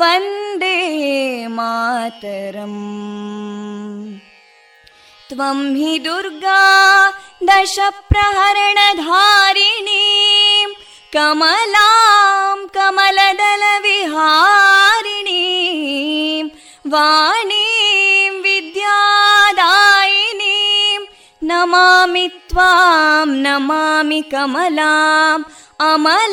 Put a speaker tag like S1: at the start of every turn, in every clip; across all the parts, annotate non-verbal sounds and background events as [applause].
S1: वन्दे मातरम् त्वं हि दुर्गा दशप्रहरणधारिणीं कमलां कमलदलविहारिणीं वाणीं विद्यादायिनीं नमामि त्वां नमामि कमलाम् अमलामतुलां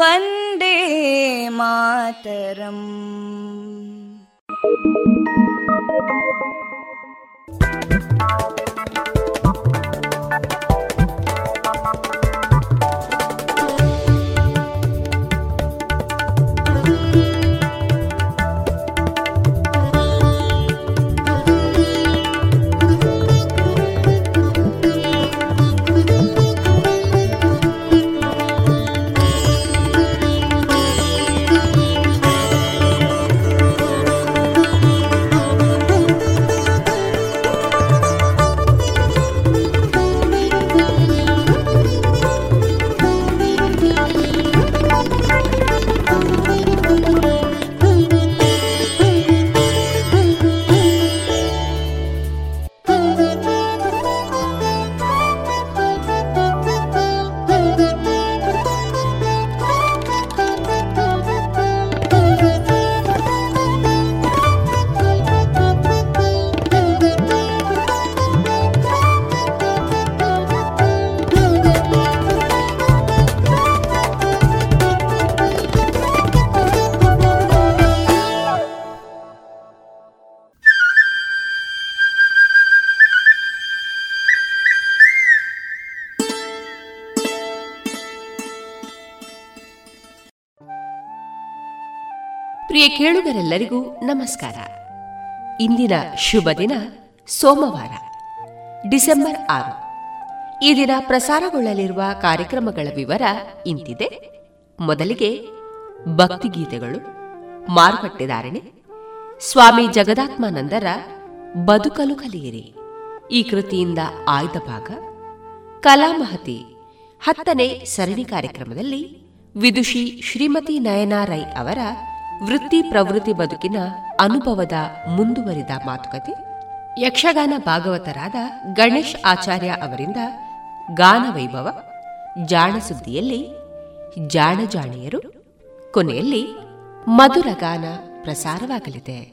S1: वन्दे मातरम्
S2: ಕೇಳುಗರೆಲ್ಲರಿಗೂ ನಮಸ್ಕಾರ. ಇಂದಿನ ಶುಭ ದಿನ ಸೋಮವಾರ, ಡಿಸೆಂಬರ್ ಆರು. ಈ ದಿನ ಪ್ರಸಾರಗೊಳ್ಳಲಿರುವ ಕಾರ್ಯಕ್ರಮಗಳ ವಿವರ ಇಂತಿದೆ. ಮೊದಲಿಗೆ ಭಕ್ತಿಗೀತೆಗಳು ಮಾರುಕಟ್ಟೆದಾರಣೆ ಸ್ವಾಮಿ ಜಗದಾತ್ಮಾನಂದರ ಬದುಕಲು ಕಲಿಯಿರಿ. ಈ ಕೃತಿಯಿಂದ ಆಯ್ದ ಭಾಗ ಕಲಾಮಹತಿ ಹತ್ತನೇ ಸರಣಿ ಕಾರ್ಯಕ್ರಮದಲ್ಲಿ ವಿದುಷಿ ಶ್ರೀಮತಿ ನಯನಾರೈ ಅವರ ವೃತ್ತಿ ಪ್ರವೃತ್ತಿ ಬದುಕಿನ ಅನುಭವದ ಮುಂದುವರಿದ ಮಾತುಕತೆ. ಯಕ್ಷಗಾನ ಭಾಗವತರಾದ ಗಣೇಶ್ ಆಚಾರ್ಯ ಅವರಿಂದ ಗಾನ ವೈಭವ ಜಾಣ ಸುದ್ದಿಯಲ್ಲಿ ಜಾಣ ಜಾಣಿಯರು ಕೊನೆಯಲ್ಲಿ ಮಧುರ ಗಾನ ಪ್ರಸಾರವಾಗಲಿದೆ.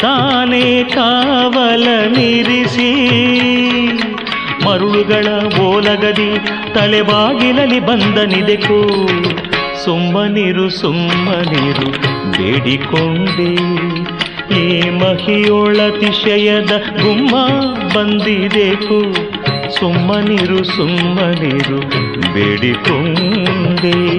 S3: ತಾನೇ ಕಾವಲ ನಿರಿಸಿ, ಮರುಳುಗಳ ಓಲಗದಿ ತಲೆಬಾಗಿಲಲ್ಲಿ ಬಂದನಿದೆಕು ಸುಮ್ಮನಿರು ಸುಮ್ಮನಿರು, ಬೇಡಿಕೊಂಡೆ. ಈ ಮಹಿಯೊಳತಿಶಯದ ಗುಮ್ಮ ಬಂದಿದೆಕು ಸುಮ್ಮನಿರು ಸುಮ್ಮನಿರು, ಬೇಡಿಕೊಂಡೆ.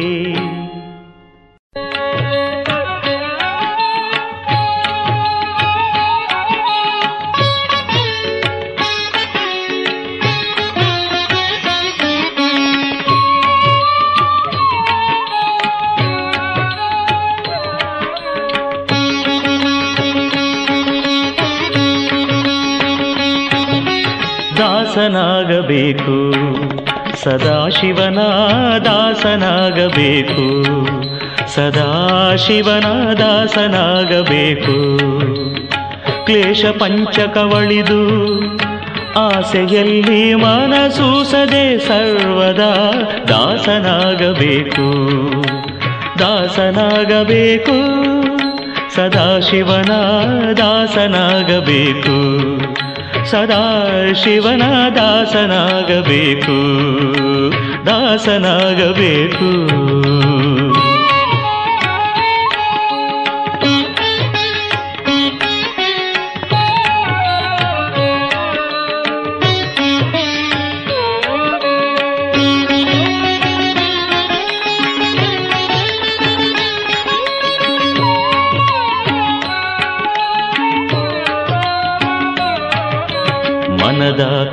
S3: ಸದಾಶಿವನ ದಾಸನಾಗಬೇಕು ಸದಾಶಿವನ ದಾಸನಾಗಬೇಕು ಕ್ಲೇಶ ಪಂಚಕವಳಿದು ಆಸೆಯಲ್ಲಿ ಮನಸೂಸದೆ ಸರ್ವದಾ ದಾಸನಾಗಬೇಕು. ದಾಸನಾಗಬೇಕು. ಸದಾಶಿವನ ದಾಸನಾಗಬೇಕು ಸದಾ ಶಿವನ ದಾಸನಾಗಬೇಕು ದಾಸನಾಗಬೇಕು.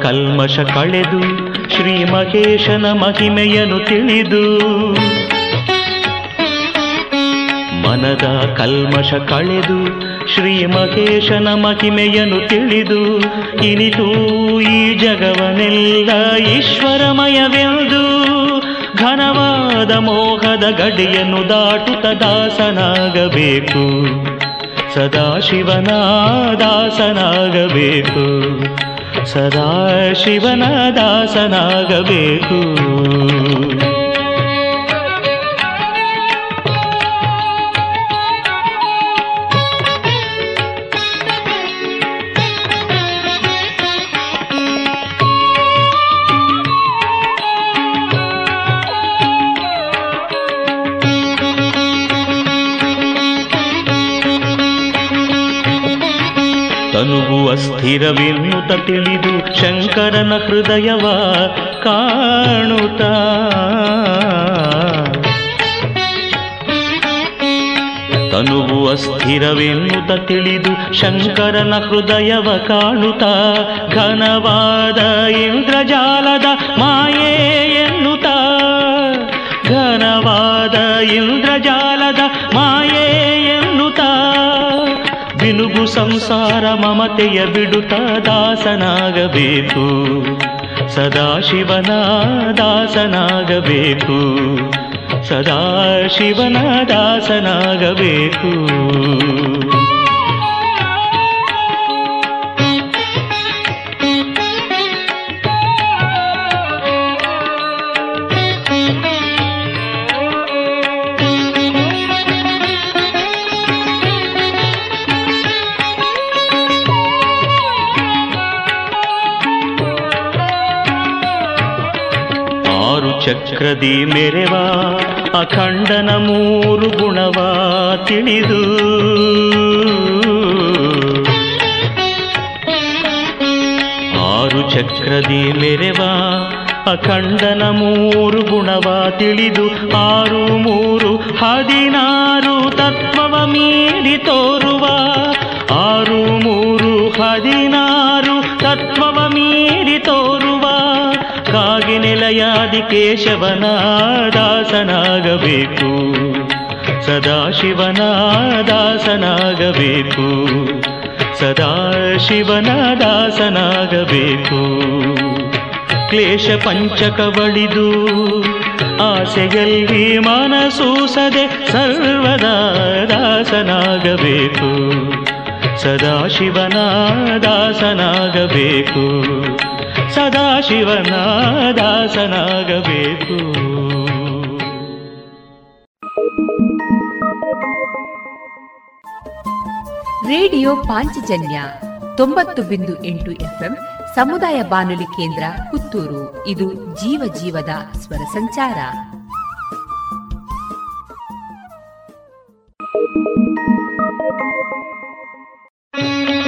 S3: ಕಲ್ಮಶ ಕಳೆದು ಶ್ರೀ ಮಹೇಶನ ಮಹಿಮೆಯನ್ನು ತಿಳಿದು ಮನದ ಕಲ್ಮಶ ಕಳೆದು ಶ್ರೀ ಮಹೇಶನ ಮಹಿಮೆಯನ್ನು ತಿಳಿದು ಇನಿತು ಈ ಜಗವನೆಲ್ಲ ಈಶ್ವರಮಯವೆಂದು ಘನವಾದ ಮೋಹದ ಗಡಿಯನ್ನು ದಾಟುತ್ತ ದಾಸನಾಗಬೇಕು. ಸದಾಶಿವನ ದಾಸನಾಗಬೇಕು. ಸದಾಶಿವನ ದಾಸನಾಗಬೇಕು. ತನುವು ಅಸ್ಥಿರವೆನ್ನುತ್ತ ತಿಳಿದು ಶಂಕರನ ಹೃದಯವ ಕಾಣುತ್ತ. ತನುವು ಅಸ್ಥಿರವೆನ್ನುತ ತಿಳಿದು ಶಂಕರನ ಹೃದಯವ ಕಾಣುತ್ತ. ಘನವಾದ ಇಂದ್ರಜಾಲದ ಮಾಯೆ ಎನ್ನುತ್ತ ಘನವಾದ ಇಂದ್ರಜಾಲದ ಬಿನುಗು ಸಂಸಾರ ಮಮತೆಯ ಬಿಡುತ್ತ ದಾಸನಾಗಬೇಕು ಸದಾಶಿವನ ದಾಸನಾಗಬೇಕು ಸದಾಶಿವನ ದಾಸನಾಗಬೇಕು ಚಕ್ರದಿ ಮೆರೆವಾ, ಅಖಂಡನ ಮೂರು ಗುಣವ ತಿಳಿದು. ಆರು ಚಕ್ರದಿ ಮೆರೆವ, ಅಖಂಡನ ಮೂರು ಗುಣವ ತಿಳಿದು. ಆರು, ಮೂರು, ಹದಿನಾರು ತತ್ವವ ಮೀರಿ ತೋರುವ. ಆರು, ಮೂರು, ಹದಿನಾರು ನೆಲೆಯಾದಿ ಕೇಶವನ ದಾಸನಾಗಬೇಕು ಸದಾಶಿವನ ದಾಸನಾಗಬೇಕು ಸದಾಶಿವನ ದಾಸನಾಗಬೇಕು ಕ್ಲೇಶ ಪಂಚಕವಳಿದು ಆಸೆಯಲ್ಲಿ ಮನಸೂಸದೆ ಸರ್ವದಾ ದಾಸನಾಗಬೇಕು. ಸದಾಶಿವನ ದಾಸನಾಗಬೇಕು ಸದಾಶಿವನ ದಾಸನಾಗಬೇಕು
S2: ರೇಡಿಯೋ ಪಾಂಚಜನ್ಯ ತೊಂಬತ್ತು ಬಿಂದು ಎಂಟು ಎಫ್ಎಂ ಸಮುದಾಯ ಬಾನುಲಿ ಕೇಂದ್ರ ಪುತ್ತೂರು. ಇದು ಜೀವ ಜೀವದ ಸ್ವರ ಸಂಚಾರ.
S3: ಸೋಮಶೇಖರ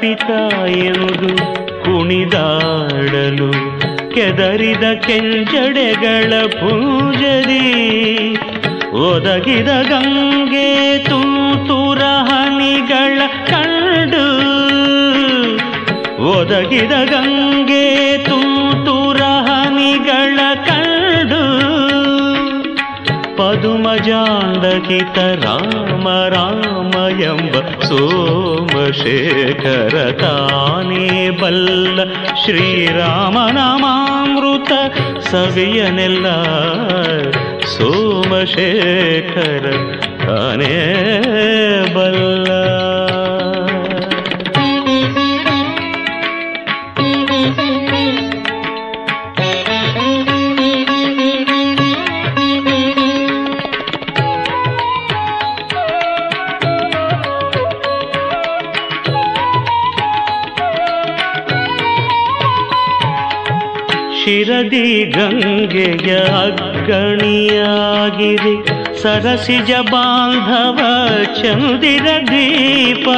S3: ಪಿತ ಎಂದು ಕುಣಿದಾಡಲು ಕೆದರಿದ ಕೆಂಜಡೆಗಳ ಪೂಜರಿ. ಒದಗಿದ ಗಂಗೆ ತೂತೂರ ಹನಿಗಳ ಕಂಡು. ಒದಗಿದ ಗಂಗೆ ತೂತೂರ ಹನಿಗಳ ಕಂಡು. पदुमजालकित राम रामयम्ब सोमशेखरताने बल्ल श्रीरामनामामृत सग सोमशेखर ताने तने बल्ल। ಶಿರದಿ ಗಂಗೆಯ ಅಗ್ಗಣಿಯಾಗಿರಿ ಸರಸಿಜ ಬಾಂಧವ ಚಂದಿರ ದೀಪ.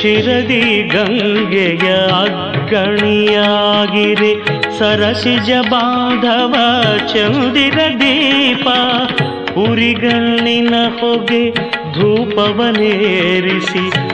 S3: ಶಿರದಿ ಗಂಗೆಯ ಅಗ್ಗಣಿಯಾಗಿರಿ ಸರಸಿಜ ಬಾಂಧವ ಚಂದಿರ ದೀಪ. ಉರಿಗಣ್ಣಿನ ಹೊಗೆ ಧೂಪವನೇರಿಸಿ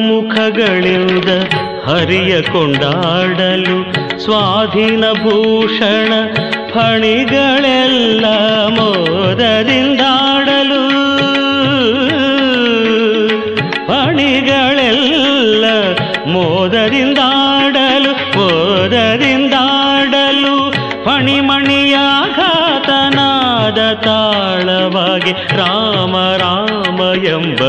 S3: ಮುಖಗಳಿಂದ ಹರಿಯ ಕೊಂಡಾಡಲು ಸ್ವಾಧೀನ ಭೂಷಣ ಫಣಿಗಳೆಲ್ಲ ಮೋದರಿಂದಾಡಲು ಫಣಿಗಳೆಲ್ಲ ಮೋದರಿಂದಾಡಲು ಮೋದರಿಂದಾಡಲು ಫಣಿಮಣಿಯಾಘಾತನಾದ ತಾಳವಾಗಿ ರಾಮ ರಾಮ ಎಂಬ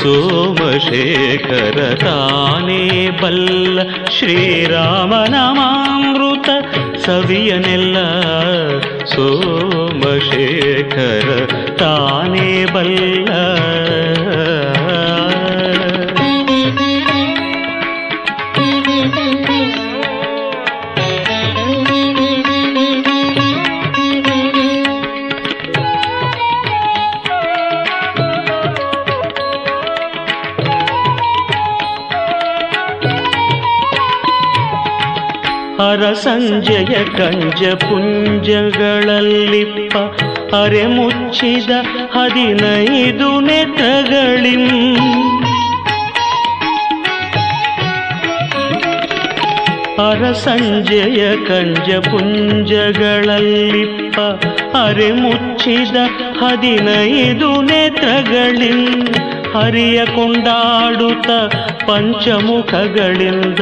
S3: ಸೋಮಶೇಖರ ತಾನೇ ಬಲ್ಲ ಶ್ರೀರಾಮನಮಾಮೃತ ಸವಿಯನೆಲ್ಲ ಸೋಮಶೇಖರ ತಾನೇ ಬಲ್ಲ ಅರಸಂಜಯ ಕಂಜ ಪುಂಜಗಳಲ್ಲಿಪ್ಪ ಅರೆ ಮುಚ್ಚಿದ ಹದಿನೈದು ನೆತ್ರಗಳಿಂ ಅರಸಂಜಯ ಕಂಜ ಪುಂಜಗಳಲ್ಲಿಪ್ಪ ಅರೆ ಮುಚ್ಚಿದ ಹದಿನೈದು ನೇತ್ರಗಳಿಂ ಹರಿಯ ಕೊಂಡಾಡುತ್ತ ಪಂಚಮುಖಗಳಿಂದ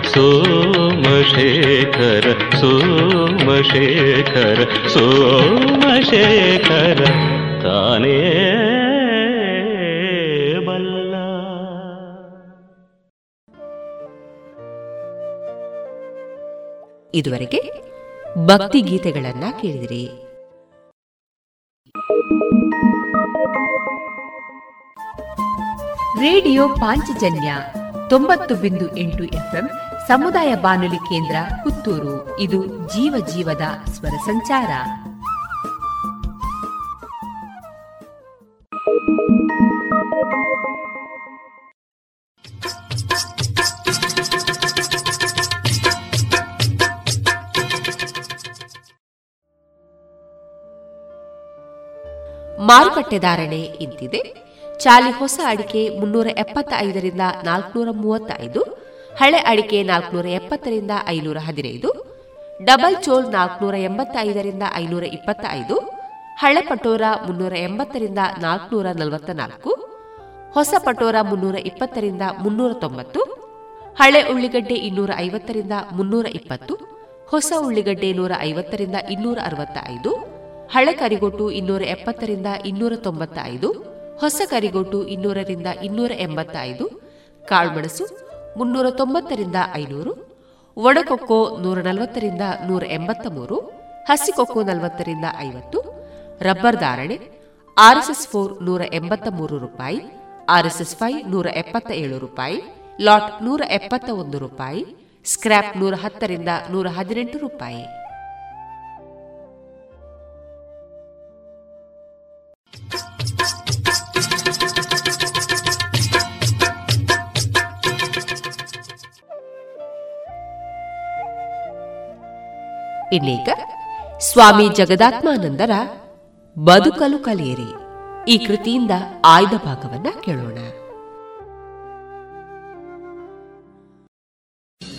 S3: ಸೋಮಶೇಖರ ಸೋಮಶೇಖರ ಸೋಮಶೇಖರ, ತಾನೇ ಬಲ್ಲ.
S4: ಇದುವರೆಗೆ ಭಕ್ತಿ ಗೀತೆಗಳನ್ನ ಕೇಳಿದಿರಿ. ರೇಡಿಯೋ ಪಾಂಚಜನ್ಯ ತೊಂಬತ್ತು ಬಿಂದು ಎಂಟು ಎಫ್ಎಂ ಸಮುದಾಯ ಬಾನುಲಿ ಕೇಂದ್ರ ಪುತ್ತೂರು. ಇದು ಜೀವ ಜೀವದ ಸ್ವರ ಸಂಚಾರ. ಮಾರುಕಟ್ಟೆ ಧಾರಣೆ ಇಂತಿದೆ. ಚಾಲಿ ಹೊಸ ಅಡಿಕೆ ಮುನ್ನೂರ ಎಪ್ಪತ್ತೈದರಿಂದ ನಾಲ್ಕುನೂರ ಮೂವತ್ತೈದು. ಹಳೆ ಅಡಿಕೆ ನಾಲ್ಕುನೂರ ಎಪ್ಪತ್ತರಿಂದ ಐನೂರ ಹದಿನೈದು, ಡಬಲ್ ಚೋಲ್ ನಾಲ್ಕುನೂರ ಎಂಬತ್ತೈದರಿಂದ ಐನೂರ ಇಪ್ಪತ್ತ ಐದು ಹಳೆ ಪಟೋರ ಮುನ್ನೂರ ಎಂಬತ್ತರಿಂದ ನಾಲ್ಕುನೂರ ನಲವತ್ತ ನಾಲ್ಕು ಹೊಸ ಪಟೋರ ಮುನ್ನೂರ ಇಪ್ಪತ್ತರಿಂದ ಮುನ್ನೂರ ತೊಂಬತ್ತು, ಹಳೆ ಉಳ್ಳಿಗಡ್ಡೆ ಇನ್ನೂರ ಐವತ್ತರಿಂದ ಮುನ್ನೂರ ಇಪ್ಪತ್ತು, ಹೊಸ ಉಳ್ಳಿಗಡ್ಡೆ ನೂರ ಐವತ್ತರಿಂದ ಇನ್ನೂರ ಅರವತ್ತ ಐದು ಹಳೆ ಕರಿಗೊಟ್ಟು ಇನ್ನೂರ ಎಪ್ಪತ್ತರಿಂದ ಇನ್ನೂರ ತೊಂಬತ್ತ ಐದು ಹೊಸ ಕರಿಗೊಟ್ಟು ಇನ್ನೂರರಿಂದ ಇನ್ನೂರ ಎಂಬತ್ತ ಐದು ಕಾಳುಮೆಣಸು ಮುನ್ನೂರ ತೊಂಬತ್ತರಿಂದ ಐನೂರು ಒಣಕೊಕ್ಕೋ ನೂರ ನಲವತ್ತರಿಂದ ನೂರ ಎಂಬತ್ತ ಮೂರು ಹಸಿಕೊಕ್ಕೋ ನಲವತ್ತರಿಂದ ಐವತ್ತು, ರಬ್ಬರ್ ಧಾರಣೆ ಆರ್ಎಸ್ಎಸ್ ಫೋರ್ ನೂರ ಎಂಬತ್ತ ಮೂರು ರೂಪಾಯಿ, ಆರ್ಎಸ್ಎಸ್ ಫೈವ್ ನೂರ ಎಪ್ಪತ್ತ ಏಳು ರೂಪಾಯಿ, ಲಾಟ್ ನೂರ ಎಪ್ಪತ್ತ ಒಂದು ರೂಪಾಯಿ, ಸ್ಕ್ರ್ಯಾಪ್ ನೂರ ಹತ್ತರಿಂದ ನೂರ ಹದಿನೆಂಟು ರೂಪಾಯಿ. ಇನ್ನೀಗ ಸ್ವಾಮಿ ಜಗದಾತ್ಮಾನಂದರ ಬದುಕಲು ಕಲಿಯಿರಿ. ಈ ಕೃತಿಯಿಂದ ಆಯ್ದ ಭಾಗವನ್ನ ಕೇಳೋಣ.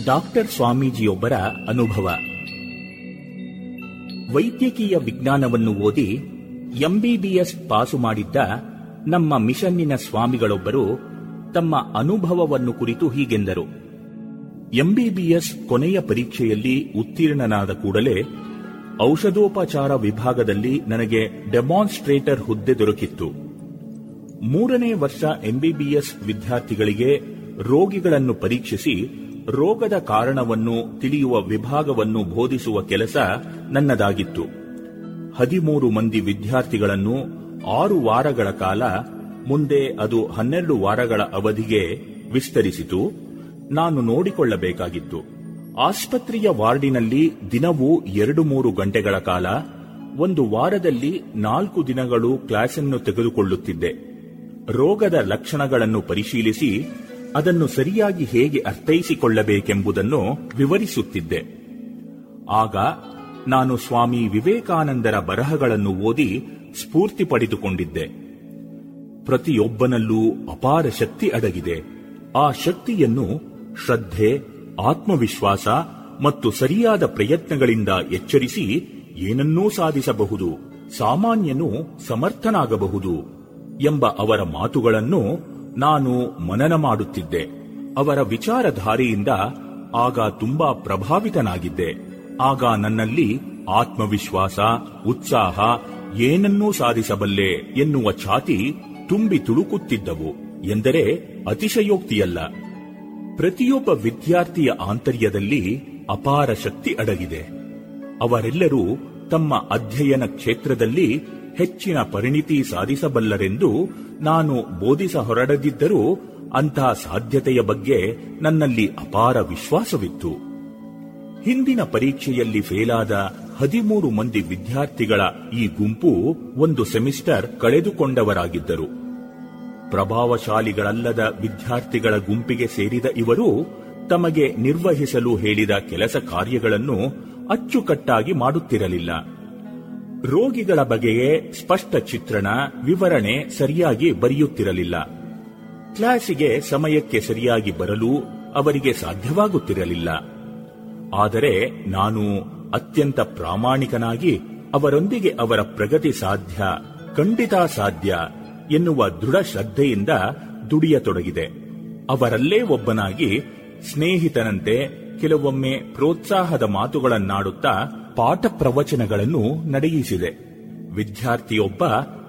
S5: ಡಾಕ್ಟರ್ ಸ್ವಾಮೀಜಿಯೊಬ್ಬರ ಅನುಭವ. ವೈದ್ಯಕೀಯ ವಿಜ್ಞಾನವನ್ನು ಓದಿ ಎಂಬಿಬಿಎಸ್ ಪಾಸು ಮಾಡಿದ್ದ ನಮ್ಮ ಮಿಷನ್ನಿನ ಸ್ವಾಮಿಗಳೊಬ್ಬರು ತಮ್ಮ ಅನುಭವವನ್ನು ಕುರಿತು ಹೀಗೆಂದರು. ಎಂಬಿಬಿಎಸ್ ಕೊನೆಯ ಪರೀಕ್ಷೆಯಲ್ಲಿ ಉತ್ತೀರ್ಣನಾದ ಕೂಡಲೇ ಔಷಧೋಪಚಾರ ವಿಭಾಗದಲ್ಲಿ ನನಗೆ ಡೆಮಾನ್ಸ್ಟ್ರೇಟರ್ ಹುದ್ದೆ ದೊರಕಿತ್ತು. ಮೂರನೇ ವರ್ಷ ಎಂಬಿಬಿಎಸ್ ವಿದ್ಯಾರ್ಥಿಗಳಿಗೆ ರೋಗಿಗಳನ್ನು ಪರೀಕ್ಷಿಸಿ ರೋಗದ ಕಾರಣವನ್ನು ತಿಳಿಯುವ ವಿಭಾಗವನ್ನು ಬೋಧಿಸುವ ಕೆಲಸ ನನ್ನದಾಗಿತ್ತು. ಹದಿಮೂರು ಮಂದಿ ವಿದ್ಯಾರ್ಥಿಗಳನ್ನು ಆರು ವಾರಗಳ ಕಾಲ, ಮುಂದೆ ಅದು ಹನ್ನೆರಡು ವಾರಗಳ ಅವಧಿಗೆ ವಿಸ್ತರಿಸಿತು. ನಾನು ನೋಡಿಕೊಳ್ಳಬೇಕಾಗಿತ್ತು. ಆಸ್ಪತ್ರೆಯ ವಾರ್ಡಿನಲ್ಲಿ ದಿನವೂ ಎರಡು ಮೂರು ಗಂಟೆಗಳ ಕಾಲ ಒಂದು ವಾರದಲ್ಲಿ ನಾಲ್ಕು ದಿನಗಳು ಕ್ಲಾಸನ್ನು ತೆಗೆದುಕೊಳ್ಳುತ್ತಿದ್ದೆ. ರೋಗದ ಲಕ್ಷಣಗಳನ್ನು ಪರಿಶೀಲಿಸಿ ಅದನ್ನು ಸರಿಯಾಗಿ ಹೇಗೆ ಅರ್ಥೈಸಿಕೊಳ್ಳಬೇಕೆಂಬುದನ್ನು ವಿವರಿಸುತ್ತಿದ್ದೆ. ಆಗ ನಾನು ಸ್ವಾಮಿ ವಿವೇಕಾನಂದರ ಬರಹಗಳನ್ನು ಓದಿ ಸ್ಫೂರ್ತಿ ಪಡೆದುಕೊಂಡಿದ್ದೆ. ಪ್ರತಿಯೊಬ್ಬನಲ್ಲೂ ಅಪಾರ ಶಕ್ತಿ ಅಡಗಿದೆ. ಆ ಶಕ್ತಿಯನ್ನು ಶ್ರದ್ಧೆ, ಆತ್ಮವಿಶ್ವಾಸ ಮತ್ತು ಸರಿಯಾದ ಪ್ರಯತ್ನಗಳಿಂದ ಎಚ್ಚರಿಸಿ ಏನನ್ನೂ ಸಾಧಿಸಬಹುದು, ಸಾಮಾನ್ಯನು ಸಮರ್ಥನಾಗಬಹುದು ಎಂಬ ಅವರ ಮಾತುಗಳನ್ನು ನಾನು ಮನನ ಮಾಡುತ್ತಿದ್ದೆ. ಅವರ ವಿಚಾರಧಾರೆಯಿಂದ ಆಗ ತುಂಬಾ ಪ್ರಭಾವಿತನಾಗಿದ್ದೆ. ಆಗ ನನ್ನಲ್ಲಿ ಆತ್ಮವಿಶ್ವಾಸ, ಉತ್ಸಾಹ ಏನನ್ನೂ ಸಾಧಿಸಬಲ್ಲೆ ಎನ್ನುವ ಛಾತಿ ತುಂಬಿ ತುಳುಕುತ್ತಿದ್ದವು ಎಂದರೆ ಅತಿಶಯೋಕ್ತಿಯಲ್ಲ. ಪ್ರತಿಯೊಬ್ಬ ವಿದ್ಯಾರ್ಥಿಯ ಆಂತರ್ಯದಲ್ಲಿ ಅಪಾರ ಶಕ್ತಿ ಅಡಗಿದೆ. ಅವರೆಲ್ಲರೂ ತಮ್ಮ ಅಧ್ಯಯನ ಕ್ಷೇತ್ರದಲ್ಲಿ ಹೆಚ್ಚಿನ ಪರಿಣಿತಿ ಸಾಧಿಸಬಲ್ಲರೆಂದು ನಾನು ಬೋಧಿಸ ಹೊರಡದಿದ್ದರೂ ಅಂತಹ ಸಾಧ್ಯತೆಯ ಬಗ್ಗೆ ನನ್ನಲ್ಲಿ ಅಪಾರ ವಿಶ್ವಾಸವಿತ್ತು. ಹಿಂದಿನ ಪರೀಕ್ಷೆಯಲ್ಲಿ ಫೇಲಾದ ಹದಿಮೂರು ಮಂದಿ ವಿದ್ಯಾರ್ಥಿಗಳ ಈ ಗುಂಪು ಒಂದು ಸೆಮಿಸ್ಟರ್ ಕಳೆದುಕೊಂಡವರಾಗಿದ್ದರು. ಪ್ರಭಾವಶಾಲಿಗಳಲ್ಲದ ವಿದ್ಯಾರ್ಥಿಗಳ ಗುಂಪಿಗೆ ಸೇರಿದ ಇವರು ತಮಗೆ ನಿರ್ವಹಿಸಲು ಹೇಳಿದ ಕೆಲಸ ಕಾರ್ಯಗಳನ್ನು ಅಚ್ಚುಕಟ್ಟಾಗಿ ಮಾಡುತ್ತಿರಲಿಲ್ಲ. ರೋಗಿಗಳ ಬಗೆಗೆ ಸ್ಪಷ್ಟ ಚಿತ್ರಣ, ವಿವರಣೆ ಸರಿಯಾಗಿ ಬರೆಯುತ್ತಿರಲಿಲ್ಲ. ಕ್ಲಾಸಿಗೆ ಸಮಯಕ್ಕೆ ಸರಿಯಾಗಿ ಬರಲು ಅವರಿಗೆ ಸಾಧ್ಯವಾಗುತ್ತಿರಲಿಲ್ಲ. ಆದರೆ ನಾನು ಅತ್ಯಂತ ಪ್ರಾಮಾಣಿಕನಾಗಿ ಅವರೊಂದಿಗೆ ಅವರ ಪ್ರಗತಿ ಸಾಧ್ಯ ಖಂಡಿತ ಸಾಧ್ಯ ಎನ್ನುವ ದೃಢ ಶ್ರದ್ಧೆಯಿಂದ ದುಡಿಯತೊಡಗಿದೆ. ಅವರಲ್ಲೇ ಒಬ್ಬನಾಗಿ ಸ್ನೇಹಿತನಂತೆ ಕೆಲವೊಮ್ಮೆ ಪ್ರೋತ್ಸಾಹದ ಮಾತುಗಳನ್ನಾಡುತ್ತಾ ಪಾಠ ಪ್ರವಚನಗಳನ್ನು ನಡೆಯಿಸಿದೆ. ವಿದ್ಯಾರ್ಥಿಯೊಬ್ಬ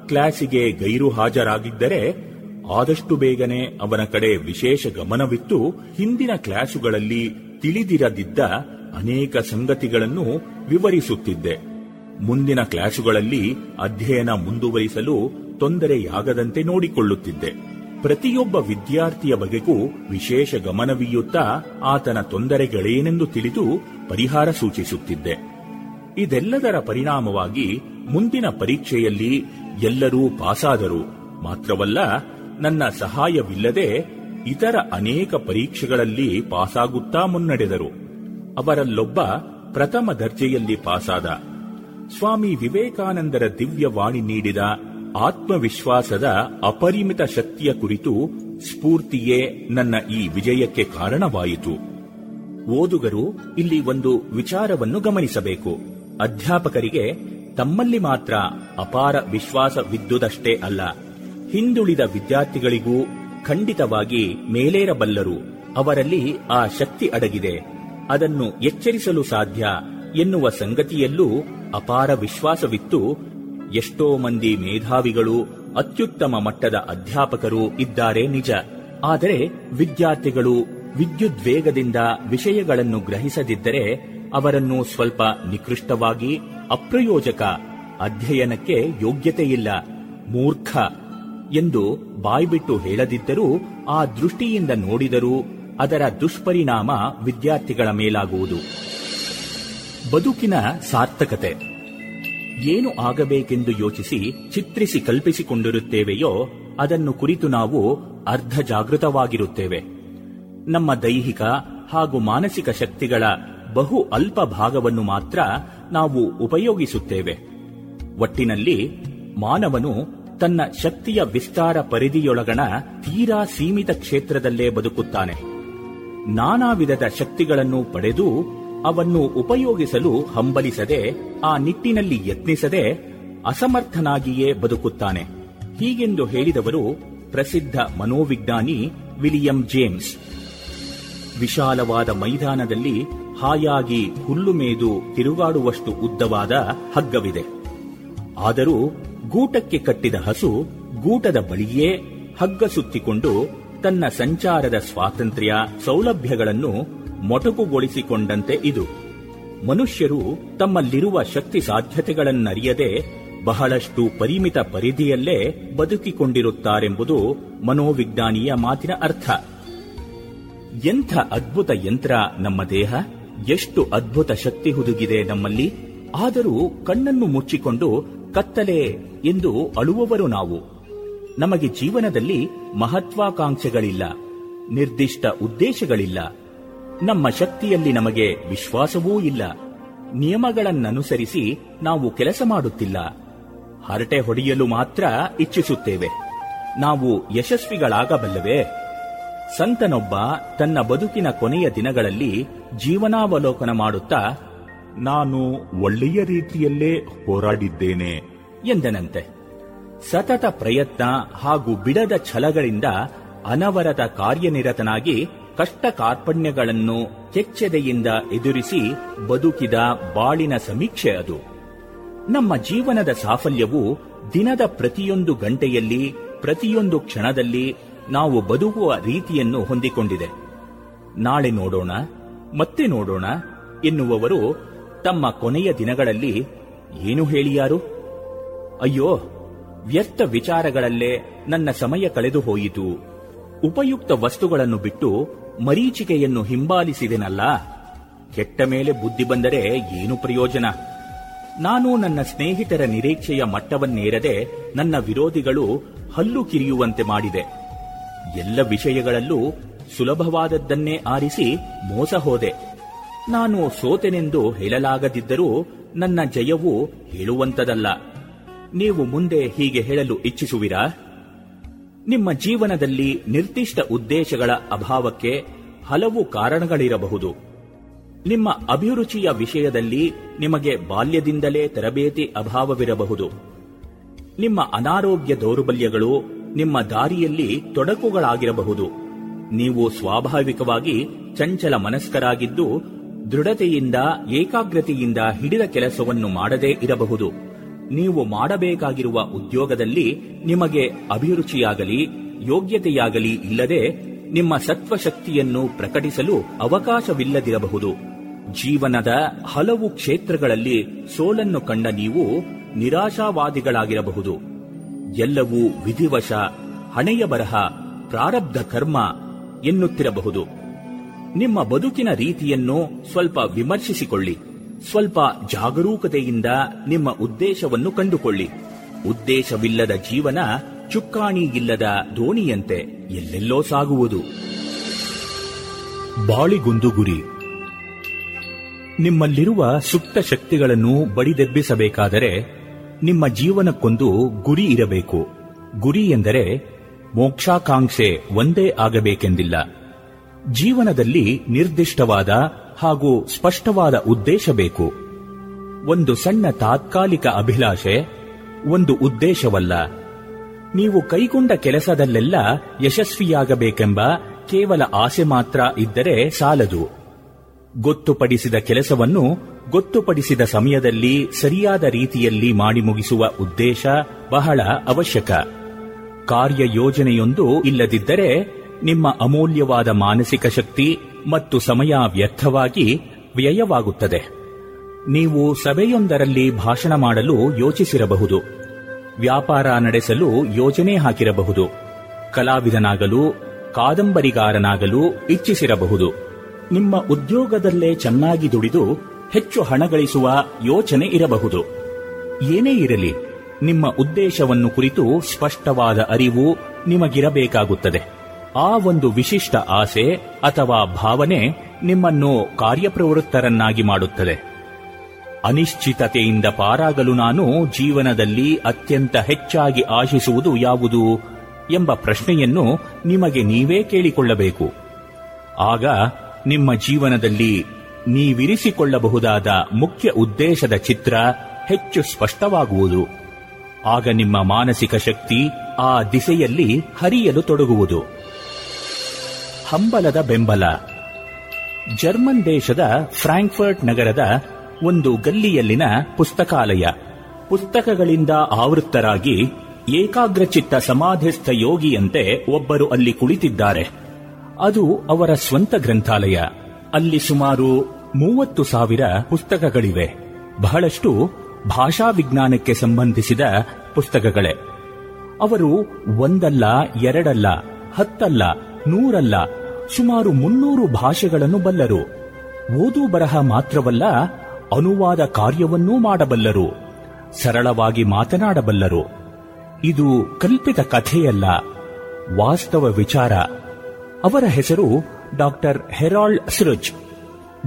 S5: ಕ್ಲಾಸಿಗೆ ಗೈರು ಹಾಜರಾಗಿದ್ದರೆ ಆದಷ್ಟು ಬೇಗನೆ ಅವನ ಕಡೆ ವಿಶೇಷ ಗಮನವಿತ್ತು. ಹಿಂದಿನ ಕ್ಲಾಸುಗಳಲ್ಲಿ ತಿಳಿದಿರದಿದ್ದ ಅನೇಕ ಸಂಗತಿಗಳನ್ನು ವಿವರಿಸುತ್ತಿದ್ದೆ. ಮುಂದಿನ ಕ್ಲಾಸುಗಳಲ್ಲಿ ಅಧ್ಯಯನ ಮುಂದುವರಿಸಲು ತೊಂದರೆಯಾಗದಂತೆ ನೋಡಿಕೊಳ್ಳುತ್ತಿದ್ದೆ. ಪ್ರತಿಯೊಬ್ಬ ವಿದ್ಯಾರ್ಥಿಯ ಬಗೆಗೂ ವಿಶೇಷ ಗಮನವೀಯುತ್ತಾ ಆತನ ತೊಂದರೆಗಳೇನೆಂದು ತಿಳಿದು ಪರಿಹಾರ ಸೂಚಿಸುತ್ತಿದ್ದೆ. ಇದೆಲ್ಲದರ ಪರಿಣಾಮವಾಗಿ ಮುಂದಿನ ಪರೀಕ್ಷೆಯಲ್ಲಿ ಎಲ್ಲರೂ ಪಾಸಾದರು. ಮಾತ್ರವಲ್ಲ, ನನ್ನ ಸಹಾಯವಿಲ್ಲದೆ ಇತರ ಅನೇಕ ಪರೀಕ್ಷೆಗಳಲ್ಲಿ ಪಾಸಾಗುತ್ತಾ ಮುನ್ನಡೆದರು. ಅವರಲ್ಲೊಬ್ಬ ಪ್ರಥಮ ದರ್ಜೆಯಲ್ಲಿ ಪಾಸಾದ. ಸ್ವಾಮಿ ವಿವೇಕಾನಂದರ ದಿವ್ಯವಾಣಿ ನೀಡಿದ ಆತ್ಮವಿಶ್ವಾಸದ ಅಪರಿಮಿತ ಶಕ್ತಿಯ ಕುರಿತು ಸ್ಫೂರ್ತಿಯೇ ನನ್ನ ಈ ವಿಜಯಕ್ಕೆ ಕಾರಣವಾಯಿತು. ಓದುಗರು ಇಲ್ಲಿ ಒಂದು ವಿಚಾರವನ್ನು ಗಮನಿಸಬೇಕು. ಅಧ್ಯಾಪಕರಿಗೆ ತಮ್ಮಲ್ಲಿ ಮಾತ್ರ ಅಪಾರ ವಿಶ್ವಾಸವಿದ್ದುದಷ್ಟೇ ಅಲ್ಲ, ಹಿಂದುಳಿದ ವಿದ್ಯಾರ್ಥಿಗಳಿಗೂ ಖಂಡಿತವಾಗಿ ಮೇಲೇರಬಲ್ಲರು. ಅವರಲ್ಲಿ ಆ ಶಕ್ತಿ ಅಡಗಿದೆ. ಅದನ್ನು ಎಚ್ಚರಿಸಲು ಸಾಧ್ಯ ಎನ್ನುವ ಸಂಗತಿಯಲ್ಲೂ ಅಪಾರ ವಿಶ್ವಾಸವಿತ್ತು ಎಷ್ಟೋ ಮಂದಿ ಮೇಧಾವಿಗಳು ಅತ್ಯುತ್ತಮ ಮಟ್ಟದ ಅಧ್ಯಾಪಕರು ಇದ್ದಾರೆ ನಿಜ. ಆದರೆ ವಿದ್ಯಾರ್ಥಿಗಳು ವಿದ್ಯುದ್ವೇಗದಿಂದ ವಿಷಯಗಳನ್ನು ಗ್ರಹಿಸದಿದ್ದರೆ ಅವರನ್ನು ಸ್ವಲ್ಪ ನಿಕೃಷ್ಟವಾಗಿ ಅಪ್ರಯೋಜಕ, ಅಧ್ಯಯನಕ್ಕೆ ಯೋಗ್ಯತೆಯಿಲ್ಲ, ಮೂರ್ಖ ಎಂದು ಬಾಯ್ಬಿಟ್ಟು ಹೇಳದಿದ್ದರೂ ಆ ದೃಷ್ಟಿಯಿಂದ ನೋಡಿದರೂ ಅದರ ದುಷ್ಪರಿಣಾಮ ವಿದ್ಯಾರ್ಥಿಗಳ ಮೇಲಾಗುವುದು. ಬದುಕಿನ ಸಾರ್ಥಕತೆ. ಏನು ಆಗಬೇಕೆಂದು ಯೋಚಿಸಿ ಚಿತ್ರಿಸಿ ಕಲ್ಪಿಸಿಕೊಂಡಿರುತ್ತೇವೆಯೋ ಅದನ್ನು ಕುರಿತು ನಾವು ಅರ್ಧ ಜಾಗೃತವಾಗಿರುತ್ತೇವೆ ನಮ್ಮ ದೈಹಿಕ ಹಾಗೂ ಮಾನಸಿಕ ಶಕ್ತಿಗಳ ಬಹು ಅಲ್ಪ ಭಾಗವನ್ನು ಮಾತ್ರ ನಾವು ಉಪಯೋಗಿಸುತ್ತೇವೆ. ಒಟ್ಟಿನಲ್ಲಿ ಮಾನವನು ತನ್ನ ಶಕ್ತಿಯ ವಿಸ್ತಾರ ಪರಿಧಿಯೊಳಗಣ ತೀರಾ ಸೀಮಿತ ಕ್ಷೇತ್ರದಲ್ಲೇ ಬದುಕುತ್ತಾನೆ. ನಾನಾ ವಿಧದ ಶಕ್ತಿಗಳನ್ನು ಪಡೆದು ಅವನ್ನು ಉಪಯೋಗಿಸಲು ಹಂಬಲಿಸದೆ, ಆ ನಿಟ್ಟಿನಲ್ಲಿ ಯತ್ನಿಸದೆ ಅಸಮರ್ಥನಾಗಿಯೇ ಬದುಕುತ್ತಾನೆ. ಹೀಗೆಂದು ಹೇಳಿದವರು ಪ್ರಸಿದ್ಧ ಮನೋವಿಜ್ಞಾನಿ ವಿಲಿಯಂ ಜೇಮ್ಸ್. ವಿಶಾಲವಾದ ಮೈದಾನದಲ್ಲಿ ಹಾಯಾಗಿ ಹುಲ್ಲು ಮೇದು ತಿರುಗಾಡುವಷ್ಟು ಉದ್ದವಾದ ಹಗ್ಗವಿದೆ. ಆದರೂ ಗೂಟಕ್ಕೆ ಕಟ್ಟಿದ ಹಸು ಗೂಟದ ಬಳಿಯೇ ಹಗ್ಗ ಸುತ್ತಿಕೊಂಡು ತನ್ನ ಸಂಚಾರದ ಸ್ವಾತಂತ್ರ್ಯ ಸೌಲಭ್ಯಗಳನ್ನು ಮೊಟಕುಗೊಳಿಸಿಕೊಂಡಂತೆ ಇದು. ಮನುಷ್ಯರು ತಮ್ಮಲ್ಲಿರುವ ಶಕ್ತಿ ಸಾಧ್ಯತೆಗಳನ್ನರಿಯದೆ ಬಹಳಷ್ಟು ಪರಿಮಿತ ಪರಿಧಿಯಲ್ಲೇ ಬದುಕಿಕೊಂಡಿರುತ್ತಾರೆಂಬುದು ಮನೋವಿಜ್ಞಾನಿಯ ಮಾತಿನ ಅರ್ಥ. ಎಂಥ ಅದ್ಭುತ ಯಂತ್ರ ನಮ್ಮ ದೇಹ? ಎಷ್ಟು ಅದ್ಭುತ ಶಕ್ತಿ ಹುದುಗಿದೆ ನಮ್ಮಲ್ಲಿ? ಆದರೂ ಕಣ್ಣನ್ನು ಮುಚ್ಚಿಕೊಂಡು ಕತ್ತಲೆ ಎಂದು ಅಳುವವರು ನಾವು. ನಮಗೆ ಜೀವನದಲ್ಲಿ ಮಹತ್ವಾಕಾಂಕ್ಷೆಗಳಿಲ್ಲ, ನಿರ್ದಿಷ್ಟ ಉದ್ದೇಶಗಳಿಲ್ಲ. ನಮ್ಮ ಶಕ್ತಿಯಲ್ಲಿ ನಮಗೆ ವಿಶ್ವಾಸವೂ ಇಲ್ಲ. ನಿಯಮಗಳನ್ನನುಸರಿಸಿ ನಾವು ಕೆಲಸ ಮಾಡುತ್ತಿಲ್ಲ. ಹರಟೆ ಹೊಡೆಯಲು ಮಾತ್ರ ಇಚ್ಛಿಸುತ್ತೇವೆ. ನಾವು ಯಶಸ್ವಿಗಳಾಗಬಲ್ಲವೇ? ಸಂತನೊಬ್ಬ ತನ್ನ ಬದುಕಿನ ಕೊನೆಯ ದಿನಗಳಲ್ಲಿ ಜೀವನಾವಲೋಕನ ಮಾಡುತ್ತಾ
S6: ನಾನು ಒಳ್ಳೆಯ ರೀತಿಯಲ್ಲೇ ಹೋರಾಡಿದ್ದೇನೆ.
S5: ಎಂದನಂತೆ. ಸತತ ಪ್ರಯತ್ನ ಹಾಗೂ ಬಿಡದ ಛಲಗಳಿಂದ ಅನವರತ ಕಾರ್ಯನಿರತನಾಗಿ ಕಷ್ಟ ಕಾರ್ಪಣ್ಯಗಳನ್ನು ಕೆಚ್ಚೆದೆಯಿಂದ ಎದುರಿಸಿ ಬದುಕಿದ ಬಾಳಿನ ಸಮೀಕ್ಷೆ ಅದು. ನಮ್ಮ ಜೀವನದ ಸಾಫಲ್ಯವು ದಿನದ ಪ್ರತಿಯೊಂದು ಗಂಟೆಯಲ್ಲಿ, ಪ್ರತಿಯೊಂದು ಕ್ಷಣದಲ್ಲಿ ನಾವು ಬದುಕುವ ರೀತಿಯನ್ನು ಹೊಂದಿಕೊಂಡಿದೆ. ನಾಳೆ ನೋಡೋಣ, ಮತ್ತೆ ನೋಡೋಣ ಎನ್ನುವವರು ತಮ್ಮ ಕೊನೆಯ ದಿನಗಳಲ್ಲಿ ಏನು ಹೇಳಿಯಾರು ಅಯ್ಯೋ, ವ್ಯರ್ಥ ವಿಚಾರಗಳಲ್ಲೇ ನನ್ನ ಸಮಯ ಕಳೆದು ಹೋಯಿತು ಉಪಯುಕ್ತ ವಸ್ತುಗಳನ್ನು ಬಿಟ್ಟು ಮರೀಚಿಕೆಯನ್ನು ಹಿಂಬಾಲಿಸಿದೆನಲ್ಲ? ಕೆಟ್ಟ ಮೇಲೆ ಬುದ್ಧಿ ಬಂದರೆ ಏನು ಪ್ರಯೋಜನ? ನಾನು ನನ್ನ ಸ್ನೇಹಿತರ ನಿರೀಕ್ಷೆಯ ಮಟ್ಟವನ್ನೇರದೆ ನನ್ನ ವಿರೋಧಿಗಳು ಹಲ್ಲು ಕಿರಿಯುವಂತೆ ಮಾಡಿದೆ. ಎಲ್ಲ ವಿಷಯಗಳಲ್ಲೂ ಸುಲಭವಾದದ್ದನ್ನೇ ಆರಿಸಿ ಮೋಸ ಹೋದೆ. ನಾನು ಸೋತೆನೆಂದು ಹೇಳಲಾಗದಿದ್ದರೂ ನನ್ನ ಜಯವು ಹೇಳುವಂತದಲ್ಲ ನೀವು ಮುಂದೆ ಹೀಗೆ ಹೇಳಲು ಇಚ್ಛಿಸುವಿರಾ? ನಿಮ್ಮ ಜೀವನದಲ್ಲಿ ನಿರ್ದಿಷ್ಟ ಉದ್ದೇಶಗಳ ಅಭಾವಕ್ಕೆ ಹಲವು ಕಾರಣಗಳಿರಬಹುದು. ನಿಮ್ಮ ಅಭಿರುಚಿಯ ವಿಷಯದಲ್ಲಿ ನಿಮಗೆ ಬಾಲ್ಯದಿಂದಲೇ ತರಬೇತಿ ಅಭಾವವಿರಬಹುದು. ನಿಮ್ಮ ಅನಾರೋಗ್ಯ ದೌರ್ಬಲ್ಯಗಳು ನಿಮ್ಮ ದಾರಿಯಲ್ಲಿ ತೊಡಕುಗಳಾಗಿರಬಹುದು. ನೀವು ಸ್ವಾಭಾವಿಕವಾಗಿ ಚಂಚಲ ಮನಸ್ಕರಾಗಿದ್ದು ದೃಢತೆಯಿಂದ ಏಕಾಗ್ರತೆಯಿಂದ ಹಿಡಿದ ಕೆಲಸವನ್ನು ಮಾಡದೇ ಇರಬಹುದು. ನೀವು ಮಾಡಬೇಕಾಗಿರುವ ಉದ್ಯೋಗದಲ್ಲಿ ನಿಮಗೆ ಅಭಿರುಚಿಯಾಗಲಿ, ಯೋಗ್ಯತೆಯಾಗಲಿ ಇಲ್ಲದೆ ನಿಮ್ಮ ಸತ್ವಶಕ್ತಿಯನ್ನು ಪ್ರಕಟಿಸಲು ಅವಕಾಶವಿಲ್ಲದಿರಬಹುದು. ಜೀವನದ ಹಲವು ಕ್ಷೇತ್ರಗಳಲ್ಲಿ ಸೋಲನ್ನು ಕಂಡ ನೀವು ನಿರಾಶಾವಾದಿಗಳಾಗಿರಬಹುದು. ಎಲ್ಲವೂ ವಿಧಿವಶ, ಹಣೆಯ ಬರಹ, ಪ್ರಾರಬ್ಧ ಕರ್ಮ ಎನ್ನುತ್ತಿರಬಹುದು. ನಿಮ್ಮ ಬದುಕಿನ ರೀತಿಯನ್ನು ಸ್ವಲ್ಪ ವಿಮರ್ಶಿಸಿಕೊಳ್ಳಿ. ಸ್ವಲ್ಪ ಜಾಗರೂಕತೆಯಿಂದ ನಿಮ್ಮ ಉದ್ದೇಶವನ್ನು ಕಂಡುಕೊಳ್ಳಿ. ಉದ್ದೇಶವಿಲ್ಲದ ಜೀವನ ಚುಕ್ಕಾಣಿ ಇಲ್ಲದ ದೋಣಿಯಂತೆ ಎಲ್ಲೆಲ್ಲೋ ಸಾಗುವುದು. ಬಾಳಿಗೊಂದು ಗುರಿ. ನಿಮ್ಮಲ್ಲಿರುವ ಸುಪ್ತ ಶಕ್ತಿಗಳನ್ನು ಬಡಿದೆಬ್ಬಿಸಬೇಕಾದರೆ ನಿಮ್ಮ ಜೀವನಕ್ಕೊಂದು ಗುರಿ ಇರಬೇಕು. ಗುರಿ ಎಂದರೆ ಮೋಕ್ಷಾಕಾಂಕ್ಷೆ ಒಂದೇ ಆಗಬೇಕೆಂದಿಲ್ಲ. ಜೀವನದಲ್ಲಿ ನಿರ್ದಿಷ್ಟವಾದ ಹಾಗೂ ಸ್ಪಷ್ಟವಾದ ಉದ್ದೇಶ ಬೇಕು. ಒಂದು ಸಣ್ಣ ತಾತ್ಕಾಲಿಕ ಅಭಿಲಾಷೆ, ಒಂದು ಉದ್ದೇಶವಲ್ಲ. ನೀವು ಕೈಗೊಂಡ ಕೆಲಸದಲ್ಲೆಲ್ಲ ಯಶಸ್ವಿಯಾಗಬೇಕೆಂಬ ಕೇವಲ ಆಸೆ ಮಾತ್ರ ಇದ್ದರೆ ಸಾಲದು. ಗೊತ್ತುಪಡಿಸಿದ ಕೆಲಸವನ್ನು ಗೊತ್ತುಪಡಿಸಿದ ಸಮಯದಲ್ಲಿ ಸರಿಯಾದ ರೀತಿಯಲ್ಲಿ ಮಾಡಿ ಮುಗಿಸುವ ಉದ್ದೇಶ ಬಹಳ ಅವಶ್ಯಕ. ಕಾರ್ಯ ಯೋಜನೆಯೊಂದು ಇಲ್ಲದಿದ್ದರೆ ನಿಮ್ಮ ಅಮೂಲ್ಯವಾದ ಮಾನಸಿಕ ಶಕ್ತಿ ಮತ್ತು ಸಮಯ ವ್ಯರ್ಥವಾಗಿ ವ್ಯಯವಾಗುತ್ತದೆ. ನೀವು ಸಭೆಯೊಂದರಲ್ಲಿ ಭಾಷಣ ಮಾಡಲು ಯೋಚಿಸಿರಬಹುದು. ವ್ಯಾಪಾರ ನಡೆಸಲು ಯೋಜನೆ ಹಾಕಿರಬಹುದು. ಕಲಾವಿದನಾಗಲು, ಕಾದಂಬರಿಗಾರನಾಗಲು ಇಚ್ಛಿಸಿರಬಹುದು. ನಿಮ್ಮ ಉದ್ಯೋಗದಲ್ಲೇ ಚೆನ್ನಾಗಿ ದುಡಿದು ಹೆಚ್ಚು ಹಣ ಗಳಿಸುವ ಯೋಚನೆ ಇರಬಹುದು. ಏನೇ ಇರಲಿ, ನಿಮ್ಮ ಉದ್ದೇಶವನ್ನು ಕುರಿತು ಸ್ಪಷ್ಟವಾದ ಅರಿವು ನಿಮಗಿರಬೇಕಾಗುತ್ತದೆ. ಆ ಒಂದು ವಿಶಿಷ್ಟ ಆಸೆ ಅಥವಾ ಭಾವನೆ ನಿಮ್ಮನ್ನು ಕಾರ್ಯಪ್ರವೃತ್ತರನ್ನಾಗಿ ಮಾಡುತ್ತದೆ. ಅನಿಶ್ಚಿತತೆಯಿಂದ ಪಾರಾಗಲು ನಾನು ಜೀವನದಲ್ಲಿ ಅತ್ಯಂತ ಹೆಚ್ಚಾಗಿ ಆಶಿಸುವುದು ಯಾವುದು ಎಂಬ ಪ್ರಶ್ನೆಯನ್ನು ನಿಮಗೆ ನೀವೇ ಕೇಳಿಕೊಳ್ಳಬೇಕು. ಆಗ ನಿಮ್ಮ ಜೀವನದಲ್ಲಿ ನೀವಿರಿಸಿಕೊಳ್ಳಬಹುದಾದ ಮುಖ್ಯ ಉದ್ದೇಶದ ಚಿತ್ರ ಹೆಚ್ಚು ಸ್ಪಷ್ಟವಾಗುವುದು. ಆಗ ನಿಮ್ಮ ಮಾನಸಿಕ ಶಕ್ತಿ ಆ ದಿಸೆಯಲ್ಲಿ ಹರಿಯಲು ತೊಡಗುವುದು. ಹಂಬಲದ ಬೆಂಬಲ. ಜರ್ಮನ್ ದೇಶದ ಫ್ರಾಂಕ್ಫರ್ಟ್ ನಗರದ ಒಂದು ಗಲ್ಲಿಯಲ್ಲಿನ ಪುಸ್ತಕಾಲಯ. ಪುಸ್ತಕಗಳಿಂದ ಆವೃತ್ತರಾಗಿ ಏಕಾಗ್ರಚಿತ್ತ ಸಮಾಧಿಸ್ಥ ಯೋಗಿಯಂತೆ ಒಬ್ಬರು ಅಲ್ಲಿ ಕುಳಿತಿದ್ದಾರೆ. ಅದು ಅವರ ಸ್ವಂತ ಗ್ರಂಥಾಲಯ. ಅಲ್ಲಿ ಸುಮಾರು ಮೂವತ್ತು ಸಾವಿರ ಪುಸ್ತಕಗಳಿವೆ. ಬಹಳಷ್ಟು ಭಾಷಾ ವಿಜ್ಞಾನಕ್ಕೆ ಸಂಬಂಧಿಸಿದ ಪುಸ್ತಕಗಳೇ. ಅವರು ಒಂದಲ್ಲ, ಎರಡಲ್ಲ, ಹತ್ತಲ್ಲ, ನೂರಲ್ಲ ಸುಮಾರು ಮುನ್ನೂರು ಭಾಷೆಗಳನ್ನು ಬಲ್ಲರು. ಓದು ಬರಹ ಮಾತ್ರವಲ್ಲ, ಅನುವಾದ ಕಾರ್ಯವನ್ನೂ ಮಾಡಬಲ್ಲರು. ಸರಳವಾಗಿ ಮಾತನಾಡಬಲ್ಲರು. ಇದು ಕಲ್ಪಿತ ಕಥೆಯಲ್ಲ, ವಾಸ್ತವ ವಿಚಾರ. ಅವರ ಹೆಸರು ಡಾಕ್ಟರ್ ಹೆರಾಲ್ಡ್ ಸೃಜ್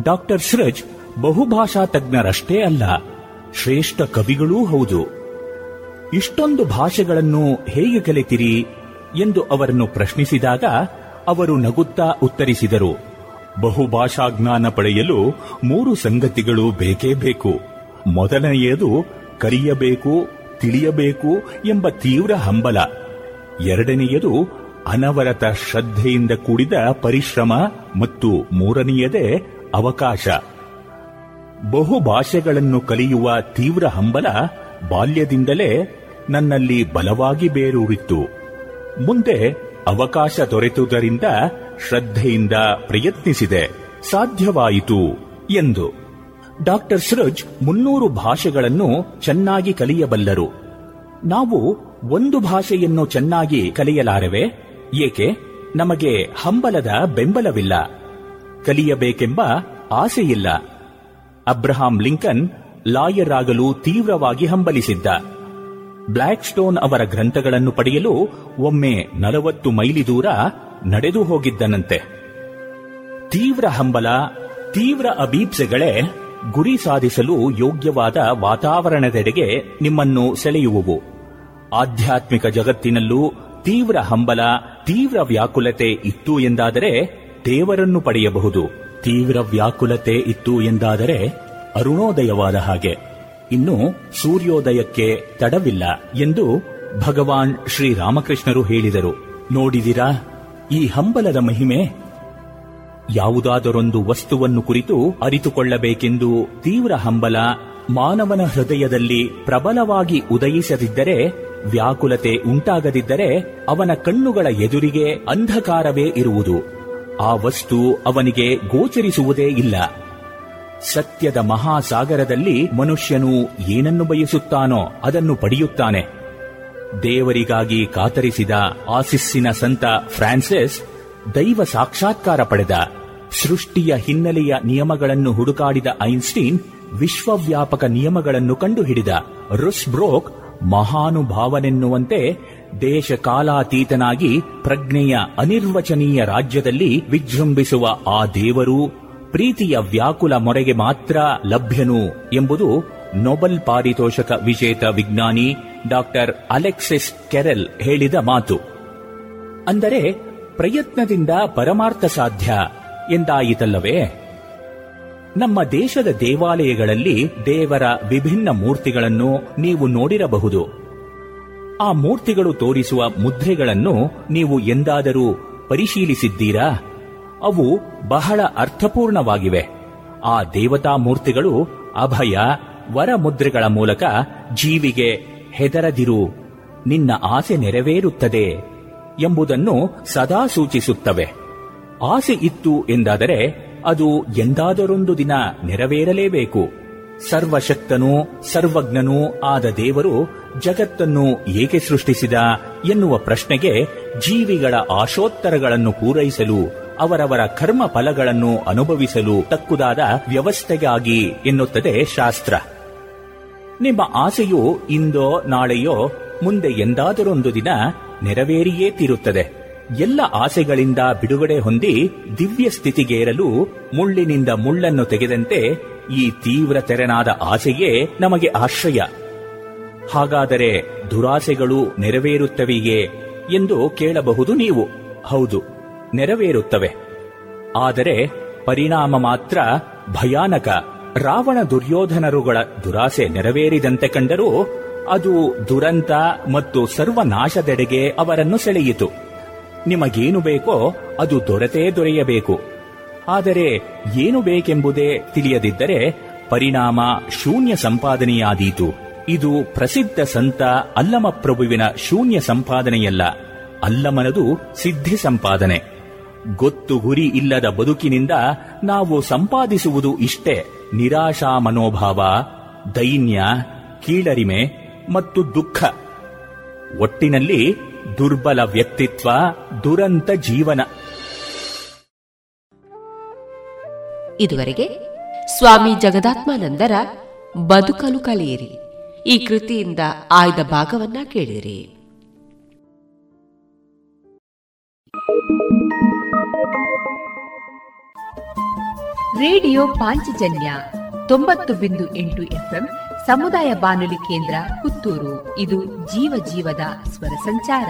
S5: ಡಾಕ್ಟರ್ ಸೃಜ್ ಬಹುಭಾಷಾ ತಜ್ಞರಷ್ಟೇ ಅಲ್ಲ, ಶ್ರೇಷ್ಠ ಕವಿಗಳೂ ಹೌದು. ಇಷ್ಟೊಂದು ಭಾಷೆಗಳನ್ನು ಹೇಗೆ ಕಲಿತಿರಿ ಎಂದು ಅವರನ್ನು ಪ್ರಶ್ನಿಸಿದಾಗ ಅವರು ನಗುತ್ತಾ ಉತ್ತರಿಸಿದರು ಬಹುಭಾಷಾ ಜ್ಞಾನ ಪಡೆಯಲು ಮೂರು ಸಂಗತಿಗಳು ಬೇಕೇ ಬೇಕು. ಮೊದಲನೆಯದು ಕಲಿಯಬೇಕು ತಿಳಿಯಬೇಕು ಎಂಬ ತೀವ್ರ ಹಂಬಲ. ಎರಡನೆಯದು, ಅನವರತ ಶ್ರದ್ಧೆಯಿಂದ ಕೂಡಿದ ಪರಿಶ್ರಮ ಮತ್ತು ಮೂರನೆಯದೇ, ಅವಕಾಶ. ಬಹುಭಾಷೆಗಳನ್ನು ಕಲಿಯುವ ತೀವ್ರ ಹಂಬಲ ಬಾಲ್ಯದಿಂದಲೇ ನನ್ನಲ್ಲಿ ಬಲವಾಗಿ ಬೇರೂರಿತ್ತು. ಮುಂದೆ ಅವಕಾಶ ದೊರೆತುದರಿಂದ ಶ್ರದ್ಧೆಯಿಂದ ಪ್ರಯತ್ನಿಸಿದೆ. ಸಾಧ್ಯವಾಯಿತು ಎಂದು ಡಾಕ್ಟರ್ ಸೃಜ್ ಮುನ್ನೂರು ಭಾಷೆಗಳನ್ನು ಚೆನ್ನಾಗಿ ಕಲಿಯಬಲ್ಲರು. ನಾವು ಒಂದು ಭಾಷೆಯನ್ನು ಚೆನ್ನಾಗಿ ಕಲಿಯಲಾರೆವೆ? ಏಕೆ? ನಮಗೆ ಹಂಬಲದ ಬೆಂಬಲವಿಲ್ಲ. ಕಲಿಯಬೇಕೆಂಬ ಆಸೆಯಿಲ್ಲ. ಅಬ್ರಹಾಂ ಲಿಂಕನ್ ಲಾಯರ್ ಆಗಲು ತೀವ್ರವಾಗಿ ಹಂಬಲಿಸಿದ್ದ. ಬ್ಲ್ಯಾಕ್ ಸ್ಟೋನ್ ಅವರ ಗ್ರಂಥಗಳನ್ನು ಪಡೆಯಲು ಒಮ್ಮೆ ನಲವತ್ತು ಮೈಲಿ ದೂರ ನಡೆದು ಹೋಗಿದ್ದನಂತೆ. ತೀವ್ರ ಹಂಬಲ, ತೀವ್ರ ಅಭೀಪ್ಸೆಗಳೇ ಗುರಿ ಸಾಧಿಸಲು ಯೋಗ್ಯವಾದ ವಾತಾವರಣದೆಡೆಗೆ ನಿಮ್ಮನ್ನು ಸೆಳೆಯುವವು. ಆಧ್ಯಾತ್ಮಿಕ ಜಗತ್ತಿನಲ್ಲೂ ತೀವ್ರ ಹಂಬಲ, ತೀವ್ರ ವ್ಯಾಕುಲತೆ ಇತ್ತು ಎಂದಾದರೆ ದೇವರನ್ನು ಪಡೆಯಬಹುದು. ತೀವ್ರ ವ್ಯಾಕುಲತೆ ಇತ್ತು ಎಂದಾದರೆ ಅರುಣೋದಯವಾದ ಹಾಗೆ. ಇನ್ನು ಸೂರ್ಯೋದಯಕ್ಕೆ ತಡವಿಲ್ಲ ಎಂದು ಭಗವಾನ್ ಶ್ರೀರಾಮಕೃಷ್ಣರು ಹೇಳಿದರು. ನೋಡಿದಿರಾ, ಈ ಹಂಬಲದ ಮಹಿಮೆ? ಯಾವುದಾದರೊಂದು ವಸ್ತುವನ್ನು ಕುರಿತು ಅರಿತುಕೊಳ್ಳಬೇಕೆಂದು ತೀವ್ರ ಹಂಬಲ ಮಾನವನ ಹೃದಯದಲ್ಲಿ ಪ್ರಬಲವಾಗಿ ಉದಯಿಸದಿದ್ದರೆ, ವ್ಯಾಕುಲತೆ ಉಂಟಾಗದಿದ್ದರೆ ಅವನ ಕಣ್ಣುಗಳ ಎದುರಿಗೆ ಅಂಧಕಾರವೇ ಇರುವುದು. ಆ ವಸ್ತು ಅವನಿಗೆ ಗೋಚರಿಸುವುದೇ ಇಲ್ಲ. ಸತ್ಯದ ಮಹಾಸಾಗರದಲ್ಲಿ ಮನುಷ್ಯನು ಏನನ್ನು ಬಯಸುತ್ತಾನೋ ಅದನ್ನು ಪಡೆಯುತ್ತಾನೆ. ದೇವರಿಗಾಗಿ ಕಾತರಿಸಿದ ಆಸಿಸ್ಸಿನ ಸಂತ ಫ್ರಾನ್ಸಿಸ್ ದೈವ ಸಾಕ್ಷಾತ್ಕಾರ ಪಡೆದ. ಸೃಷ್ಟಿಯ ಹಿನ್ನೆಲೆಯ ನಿಯಮಗಳನ್ನು ಹುಡುಕಾಡಿದ ಐನ್ಸ್ಟೀನ್ ವಿಶ್ವವ್ಯಾಪಕ ನಿಯಮಗಳನ್ನು ಕಂಡುಹಿಡಿದ. ರುಸ್ ಬ್ರೋಕ್ ಮಹಾನುಭಾವನೆನ್ನುವಂತೆ ದೇಶ ಕಾಲಾತೀತನಾಗಿ ಪ್ರಜ್ಞೆಯ ಅನಿರ್ವಚನೀಯ ರಾಜ್ಯದಲ್ಲಿ ವಿಜೃಂಭಿಸುವ ಆ ದೇವರು ಪ್ರೀತಿಯ ವ್ಯಾಕುಲ ಮೊರೆಗೆ ಮಾತ್ರ ಲಭ್ಯನು ಎಂಬುದು ನೊಬೆಲ್ ಪಾರಿತೋಷಕ ವಿಜೇತ ವಿಜ್ಞಾನಿ ಡಾಕ್ಟರ್ ಅಲೆಕ್ಸಿಸ್ ಕೆರೆಲ್ ಹೇಳಿದ ಮಾತು. ಅಂದರೆ ಪ್ರಯತ್ನದಿಂದ ಪರಮಾರ್ಥ ಸಾಧ್ಯ ಎಂದಾಯಿತಲ್ಲವೇ? ನಮ್ಮ ದೇಶದ ದೇವಾಲಯಗಳಲ್ಲಿ ದೇವರ ವಿಭಿನ್ನ ಮೂರ್ತಿಗಳನ್ನು ನೀವು ನೋಡಿರಬಹುದು. ಆ ಮೂರ್ತಿಗಳು ತೋರಿಸುವ ಮುದ್ರೆಗಳನ್ನು ನೀವು ಎಂದಾದರೂ ಪರಿಶೀಲಿಸಿದ್ದೀರಾ? ಅವು ಬಹಳ ಅರ್ಥಪೂರ್ಣವಾಗಿವೆ. ಆ ದೇವತಾ ಮೂರ್ತಿಗಳು ಅಭಯ ವರ ಮುದ್ರೆಗಳ ಮೂಲಕ ಜೀವಿಗೆ ಹೆದರದಿರು. ನಿನ್ನ ಆಸೆ ನೆರವೇರುತ್ತದೆ ಎಂಬುದನ್ನು ಸದಾ ಸೂಚಿಸುತ್ತವೆ. ಆಸೆ ಇತ್ತು ಎಂದಾದರೆ ಅದು ಎಂದಾದರೊಂದು ದಿನ ನೆರವೇರಲೇಬೇಕು. ಸರ್ವಶಕ್ತನೂ ಸರ್ವಜ್ಞನೂ ಆದ ದೇವರು ಜಗತ್ತನ್ನು ಏಕೆ ಸೃಷ್ಟಿಸಿದ ಎನ್ನುವ ಪ್ರಶ್ನೆಗೆ ಜೀವಿಗಳ ಆಶೋತ್ತರಗಳನ್ನು ಪೂರೈಸಲು ಅವರವರ ಕರ್ಮ ಫಲಗಳನ್ನು ಅನುಭವಿಸಲು ತಕ್ಕುದಾದ ವ್ಯವಸ್ಥೆಗಾಗಿ ಎನ್ನುತ್ತದೆ ಶಾಸ್ತ್ರ. ನಿಮ್ಮ ಆಸೆಯು ಇಂದೋ ನಾಳೆಯೋ ಮುಂದೆ ಎಂದಾದರೊಂದು ದಿನ ನೆರವೇರಿಯೇ ತೀರುತ್ತದೆ. ಎಲ್ಲ ಆಸೆಗಳಿಂದ ಬಿಡುಗಡೆ ಹೊಂದಿ ದಿವ್ಯ ಸ್ಥಿತಿಗೇರಲು ಮುಳ್ಳಿನಿಂದ ಮುಳ್ಳನ್ನು ತೆಗೆದಂತೆ ಈ ತೀವ್ರ ತೆರನಾದ ಆಸೆಯೇ ನಮಗೆ ಆಶ್ರಯ. ಹಾಗಾದರೆ ದುರಾಸೆಗಳು ನೆರವೇರುತ್ತವೆಯೇ ಎಂದು ಕೇಳಬಹುದು ನೀವು. ಹೌದು. ನೆರವೇರುತ್ತವೆ. ಆದರೆ ಪರಿಣಾಮ ಮಾತ್ರ ಭಯಾನಕ. ರಾವಣ ದುರ್ಯೋಧನರುಗಳ ದುರಾಸೆ ನೆರವೇರಿದಂತೆ ಕಂಡರೂ ಅದು ದುರಂತ ಮತ್ತು ಸರ್ವನಾಶದೆಡೆಗೆ ಅವರನ್ನು ಸೆಳೆಯಿತು. ನಿಮಗೇನು ಬೇಕೋ ಅದು ದೊರೆತೇ ದೊರೆಯಬೇಕು. ಆದರೆ ಏನು ಬೇಕೆಂಬುದೇ ತಿಳಿಯದಿದ್ದರೆ ಪರಿಣಾಮ ಶೂನ್ಯ ಸಂಪಾದನೆಯಾದೀತು. ಇದು ಪ್ರಸಿದ್ಧ ಸಂತ ಅಲ್ಲಮಪ್ರಭುವಿನ ಶೂನ್ಯ ಸಂಪಾದನೆಯಲ್ಲ. ಅಲ್ಲಮನದು ಸಿದ್ಧಿ ಸಂಪಾದನೆ. ಗೊತ್ತು ಗುರಿ ಇಲ್ಲದ ಬದುಕಿನಿಂದ ನಾವು ಸಂಪಾದಿಸುವುದು ಇಷ್ಟೇ. ನಿರಾಶಾ ಮನೋಭಾವ, ದೈನ್ಯ, ಕೀಳರಿಮೆ ಮತ್ತು ದುಃಖ. ಒಟ್ಟಿನಲ್ಲಿ ದುರ್ಬಲ ವ್ಯಕ್ತಿತ್ವ, ದುರಂತ ಜೀವನ.
S2: ಇದುವರೆಗೆ ಸ್ವಾಮಿ ಜಗದಾತ್ಮಾನಂದರ ಬದುಕಲು ಕಲಿಯಿರಿ. ಈ ಕೃತಿಯಿಂದ ಆಯ್ದ ಭಾಗವನ್ನ ಕೇಳಿರಿ.
S4: ರೇಡಿಯೋ ಪಾಂಚಜನ್ಯ ತೊಂಬತ್ತು ಬಿಂದು ಎಂಟು ಎಫ್ಎಂ ಸಮುದಾಯ ಬಾನುಲಿ ಕೇಂದ್ರ ಪುತ್ತೂರು. ಇದು ಜೀವ ಜೀವದ ಸ್ವರ ಸಂಚಾರ.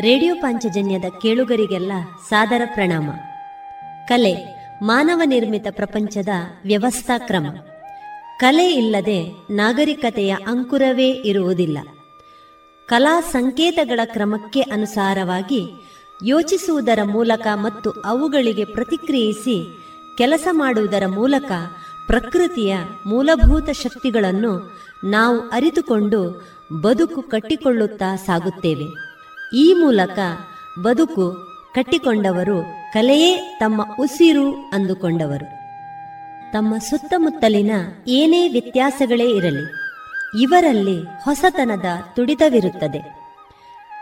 S7: ರೇಡಿಯೋ ಪಾಂಚಜನ್ಯದ ಕೇಳುಗರಿಗೆಲ್ಲ ಸಾದರ ಪ್ರಣಾಮ. ಕಲೆ, ಮಾನವ ನಿರ್ಮಿತ ಪ್ರಪಂಚದ ವ್ಯವಸ್ಥಾ ಕ್ರಮ. ಕಲೆ ಇಲ್ಲದೆ ನಾಗರಿಕತೆಯ ಅಂಕುರವೇ ಇರುವುದಿಲ್ಲ. ಕಲಾ ಸಂಕೇತಗಳ ಕ್ರಮಕ್ಕೆ ಅನುಸಾರವಾಗಿ ಯೋಚಿಸುವುದರ ಮೂಲಕ ಮತ್ತು ಅವುಗಳಿಗೆ ಪ್ರತಿಕ್ರಿಯಿಸಿ ಕೆಲಸ ಮಾಡುವುದರ ಮೂಲಕ ಪ್ರಕೃತಿಯ ಮೂಲಭೂತ ಶಕ್ತಿಗಳನ್ನು ನಾವು ಅರಿತುಕೊಂಡು ಬದುಕು ಕಟ್ಟಿಕೊಳ್ಳುತ್ತಾ ಸಾಗುತ್ತೇವೆ. ಈ ಮೂಲಕ ಬದುಕು ಕಟ್ಟಿಕೊಂಡವರು ಕಲೆಯೇ ತಮ್ಮ ಉಸಿರು ಅಂದುಕೊಂಡವರು. ತಮ್ಮ ಸುತ್ತಮುತ್ತಲಿನ ಏನೇ ವ್ಯತ್ಯಾಸಗಳೇ ಇರಲಿ, ಇವರಲ್ಲಿ ಹೊಸತನದ ತುಡಿತವಿರುತ್ತದೆ.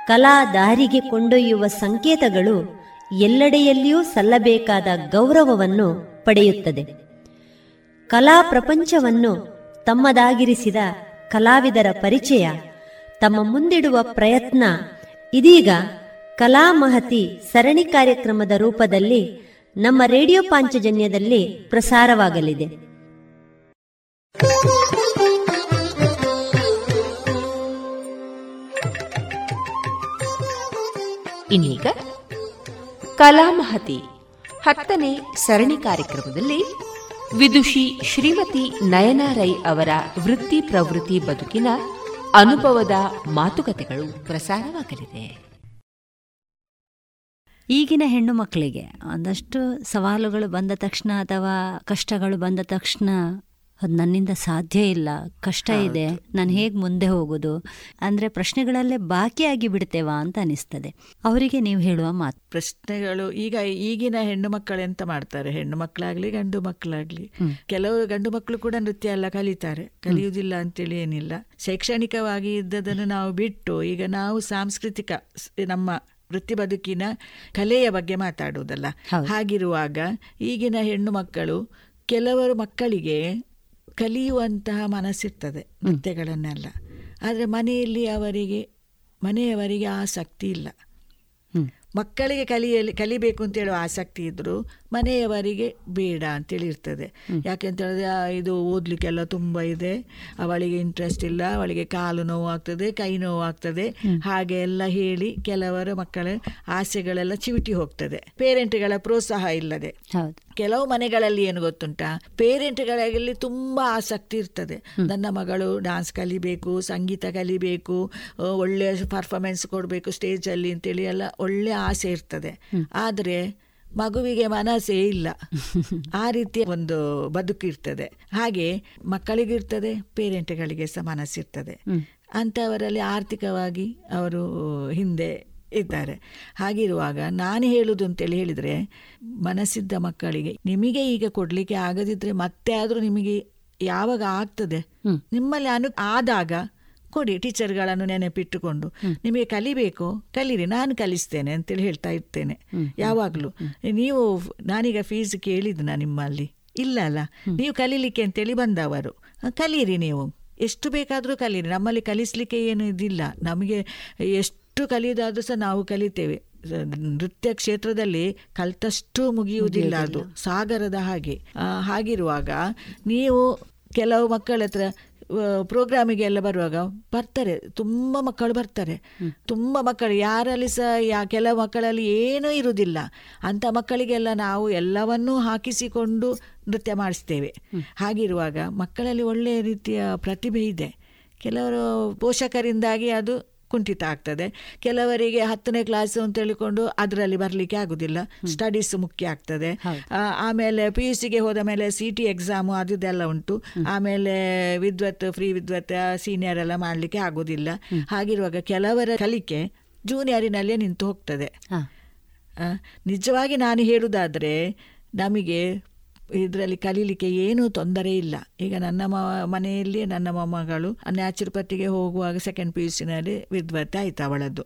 S7: ಕಲಾ ದಾರಿಗೆ ಕೊಂಡೊಯ್ಯುವ ಸಂಕೇತಗಳು ಎಲ್ಲೆಡೆಯಲ್ಲಿಯೂ ಸಲ್ಲಬೇಕಾದ ಗೌರವವನ್ನು ಪಡೆಯುತ್ತದೆ. ಕಲಾ ಪ್ರಪಂಚವನ್ನು ತಮ್ಮದಾಗಿರಿಸಿದ ಕಲಾವಿದರ ಪರಿಚಯ, ತಮ್ಮ ಮುಂದಿಡುವ ಪ್ರಯತ್ನ ಇದೀಗ ಕಲಾ ಮಹತಿ ಸರಣಿ ಕಾರ್ಯಕ್ರಮದ ರೂಪದಲ್ಲಿ ನಮ್ಮ ರೇಡಿಯೋ ಪಾಂಚಜನ್ಯದಲ್ಲಿ ಪ್ರಸಾರವಾಗಲಿದೆ.
S2: ಇನ್ನೀಗ ಕಲಾಮಹತಿ ಹತ್ತನೇ ಸರಣಿ ಕಾರ್ಯಕ್ರಮದಲ್ಲಿ ವಿದುಷಿ ಶ್ರೀಮತಿ ನಯನಾರೈ ಅವರ ವೃತ್ತಿ ಪ್ರವೃತ್ತಿ ಬದುಕಿನ ಅನುಭವದ ಮಾತುಕತೆಗಳು ಪ್ರಸಾರವಾಗಲಿದೆ.
S8: ಈಗಿನ ಹೆಣ್ಣು ಮಕ್ಕಳಿಗೆ ಒಂದಷ್ಟು ಸವಾಲುಗಳು ಬಂದ ತಕ್ಷಣ ಅಥವಾ ಕಷ್ಟಗಳು ಬಂದ ತಕ್ಷಣ ಅದು ನನ್ನಿಂದ ಸಾಧ್ಯ ಇಲ್ಲ ಕಷ್ಟ ಇದೆ ನಾನು ಹೇಗೆ ಮುಂದೆ ಹೋಗೋದು? ಅಂದರೆ ಪ್ರಶ್ನೆಗಳಲ್ಲೇ ಬಾಕಿಯಾಗಿ ಬಿಡ್ತೇವಾ ಅಂತ ಅನಿಸ್ತದೆ. ಅವರಿಗೆ ನೀವು ಹೇಳುವ ಮಾತು.
S9: ಪ್ರಶ್ನೆಗಳು ಈಗ ಈಗಿನ ಹೆಣ್ಣು ಮಕ್ಕಳು ಎಂತ ಮಾಡ್ತಾರೆ? ಹೆಣ್ಣು ಮಕ್ಕಳಾಗಲಿ ಗಂಡು ಮಕ್ಕಳಾಗಲಿ. ಕೆಲವು ಗಂಡು ಮಕ್ಕಳು ಕೂಡ ನೃತ್ಯ ಎಲ್ಲ ಕಲಿತಾರೆ. ಕಲಿಯುವುದಿಲ್ಲ ಅಂತೇಳಿ ಏನಿಲ್ಲ. ಶೈಕ್ಷಣಿಕವಾಗಿ ಇದ್ದದನ್ನು ನಾವು ಬಿಟ್ಟು ಈಗ ನಾವು ಸಾಂಸ್ಕೃತಿಕ ನಮ್ಮ ವೃತ್ತಿ ಬದುಕಿನ ಕಲೆಯ ಬಗ್ಗೆ ಮಾತಾಡುವುದಲ್ಲ. ಹಾಗಿರುವಾಗ ಈಗಿನ ಹೆಣ್ಣು ಮಕ್ಕಳು ಕೆಲವರು ಮಕ್ಕಳಿಗೆ ಕಲಿಯುವಂತಹ ಮನಸ್ಸಿರ್ತದೆ ನೃತ್ಯಗಳನ್ನೆಲ್ಲ. ಆದರೆ ಮನೆಯಲ್ಲಿ ಅವರಿಗೆ ಮನೆಯವರಿಗೆ ಆಸಕ್ತಿ ಇಲ್ಲ. ಮಕ್ಕಳಿಗೆ ಕಲಿಯಲಿ ಕಲಿಬೇಕು ಅಂತೇಳುವ ಆಸಕ್ತಿ ಇದ್ದರೂ ಮನೆಯವರಿಗೆ ಬೇಡ ಅಂತೇಳಿ ಇರ್ತದೆ ಯಾಕೆಂತ ಹೇಳಿದ್ರೆ ಇದು ಓದಲಿಕ್ಕೆಲ್ಲ ತುಂಬ ಇದೆ. ಅವಳಿಗೆ ಇಂಟ್ರೆಸ್ಟ್ ಇಲ್ಲ ಅವಳಿಗೆ ಕಾಲು ನೋವು ಆಗ್ತದೆ ಕೈ ನೋವು ಆಗ್ತದೆ ಹಾಗೆ ಎಲ್ಲ ಹೇಳಿ ಕೆಲವರ ಮಕ್ಕಳ ಆಸೆಗಳೆಲ್ಲ ಚಿವಿಟಿ ಹೋಗ್ತದೆ. ಪೇರೆಂಟ್ಗಳ ಪ್ರೋತ್ಸಾಹ ಇಲ್ಲದೆ. ಕೆಲವು ಮನೆಗಳಲ್ಲಿ ಏನು ಗೊತ್ತುಂಟಾ? ಪೇರೆಂಟ್ಗಳಲ್ಲಿ ತುಂಬ ಆಸಕ್ತಿ ಇರ್ತದೆ. ನನ್ನ ಮಗಳು ಡಾನ್ಸ್ ಕಲಿಬೇಕು ಸಂಗೀತ ಕಲಿಬೇಕು ಒಳ್ಳೆಯ ಪರ್ಫಾರ್ಮೆನ್ಸ್ ಕೊಡಬೇಕು ಸ್ಟೇಜಲ್ಲಿ ಅಂತೇಳಿ ಎಲ್ಲ ಒಳ್ಳೆ ಆಸೆ ಇರ್ತದೆ. ಆದರೆ ಮಗುವಿಗೆ ಮನಸ್ಸೇ ಇಲ್ಲ. ಆ ರೀತಿಯ ಒಂದು ಬದುಕಿರ್ತದೆ ಹಾಗೆ ಮಕ್ಕಳಿಗಿರ್ತದೆ ಪೇರೆಂಟ್ಗಳಿಗೆ ಸಹ ಮನಸ್ಸಿರ್ತದೆ ಅಂಥವರಲ್ಲಿ ಆರ್ಥಿಕವಾಗಿ ಅವರು ಹಿಂದೆ ಇದ್ದಾರೆ. ಹಾಗಿರುವಾಗ ನಾನು ಹೇಳುದು ಅಂತೇಳಿ ಹೇಳಿದರೆ ಮನಸ್ಸಿದ್ದ ಮಕ್ಕಳಿಗೆ ನಿಮಗೆ ಈಗ ಕೊಡಲಿಕ್ಕೆ ಆಗದಿದ್ರೆ ಮತ್ತೆ ಆದರೂ ನಿಮಗೆ ಯಾವಾಗ ಆಗ್ತದೆ? ನಿಮ್ಮಲ್ಲಿ ಅನು ಆದಾಗ ಕೊಡಿ ಟೀಚರ್ಗಳನ್ನು ನೆನಪಿಟ್ಟುಕೊಂಡು. ನಿಮಗೆ ಕಲಿಬೇಕು ಕಲೀರಿ ನಾನು ಕಲಿಸ್ತೇನೆ ಅಂತೇಳಿ ಹೇಳ್ತಾ ಇರ್ತೇನೆ. ಯಾವಾಗಲೂ. ನೀವು ನಾನೀಗ ಫೀಸ್ ಕೇಳಿದ್ನ ನಿಮ್ಮಲ್ಲಿ. ಇಲ್ಲ ಅಲ್ಲ. ನೀವು ಕಲೀಲಿಕ್ಕೆ ಅಂತೇಳಿ ಬಂದವರು. ಕಲೀರಿ ನೀವು. ಎಷ್ಟು ಬೇಕಾದರೂ ಕಲೀರಿ. ನಮ್ಮಲ್ಲಿ ಕಲಿಸ್ಲಿಕ್ಕೆ ಏನು ಇದಿಲ್ಲ. ನಮಗೆ ಎಷ್ಟು ಕಲಿಯೋದಾದ್ರೂ ಸಹ ನಾವು ಕಲಿತೇವೆ. ನೃತ್ಯ ಕ್ಷೇತ್ರದಲ್ಲಿ ಕಲ್ತಷ್ಟು ಮುಗಿಯುವುದಿಲ್ಲ ಅದು. ಸಾಗರದ ಹಾಗೆ. ಹಾಗಿರುವಾಗ ನೀವು ಕೆಲವು ಮಕ್ಕಳ ಹತ್ರ ಪ್ರೋಗ್ರಾಮಿಗೆ ಎಲ್ಲ ಬರುವಾಗ ಬರ್ತಾರೆ. ತುಂಬ ಮಕ್ಕಳು ಬರ್ತಾರೆ. ತುಂಬ ಮಕ್ಕಳು ಯಾರಲ್ಲಿ ಸಹ ಯಾ ಕೆಲವು ಮಕ್ಕಳಲ್ಲಿ ಏನೂ ಇರುವುದಿಲ್ಲ. ಅಂಥ ಮಕ್ಕಳಿಗೆಲ್ಲ ನಾವು ಎಲ್ಲವನ್ನೂ ಹಾಕಿಸಿಕೊಂಡು ನೃತ್ಯ ಮಾಡಿಸ್ತೇವೆ. ಹಾಗಿರುವಾಗ ಮಕ್ಕಳಲ್ಲಿ ಒಳ್ಳೆಯ ರೀತಿಯ ಪ್ರತಿಭೆ ಇದೆ. ಕೆಲವರು ಪೋಷಕರಿಂದಾಗಿ ಅದು ಕುಂಠಿತ ಆಗ್ತದೆ. ಕೆಲವರಿಗೆ ಹತ್ತನೇ ಕ್ಲಾಸ್ ಅಂತ ಹೇಳಿಕೊಂಡು ಅದರಲ್ಲಿ ಬರಲಿಕ್ಕೆ ಆಗುದಿಲ್ಲ. ಸ್ಟಡೀಸ್ ಮುಖ್ಯ ಆಗ್ತದೆ. ಆಮೇಲೆ ಪಿ ಯು ಸಿಗೆ ಹೋದ ಮೇಲೆ ಸಿ ಟಿ ಎಕ್ಸಾಮು ಎಲ್ಲ ಉಂಟು. ಆಮೇಲೆ ವಿದ್ವತ್ ಫ್ರೀ ವಿದ್ವತ್ ಸೀನಿಯರ್ ಎಲ್ಲ ಮಾಡಲಿಕ್ಕೆ ಆಗುದಿಲ್ಲ. ಹಾಗಿರುವಾಗ ಕೆಲವರ ಕಲಿಕೆ ಜೂನಿಯರಿನಲ್ಲೇ ನಿಂತು ಹೋಗ್ತದೆ. ನಿಜವಾಗಿ ನಾನು ಹೇಳುವುದಾದರೆ ನಮಗೆ ಇದರಲ್ಲಿ ಕಲೀಲಿಕ್ಕೆ ಏನೂ ತೊಂದರೆ ಇಲ್ಲ. ಈಗ ನನ್ನ ಮ ಮನೆಯಲ್ಲಿ ನನ್ನ ಮೊಮ್ಮಗಳು ನ್ಯಾಚುರೋಪತಿಗೆ ಹೋಗುವಾಗ ಸೆಕೆಂಡ್ ಪಿ ಯು ಸಿನಲ್ಲಿ ವಿದ್ವತ್ ಆಯ್ತು ಅವಳದ್ದು.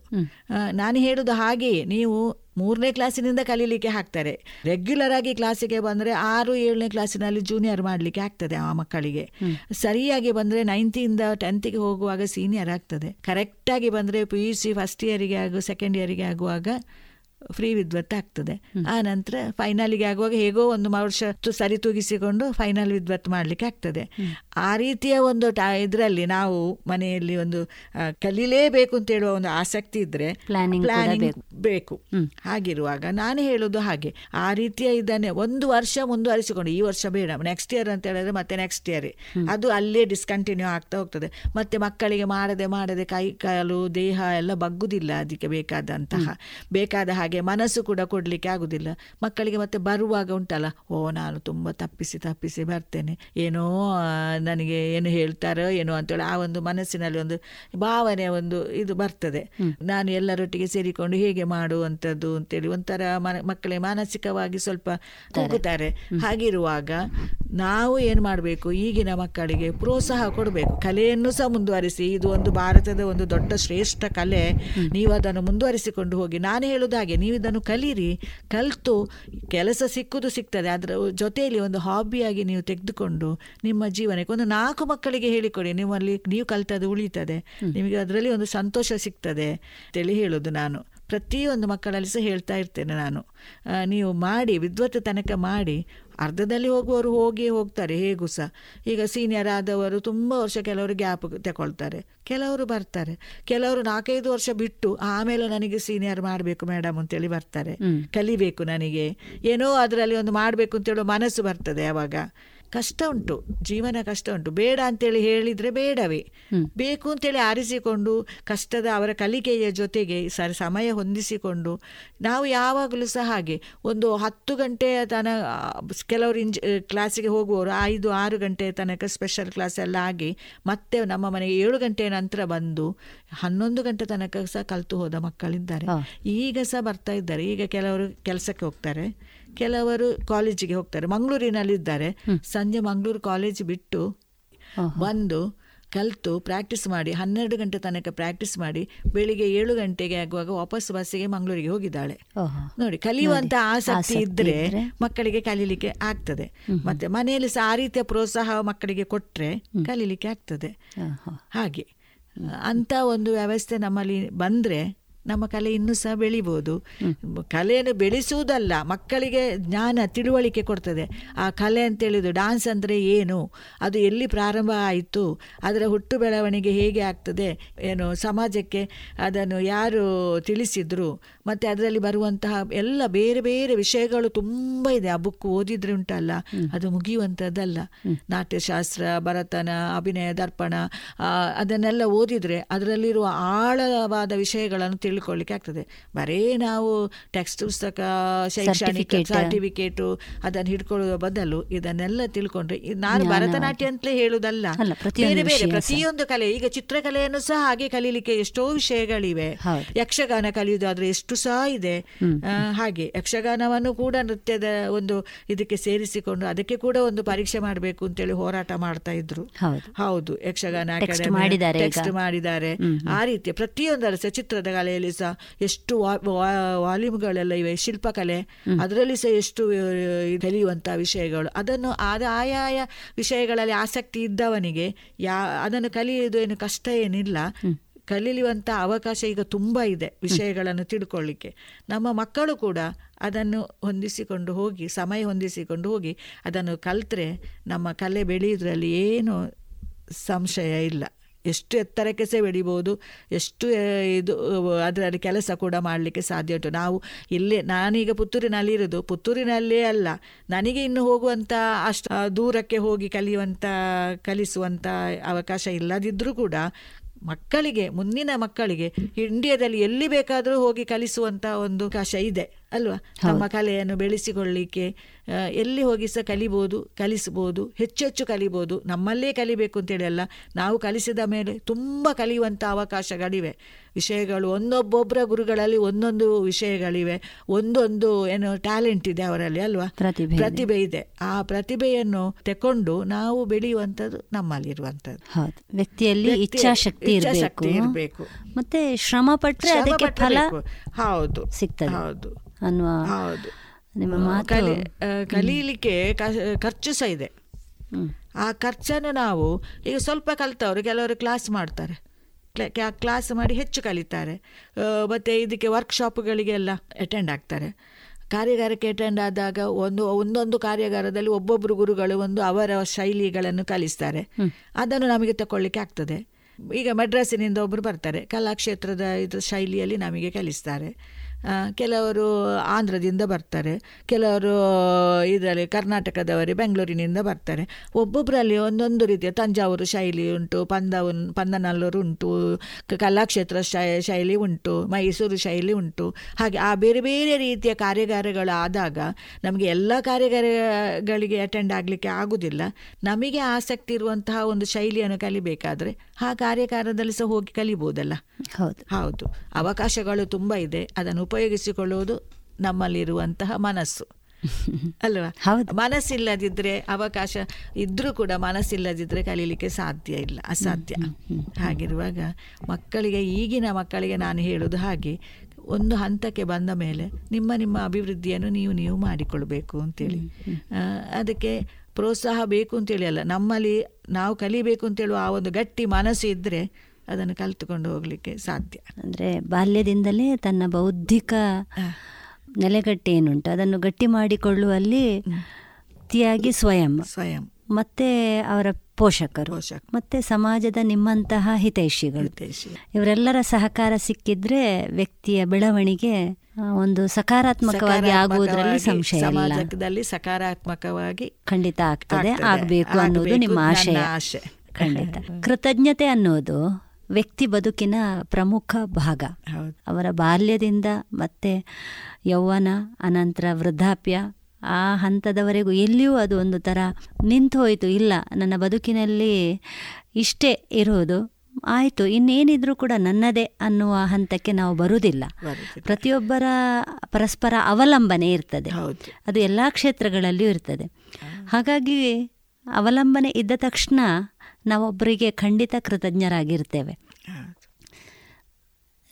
S9: ನಾನು ಹೇಳುದು ಹಾಗೆಯೇ ನೀವು ಮೂರನೇ ಕ್ಲಾಸಿನಿಂದ ಕಲೀಲಿಕ್ಕೆ ಹಾಕ್ತಾರೆ. ರೆಗ್ಯುಲರ್ ಆಗಿ ಕ್ಲಾಸಿಗೆ ಬಂದರೆ ಆರು ಏಳನೇ ಕ್ಲಾಸಿನಲ್ಲಿ ಜೂನಿಯರ್ ಮಾಡಲಿಕ್ಕೆ ಆಗ್ತದೆ ಆ ಮಕ್ಕಳಿಗೆ. ಸರಿಯಾಗಿ ಬಂದರೆ ನೈನ್ತಿಂದ ಟೆಂತಿಗೆ ಹೋಗುವಾಗ ಸೀನಿಯರ್ ಆಗ್ತದೆ. ಕರೆಕ್ಟಾಗಿ ಬಂದರೆ ಪಿ ಯು ಸಿ ಫಸ್ಟ್ ಇಯರಿಗೆ ಆಗು ಸೆಕೆಂಡ್ ಇಯರಿಗೆ ಆಗುವಾಗ ಫ್ರೀ ವಿದ್ವತ್ ಆಗ್ತದೆ. ಆ ನಂತರ ಫೈನಲಿಗೆ ಆಗುವಾಗ ಹೇಗೋ ಒಂದು ವರ್ಷ ಸರಿ ತೂಗಿಸಿಕೊಂಡು ಫೈನಲ್ ವಿದ್ವತ್ ಮಾಡ್ಲಿಕ್ಕೆ ಆಗ್ತದೆ. ಆ ರೀತಿಯ ಒಂದು ಇದರಲ್ಲಿ ನಾವು ಮನೆಯಲ್ಲಿ ಒಂದು ಕಲೀಲೇಬೇಕು ಅಂತ ಹೇಳುವ ಒಂದು ಆಸಕ್ತಿ ಇದ್ರೆ ಪ್ಲಾನಿಂಗ್ ಬೇಕು. ಹಾಗಿರುವಾಗ ನಾನು ಹೇಳೋದು ಹಾಗೆ. ಆ ರೀತಿಯ ಇದನ್ನೇ ಒಂದು ವರ್ಷ ಮುಂದುವರಿಸಿಕೊಂಡು ಈ ವರ್ಷ ಬೇಡ ನೆಕ್ಸ್ಟ್ ಇಯರ್ ಅಂತ ಹೇಳಿದ್ರೆ ಮತ್ತೆ ನೆಕ್ಸ್ಟ್ ಇಯರ್ ಅದು ಅಲ್ಲೇ ಡಿಸ್ಕಂಟಿನ್ಯೂ ಆಗ್ತಾ ಹೋಗ್ತದೆ. ಮತ್ತೆ ಮಕ್ಕಳಿಗೆ ಮಾಡದೆ ಮಾಡದೆ ಕೈ ಕಾಲು ದೇಹ ಎಲ್ಲ ಬಗ್ಗುದಿಲ್ಲ ಅದಕ್ಕೆ ಬೇಕಾದಂತಹ ಬೇಕಾದ ಹಾಗೆ. ಹಾಗೆ ಮನಸ್ಸು ಕೂಡ ಕೊಡಲಿಕ್ಕೆ ಆಗುದಿಲ್ಲ. ಮಕ್ಕಳಿಗೆ ಮತ್ತೆ ಬರುವಾಗ ಉಂಟಲ್ಲ ಓ ನಾನು ತುಂಬ ತಪ್ಪಿಸಿ ತಪ್ಪಿಸಿ ಬರ್ತೇನೆ. ಏನೋ ನನಗೆ ಏನು ಹೇಳ್ತಾರೋ ಏನೋ ಅಂತೇಳಿ ಆ ಒಂದು ಮನಸ್ಸಿನಲ್ಲಿ ಒಂದು ಭಾವನೆ ಒಂದು ಇದು ಬರ್ತದೆ. ನಾನು ಎಲ್ಲರೊಟ್ಟಿಗೆ ಸೇರಿಕೊಂಡು ಹೇಗೆ ಮಾಡುವಂಥದ್ದು? ಅಂತೇಳಿ ಒಂಥರ ಮಕ್ಕಳಿಗೆ ಮಾನಸಿಕವಾಗಿ ಸ್ವಲ್ಪ ಕೂಗುತ್ತಾರೆ. ಹಾಗಿರುವಾಗ ನಾವು ಏನು ಮಾಡಬೇಕು? ಈಗಿನ ಮಕ್ಕಳಿಗೆ ಪ್ರೋತ್ಸಾಹ ಕೊಡಬೇಕು. ಕಲೆಯನ್ನು ಸಹ ಮುಂದುವರಿಸಿ. ಇದು ಒಂದು ಭಾರತದ ಒಂದು ದೊಡ್ಡ ಶ್ರೇಷ್ಠ ಕಲೆ. ನೀವು ಅದನ್ನು ಮುಂದುವರಿಸಿಕೊಂಡು ಹೋಗಿ. ನಾನು ಹೇಳುವುದು ಹಾಗೆ ನೀವು ಇದನ್ನು ಕಲೀರಿ. ಕಲಿತು ಕೆಲಸ ಸಿಕ್ಕುದು ಸಿಗ್ತದೆ. ಅದರ ಜೊತೆಯಲ್ಲಿ ಒಂದು ಹಾಬಿಯಾಗಿ ನೀವು ತೆಗೆದುಕೊಂಡು ನಿಮ್ಮ ಜೀವನಕ್ಕೆ ಒಂದು ನಾಲ್ಕು ಮಕ್ಕಳಿಗೆ ಹೇಳಿಕೊಡಿ. ನಿಮ್ಮಲ್ಲಿ ನೀವು ಕಲಿತದ್ದು ಉಳಿತದೆ. ನಿಮಗೆ ಅದರಲ್ಲಿ ಒಂದು ಸಂತೋಷ ಸಿಗ್ತದೆ ತಿಳಿ ಹೇಳೋದು ನಾನು. ಪ್ರತಿಯೊಂದು ಮಕ್ಕಳಲ್ಲಿ ಸಹ ಹೇಳ್ತಾ ಇರ್ತೇನೆ ನಾನು. ನೀವು ಮಾಡಿ ವಿದ್ವತ್ ತನಕ ಮಾಡಿ ಅರ್ಧದಲ್ಲಿ ಹೋಗುವವರು ಹೋಗಿ ಹೋಗ್ತಾರೆ ಹೇಗೂ ಸಹ ಈಗ ಸೀನಿಯರ್ ಆದವರು ತುಂಬ ವರ್ಷ ಕೆಲವರು ಗ್ಯಾಪ್ ತಗೊಳ್ತಾರೆ ಕೆಲವರು ಬರ್ತಾರೆ. ಕೆಲವರು ನಾಲ್ಕೈದು ವರ್ಷ ಬಿಟ್ಟು ಆಮೇಲೆ ನನಗೆ ಸೀನಿಯರ್ ಮಾಡಬೇಕು ಮೇಡಮ್ ಅಂತೇಳಿ ಬರ್ತಾರೆ. ಕಲಿಬೇಕು ನನಗೆ. ಏನೋ ಅದರಲ್ಲಿ ಒಂದು ಮಾಡಬೇಕು ಅಂತೇಳೋ ಮನಸ್ಸು ಬರ್ತದೆ ಆವಾಗ ಕಷ್ಟ ಉಂಟು ಜೀವನ ಕಷ್ಟ ಉಂಟು. ಬೇಡ ಅಂತೇಳಿ ಹೇಳಿದರೆ ಬೇಡವೇ. ಬೇಕು ಅಂತೇಳಿ ಆರಿಸಿಕೊಂಡು ಕಷ್ಟದ ಅವರ ಕಲಿಕೆಯ ಜೊತೆಗೆ ಸರಿ ಸಮಯ ಹೊಂದಿಸಿಕೊಂಡು ನಾವು ಯಾವಾಗಲೂ ಸಹ ಹಾಗೆ ಒಂದು ಹತ್ತು ಗಂಟೆಯ ತನ ಕೆಲವರು ಇಂಜ್ ಕ್ಲಾಸಿಗೆ ಹೋಗುವವರು ಐದು ಆರು ಗಂಟೆಯ ತನಕ ಸ್ಪೆಷಲ್ ಕ್ಲಾಸ್ ಎಲ್ಲ ಆಗಿ ಮತ್ತೆ ನಮ್ಮ ಮನೆಗೆ ಏಳು ಗಂಟೆಯ ನಂತರ ಬಂದು ಹನ್ನೊಂದು ಗಂಟೆ ತನಕ ಸಹ ಕಲಿತು ಹೋದ ಮಕ್ಕಳಿದ್ದಾರೆ. ಈಗ ಸಹ ಬರ್ತಾ ಇದ್ದಾರೆ. ಈಗ ಕೆಲವರು ಕೆಲಸಕ್ಕೆ ಹೋಗ್ತಾರೆ. ಕೆಲವರು ಕಾಲೇಜಿಗೆ ಹೋಗ್ತಾರೆ. ಮಂಗಳೂರಿನಲ್ಲಿದ್ದಾರೆ. ಸಂಜೆ ಮಂಗಳೂರು ಕಾಲೇಜ್ ಬಿಟ್ಟು ಬಂದು ಕಲಿತು ಪ್ರಾಕ್ಟೀಸ್ ಮಾಡಿ ಹನ್ನೆರಡು ಗಂಟೆ ತನಕ ಪ್ರಾಕ್ಟೀಸ್ ಮಾಡಿ ಬೆಳಿಗ್ಗೆ ಏಳು ಗಂಟೆಗೆ ಆಗುವಾಗ ವಾಪಸ್ ಬಸ್ಸಿಗೆ ಮಂಗಳೂರಿಗೆ ಹೋಗಿದ್ದಾಳೆ. ನೋಡಿ ಕಲಿಯುವಂತ ಆಸಕ್ತಿ ಇದ್ರೆ ಮಕ್ಕಳಿಗೆ ಕಲೀಲಿಕ್ಕೆ ಆಗ್ತದೆ. ಮತ್ತೆ ಮನೆಯಲ್ಲಿ ಸಹ ಆ ರೀತಿಯ ಪ್ರೋತ್ಸಾಹ ಮಕ್ಕಳಿಗೆ ಕೊಟ್ರೆ ಕಲೀಲಿಕ್ಕೆ ಆಗ್ತದೆ. ಹಾಗೆ ಅಂತ ಒಂದು ವ್ಯವಸ್ಥೆ ನಮ್ಮಲ್ಲಿ ಬಂದ್ರೆ ನಮ್ಮ ಕಲೆ ಇನ್ನೂ ಸಹ ಬೆಳಿಬೋದು. ಕಲೆಯನ್ನು ಬೆಳೆಸುವುದಲ್ಲ ಮಕ್ಕಳಿಗೆ ಜ್ಞಾನ ತಿಳುವಳಿಕೆ ಕೊಡ್ತದೆ. ಆ ಕಲೆ ಅಂತೇಳಿದು ಡಾನ್ಸ್ ಅಂದರೆ ಏನು? ಅದು ಎಲ್ಲಿ ಪ್ರಾರಂಭ ಆಯಿತು? ಅದರ ಹುಟ್ಟು ಬೆಳವಣಿಗೆ ಹೇಗೆ ಆಗ್ತದೆ? ಏನು ಸಮಾಜಕ್ಕೆ ಅದನ್ನು ಯಾರು ತಿಳಿಸಿದ್ರು? ಮತ್ತು ಅದರಲ್ಲಿ ಬರುವಂತಹ ಎಲ್ಲ ಬೇರೆ ಬೇರೆ ವಿಷಯಗಳು ತುಂಬ ಇದೆ. ಆ ಬುಕ್ ಓದಿದ್ರೆ ಉಂಟಲ್ಲ? ಅದು ಮುಗಿಯುವಂಥದ್ದಲ್ಲ ನಾಟ್ಯಶಾಸ್ತ್ರ ಭರತನ ಅಭಿನಯ ದರ್ಪಣ ಅದನ್ನೆಲ್ಲ ಓದಿದ್ರೆ ಅದರಲ್ಲಿರುವ ಆಳವಾದ ವಿಷಯಗಳನ್ನು ತಿಳ್ಕೊಳ್ಳಿಕ್ಕೆ ಆಗ್ತದೆ. ಬರೇ ನಾವು ಟೆಕ್ಸ್ಟ್ ಪುಸ್ತಕ ಶೈಕ್ಷಣಿಕ. ಸರ್ಟಿಫಿಕೇಟು ಅದನ್ನು ಹಿಡ್ಕೊಳ್ಳುವ ಬದಲು ಇದನ್ನೆಲ್ಲ ತಿಳ್ಕೊಂಡ್ರೆ ನಾನು. ಭರತನಾಟ್ಯ ಅಂತಲೇ ಹೇಳುದಲ್ಲ.
S8: ಪ್ರತಿಯೊಂದು
S9: ಬೇರೆ ಬೇರೆ ಪ್ರತಿಯೊಂದು ಕಲೆ ಈಗ ಚಿತ್ರಕಲೆಯನ್ನು ಸಹ ಹಾಗೆ ಕಲೀಲಿಕ್ಕೆ ಎಷ್ಟೋ ವಿಷಯಗಳಿವೆ. ಯಕ್ಷಗಾನ ಕಲಿಯುವುದಾದ್ರೆ ಎಷ್ಟು ಸಹ ಇದೆ. ಹಾಗೆ ಯಕ್ಷಗಾನವನ್ನು ಕೂಡ ನೃತ್ಯದ ಒಂದು ಇದಕ್ಕೆ ಸೇರಿಸಿಕೊಂಡು ಅದಕ್ಕೆ ಕೂಡ ಒಂದು ಪರೀಕ್ಷೆ ಮಾಡಬೇಕು ಅಂತೇಳಿ ಹೋರಾಟ ಮಾಡ್ತಾ ಇದ್ರು.
S8: ಹೌದು.
S9: ಯಕ್ಷಗಾನ. ಟೆಕ್ಸ್ಟ್ ಮಾಡಿದ್ದಾರೆ ಆ ರೀತಿ ಪ್ರತಿಯೊಂದರ ಸಹ ಚಿತ್ರದ ಕಲೆಯಲ್ಲಿ ಸಹ ಎಷ್ಟು ವಾಲ್ಯೂಮ್ಗಳೆಲ್ಲ ಇವೆ ಶಿಲ್ಪಕಲೆ ಅದರಲ್ಲಿ ಸಹ ಎಷ್ಟು ಆ, ಕಲಿಯುವಂತಹ ವಿಷಯಗಳು. ಅದನ್ನು ಆದ ಆಯಾಯ ವಿಷಯಗಳಲ್ಲಿ ಆಸಕ್ತಿ ಇದ್ದವನಿಗೆ ಯಾ ಅದನ್ನು ಕಲಿಯುವುದು ಏನು ಕಷ್ಟ ಏನಿಲ್ಲ. ಕಲಿಯುವಂಥ ಅವಕಾಶ ಈಗ ತುಂಬ ಇದೆ ವಿಷಯಗಳನ್ನು ತಿಳ್ಕೊಳ್ಳಿಕ್ಕೆ. ನಮ್ಮ ಮಕ್ಕಳು ಕೂಡ ಅದನ್ನು ಹೊಂದಿಸಿಕೊಂಡು ಹೋಗಿ ಸಮಯ ಹೊಂದಿಸಿಕೊಂಡು ಹೋಗಿ ಅದನ್ನು ಕಲಿತ್ರೆ ನಮ್ಮ ಕಲೆ ಬೆಳೆಯೋದ್ರಲ್ಲಿ ಏನು ಸಂಶಯ ಇಲ್ಲ. ಎಷ್ಟು ಎತ್ತರಕ್ಕೆ ಸಹ ಬೆಳಿಬೋದು ಎಷ್ಟು ಇದು ಅದರಲ್ಲಿ ಕೆಲಸ ಕೂಡ ಮಾಡಲಿಕ್ಕೆ ಸಾಧ್ಯ ಉಂಟು. ನಾವು ಇಲ್ಲೇ ನಾನೀಗ ಪುತ್ತೂರಿನಲ್ಲಿ ಇರೋದು. ಪುತ್ತೂರಿನಲ್ಲೇ ಅಲ್ಲ ನನಗೆ ಇನ್ನು ಹೋಗುವಂಥ ಅಷ್ಟು ದೂರಕ್ಕೆ ಹೋಗಿ ಕಲಿಯುವಂಥ ಕಲಿಸುವಂಥ ಅವಕಾಶ ಇಲ್ಲದಿದ್ದರೂ ಕೂಡ ಮಕ್ಕಳಿಗೆ ಮುಂದಿನ ಮಕ್ಕಳಿಗೆ ಇಂಡಿಯಾದಲ್ಲಿ ಎಲ್ಲಿ ಬೇಕಾದರೂ ಹೋಗಿ ಕಲಿಸುವಂತ ಒಂದು ಅವಕಾಶ ಇದೆ. ಅಲ್ವಾ? ನಮ್ಮ ಕಲೆಯನ್ನು ಬೆಳೆಸಿಕೊಳ್ಳಿಕ್ಕೆ ಎಲ್ಲಿ ಹೋಗಿ ಸಹ ಕಲಿಬೋದು ಕಲಿಸ್ಬೋದು ಹೆಚ್ಚು ಹೆಚ್ಚು ಕಲಿಬೋದು ನಮ್ಮಲ್ಲೇ ಕಲಿಬೇಕು ಅಂತೇಳಿ ಅಲ್ಲ ನಾವು ಕಲಿಸಿದ ಮೇಲೆ ತುಂಬ ಕಲಿಯುವಂಥ ಅವಕಾಶಗಳಿವೆ. ವಿಷಯಗಳು ಒಂದೊಬ್ಬೊಬ್ಬರ ಗುರುಗಳಲ್ಲಿ ಒಂದೊಂದು ವಿಷಯಗಳಿವೆ ಒಂದೊಂದು ಏನು ಟ್ಯಾಲೆಂಟ್ ಇದೆ ಅವರಲ್ಲಿ ಅಲ್ವಾ?
S8: ಪ್ರತಿಭೆ ಇದೆ.
S9: ಆ ಪ್ರತಿಭೆಯನ್ನು ತಕೊಂಡು ನಾವು ಬೆಳೆಯುವಂಥದ್ದು ನಮ್ಮಲ್ಲಿರುವಂಥದ್ದು.
S8: ವ್ಯಕ್ತಿಯಲ್ಲಿ
S9: ವ್ಯಕ್ತಿಯ
S8: ಇಚ್ಛಾಶಕ್ತಿ
S9: ಇಚ್ಛಾಶಕ್ತಿ
S8: ಇರಬೇಕು. ಮತ್ತೆ ಶ್ರಮ
S9: ಪಟ್ಟರೆ
S8: ಅದಕ್ಕೆ ಫಲ
S9: ಹೌದು.
S8: ಸಿಗ್ತದೆ.
S9: ಹೌದು.
S8: ಅನ್ನುವ ನಿಮ್ಮ ಮಾತು.
S9: ಕಲೀಲಿಕ್ಕೆ ಖರ್ಚು ಸಹ ಇದೆ. ಆ ಖರ್ಚನ್ನು ನಾವು ಈಗ ಸ್ವಲ್ಪ ಕಲಿತವರು ಕೆಲವರು ಕ್ಲಾಸ್ ಮಾಡ್ತಾರೆ. ಕ್ಲಾಸ್ ಮಾಡಿ ಹೆಚ್ಚು ಕಲಿತಾರೆ. ಮತ್ತೆ ಇದಕ್ಕೆ ವರ್ಕ್ಶಾಪ್ಗಳಿಗೆಲ್ಲ ಅಟೆಂಡ್ ಆಗ್ತಾರೆ. ಕಾರ್ಯಾಗಾರಕ್ಕೆ ಅಟೆಂಡ್ ಆದಾಗ ಒಂದು ಒಂದೊಂದು ಕಾರ್ಯಾಗಾರದಲ್ಲಿ ಒಬ್ಬೊಬ್ಬರು ಗುರುಗಳು ಒಂದು ಅವರ ಶೈಲಿಗಳನ್ನು ಕಲಿಸ್ತಾರೆ. ಅದನ್ನು ನಮಗೆ ತಗೊಳ್ಳಿಕ್ಕೆ ಆಗ್ತದೆ. ಈಗ ಮಡ್ರಾಸಿನಿಂದ ಒಬ್ಬರು ಬರ್ತಾರೆ. ಕಲಾಕ್ಷೇತ್ರದ ಇದು ಶೈಲಿಯಲ್ಲಿ ನಮಗೆ ಕಲಿಸ್ತಾರೆ. ಕೆಲವರು ಆಂಧ್ರದಿಂದ ಬರ್ತಾರೆ, ಕೆಲವರು ಇದರಲ್ಲಿ ಕರ್ನಾಟಕದವರೇ ಬೆಂಗಳೂರಿನಿಂದ ಬರ್ತಾರೆ. ಒಬ್ಬೊಬ್ಬರಲ್ಲಿ ಒಂದೊಂದು ರೀತಿಯ ತಂಜಾವೂರು ಶೈಲಿ ಉಂಟು, ಪಂದವನ್, ಪಂದನಲ್ಲೂರು ಉಂಟು ಕಲಾಕ್ಷೇತ್ರ ಶೈಲಿ ಉಂಟು, ಮೈಸೂರು ಶೈಲಿ ಉಂಟು. ಹಾಗೆ ಆ ಬೇರೆ ಬೇರೆ ರೀತಿಯ ಕಾರ್ಯಾಗಾರಗಳು ಆದಾಗ ನಮಗೆ ಎಲ್ಲ ಕಾರ್ಯಾಗಾರಗಳಿಗೆ ಅಟೆಂಡ್ ಆಗಲಿಕ್ಕೆ ಆಗುವುದಿಲ್ಲ ನಮಗೆ ಆಸಕ್ತಿ ಇರುವಂತಹ ಒಂದು ಶೈಲಿಯನ್ನು ಕಲಿಬೇಕಾದ್ರೆ ಆ ಕಾರ್ಯಕಾರದಲ್ಲಿ ಸಹ ಹೋಗಿ ಕಲಿಬೋದಲ್ಲ?
S8: ಹೌದು.
S9: ಹೌದು. ಅವಕಾಶಗಳು ತುಂಬ ಇದೆ. ಅದನ್ನು ಉಪಯೋಗಿಸಿಕೊಳ್ಳುವುದು ನಮ್ಮಲ್ಲಿರುವಂತಹ ಮನಸ್ಸು. [laughs] ಅಲ್ವಾ? ಮನಸ್ಸಿಲ್ಲದಿದ್ರೆ ಅವಕಾಶ ಇದ್ರೂ ಕೂಡ ಮನಸ್ಸಿಲ್ಲದಿದ್ರೆ ಕಲೀಲಿಕ್ಕೆ ಸಾಧ್ಯ ಇಲ್ಲ ಅಸಾಧ್ಯ. ಹಾಗಿರುವಾಗ ಮಕ್ಕಳಿಗೆ ಈಗಿನ ಮಕ್ಕಳಿಗೆ ನಾನು ಹೇಳೋದು ಹಾಗೆ ಒಂದು ಹಂತಕ್ಕೆ ಬಂದ ಮೇಲೆ ನಿಮ್ಮ ನಿಮ್ಮ ಅಭಿವೃದ್ಧಿಯನ್ನು ನೀವು ನೀವು ಮಾಡಿಕೊಳ್ಬೇಕು ಅಂತೇಳಿ. ಅದಕ್ಕೆ ಪ್ರೋತ್ಸಾಹ ಬೇಕು ಅಂತೇಳಿ ಅಲ್ಲ. ನಮ್ಮಲ್ಲಿ ನಾವು ಕಲಿಬೇಕು ಅಂತೇಳುವ ಆ ಒಂದು ಗಟ್ಟಿ ಮನಸ್ಸು ಇದ್ದರೆ ಅದನ್ನು ಕಲಿತುಕೊಂಡು ಹೋಗಲಿಕ್ಕೆ ಸಾಧ್ಯ.
S8: ಅಂದರೆ ಬಾಲ್ಯದಿಂದಲೇ ತನ್ನ ಬೌದ್ಧಿಕ ನೆಲೆಗಟ್ಟಿ ಏನುಂಟು ಅದನ್ನು ಗಟ್ಟಿ ಮಾಡಿಕೊಳ್ಳುವಲ್ಲಿ ತಿಯಾಗಿ ಸ್ವಯಂ.
S9: ಸ್ವಯಂ.
S8: ಮತ್ತೆ ಅವರ ಪೋಷಕರು. ಮತ್ತೆ ಸಮಾಜದ ನಿಮ್ಮಂತಹ ಹಿತೈಷಿಗಳು. ಇವರೆಲ್ಲರ ಸಹಕಾರ ಸಿಕ್ಕಿದ್ರೆ ವ್ಯಕ್ತಿಯ ಬೆಳವಣಿಗೆ ಒಂದು ಸಕಾರಾತ್ಮಕವಾಗಿ ಆಗುವುದರಲ್ಲಿ ಸಂಶಯ
S9: ಸಮಾಜದಲ್ಲಿ ಸಕಾರಾತ್ಮಕವಾಗಿ
S8: ಖಂಡಿತ ಆಗ್ತದೆ
S9: ಆಗ್ತದೆ.
S8: ಆಗಬೇಕು ಅನ್ನೋದು ನಿಮ್ಮ ಆಶಯ.
S9: ಆಶೆ.
S8: ಖಂಡಿತ. [laughs] ಕೃತಜ್ಞತೆ ಅನ್ನೋದು ವ್ಯಕ್ತಿ ಬದುಕಿನ ಪ್ರಮುಖ ಭಾಗ. ಅವರ ಬಾಲ್ಯದಿಂದ ಮತ್ತೆ ಯೌವನ ಅನಂತರ ವೃದ್ಧಾಪ್ಯ ಆ ಹಂತದವರೆಗೂ ಎಲ್ಲಿಯೂ ಅದು ಒಂದು ಥರ ನಿಂತು ಹೋಯಿತು ಇಲ್ಲ ನನ್ನ ಬದುಕಿನಲ್ಲಿ ಇಷ್ಟೇ ಇರೋದು ಆಯಿತು ಇನ್ನೇನಿದ್ರೂ ಕೂಡ ನನ್ನದೇ ಅನ್ನುವ ಹಂತಕ್ಕೆ ನಾವು ಬರುವುದಿಲ್ಲ. ಪ್ರತಿಯೊಬ್ಬರ ಪರಸ್ಪರ ಅವಲಂಬನೆ ಇರ್ತದೆ. ಅದು ಎಲ್ಲ ಕ್ಷೇತ್ರಗಳಲ್ಲಿಯೂ ಇರ್ತದೆ. ಹಾಗಾಗಿ ಅವಲಂಬನೆ ಇದ್ದ ತಕ್ಷಣ ನಾವೊಬ್ಬರಿಗೆ ಖಂಡಿತ ಕೃತಜ್ಞರಾಗಿರ್ತೇವೆ.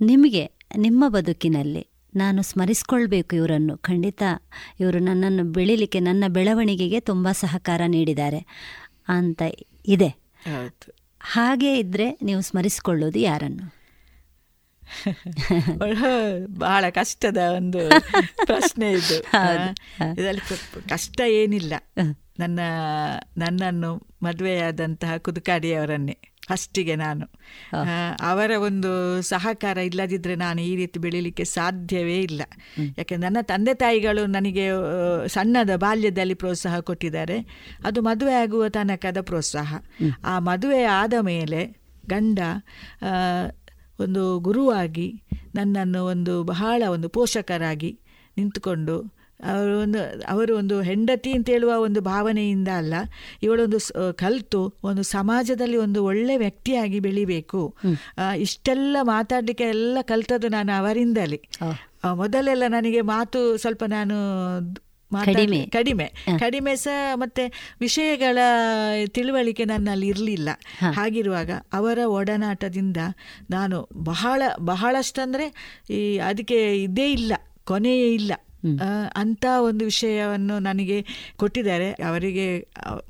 S8: ನಿಮಗೆ ನಿಮ್ಮ ಬದುಕಿನಲ್ಲಿ ನಾನು ಸ್ಮರಿಸ್ಕೊಳ್ಬೇಕು ಇವರನ್ನು. ಖಂಡಿತ ಇವರು ನನ್ನನ್ನು ಬೆಳಿಲಿಕ್ಕೆ ನನ್ನ ಬೆಳವಣಿಗೆಗೆ ತುಂಬ ಸಹಕಾರ ನೀಡಿದ್ದಾರೆ ಅಂತ ಇದೆ. ಹಾಗೆ ಇದ್ದರೆ ನೀವು ಸ್ಮರಿಸಿಕೊಳ್ಳೋದು ಯಾರನ್ನು?
S9: ಬಹಳ ಕಷ್ಟದ ಒಂದು ಪ್ರಶ್ನೆ ಇದು. [laughs] ಇದರಲ್ಲಿ ಕಷ್ಟ ಏನಿಲ್ಲ. ನನ್ನ ನನ್ನನ್ನು ಮದುವೆಯಾದಂತಹ ಕುದುಕಾಡಿಯವರನ್ನೇ. ಫಸ್ಟಿಗೆ ನಾನು. ಅವರ ಒಂದು ಸಹಕಾರ ಇಲ್ಲದಿದ್ದರೆ ನಾನು ಈ ರೀತಿ ಬೆಳೀಲಿಕ್ಕೆ ಸಾಧ್ಯವೇ ಇಲ್ಲ. ಯಾಕೆ ನನ್ನ ತಂದೆ ತಾಯಿಗಳು ನನಗೆ ಸಣ್ಣದ ಬಾಲ್ಯದಲ್ಲಿ ಪ್ರೋತ್ಸಾಹ ಕೊಟ್ಟಿದ್ದಾರೆ. ಅದು ಮದುವೆ ಆಗುವ ತನಕದ ಪ್ರೋತ್ಸಾಹ. ಆ ಮದುವೆ ಆದ ಮೇಲೆ ಗಂಡ ಒಂದು ಗುರುವಾಗಿ ನನ್ನನ್ನು ಒಂದು ಬಹಳ ಒಂದು ಪೋಷಕರಾಗಿ ನಿಂತುಕೊಂಡು ಅವರು ಒಂದು ಅವರು ಒಂದು ಹೆಂಡತಿ ಅಂತ ಹೇಳುವ ಒಂದು ಭಾವನೆಯಿಂದ ಅಲ್ಲ ಇವಳೊಂದು ಕಲ್ತು ಒಂದು ಸಮಾಜದಲ್ಲಿ ಒಂದು ಒಳ್ಳೆ ವ್ಯಕ್ತಿಯಾಗಿ ಬೆಳಿಬೇಕು. ಇಷ್ಟೆಲ್ಲ ಮಾತಾಡಲಿಕ್ಕೆ ಎಲ್ಲ ಕಲ್ತದ್ದು ನಾನು ಅವರಿಂದಲೇ. ಮೊದಲೆಲ್ಲ ನನಗೆ ಮಾತು ಸ್ವಲ್ಪ ನಾನು
S8: ಕಡಿಮೆ.
S9: ಕಡಿಮೆ. ಕಡಿಮೆ ಸಹ ಮತ್ತೆ ವಿಷಯಗಳ ತಿಳುವಳಿಕೆ ನನ್ನಲ್ಲಿ ಇರಲಿಲ್ಲ. ಹಾಗಿರುವಾಗ ಅವರ ಒಡನಾಟದಿಂದ ನಾನು ಬಹಳ ಬಹಳಷ್ಟಂದ್ರೆ ಈ ಅದಕ್ಕೆ ಇದೇ ಇಲ್ಲ ಕೊನೆಯೇ ಇಲ್ಲ. ಅಂತ ಒಂದು ವಿಷಯವನ್ನು ನನಗೆ ಕೊಟ್ಟಿದ್ದಾರೆ. ಅವರಿಗೆ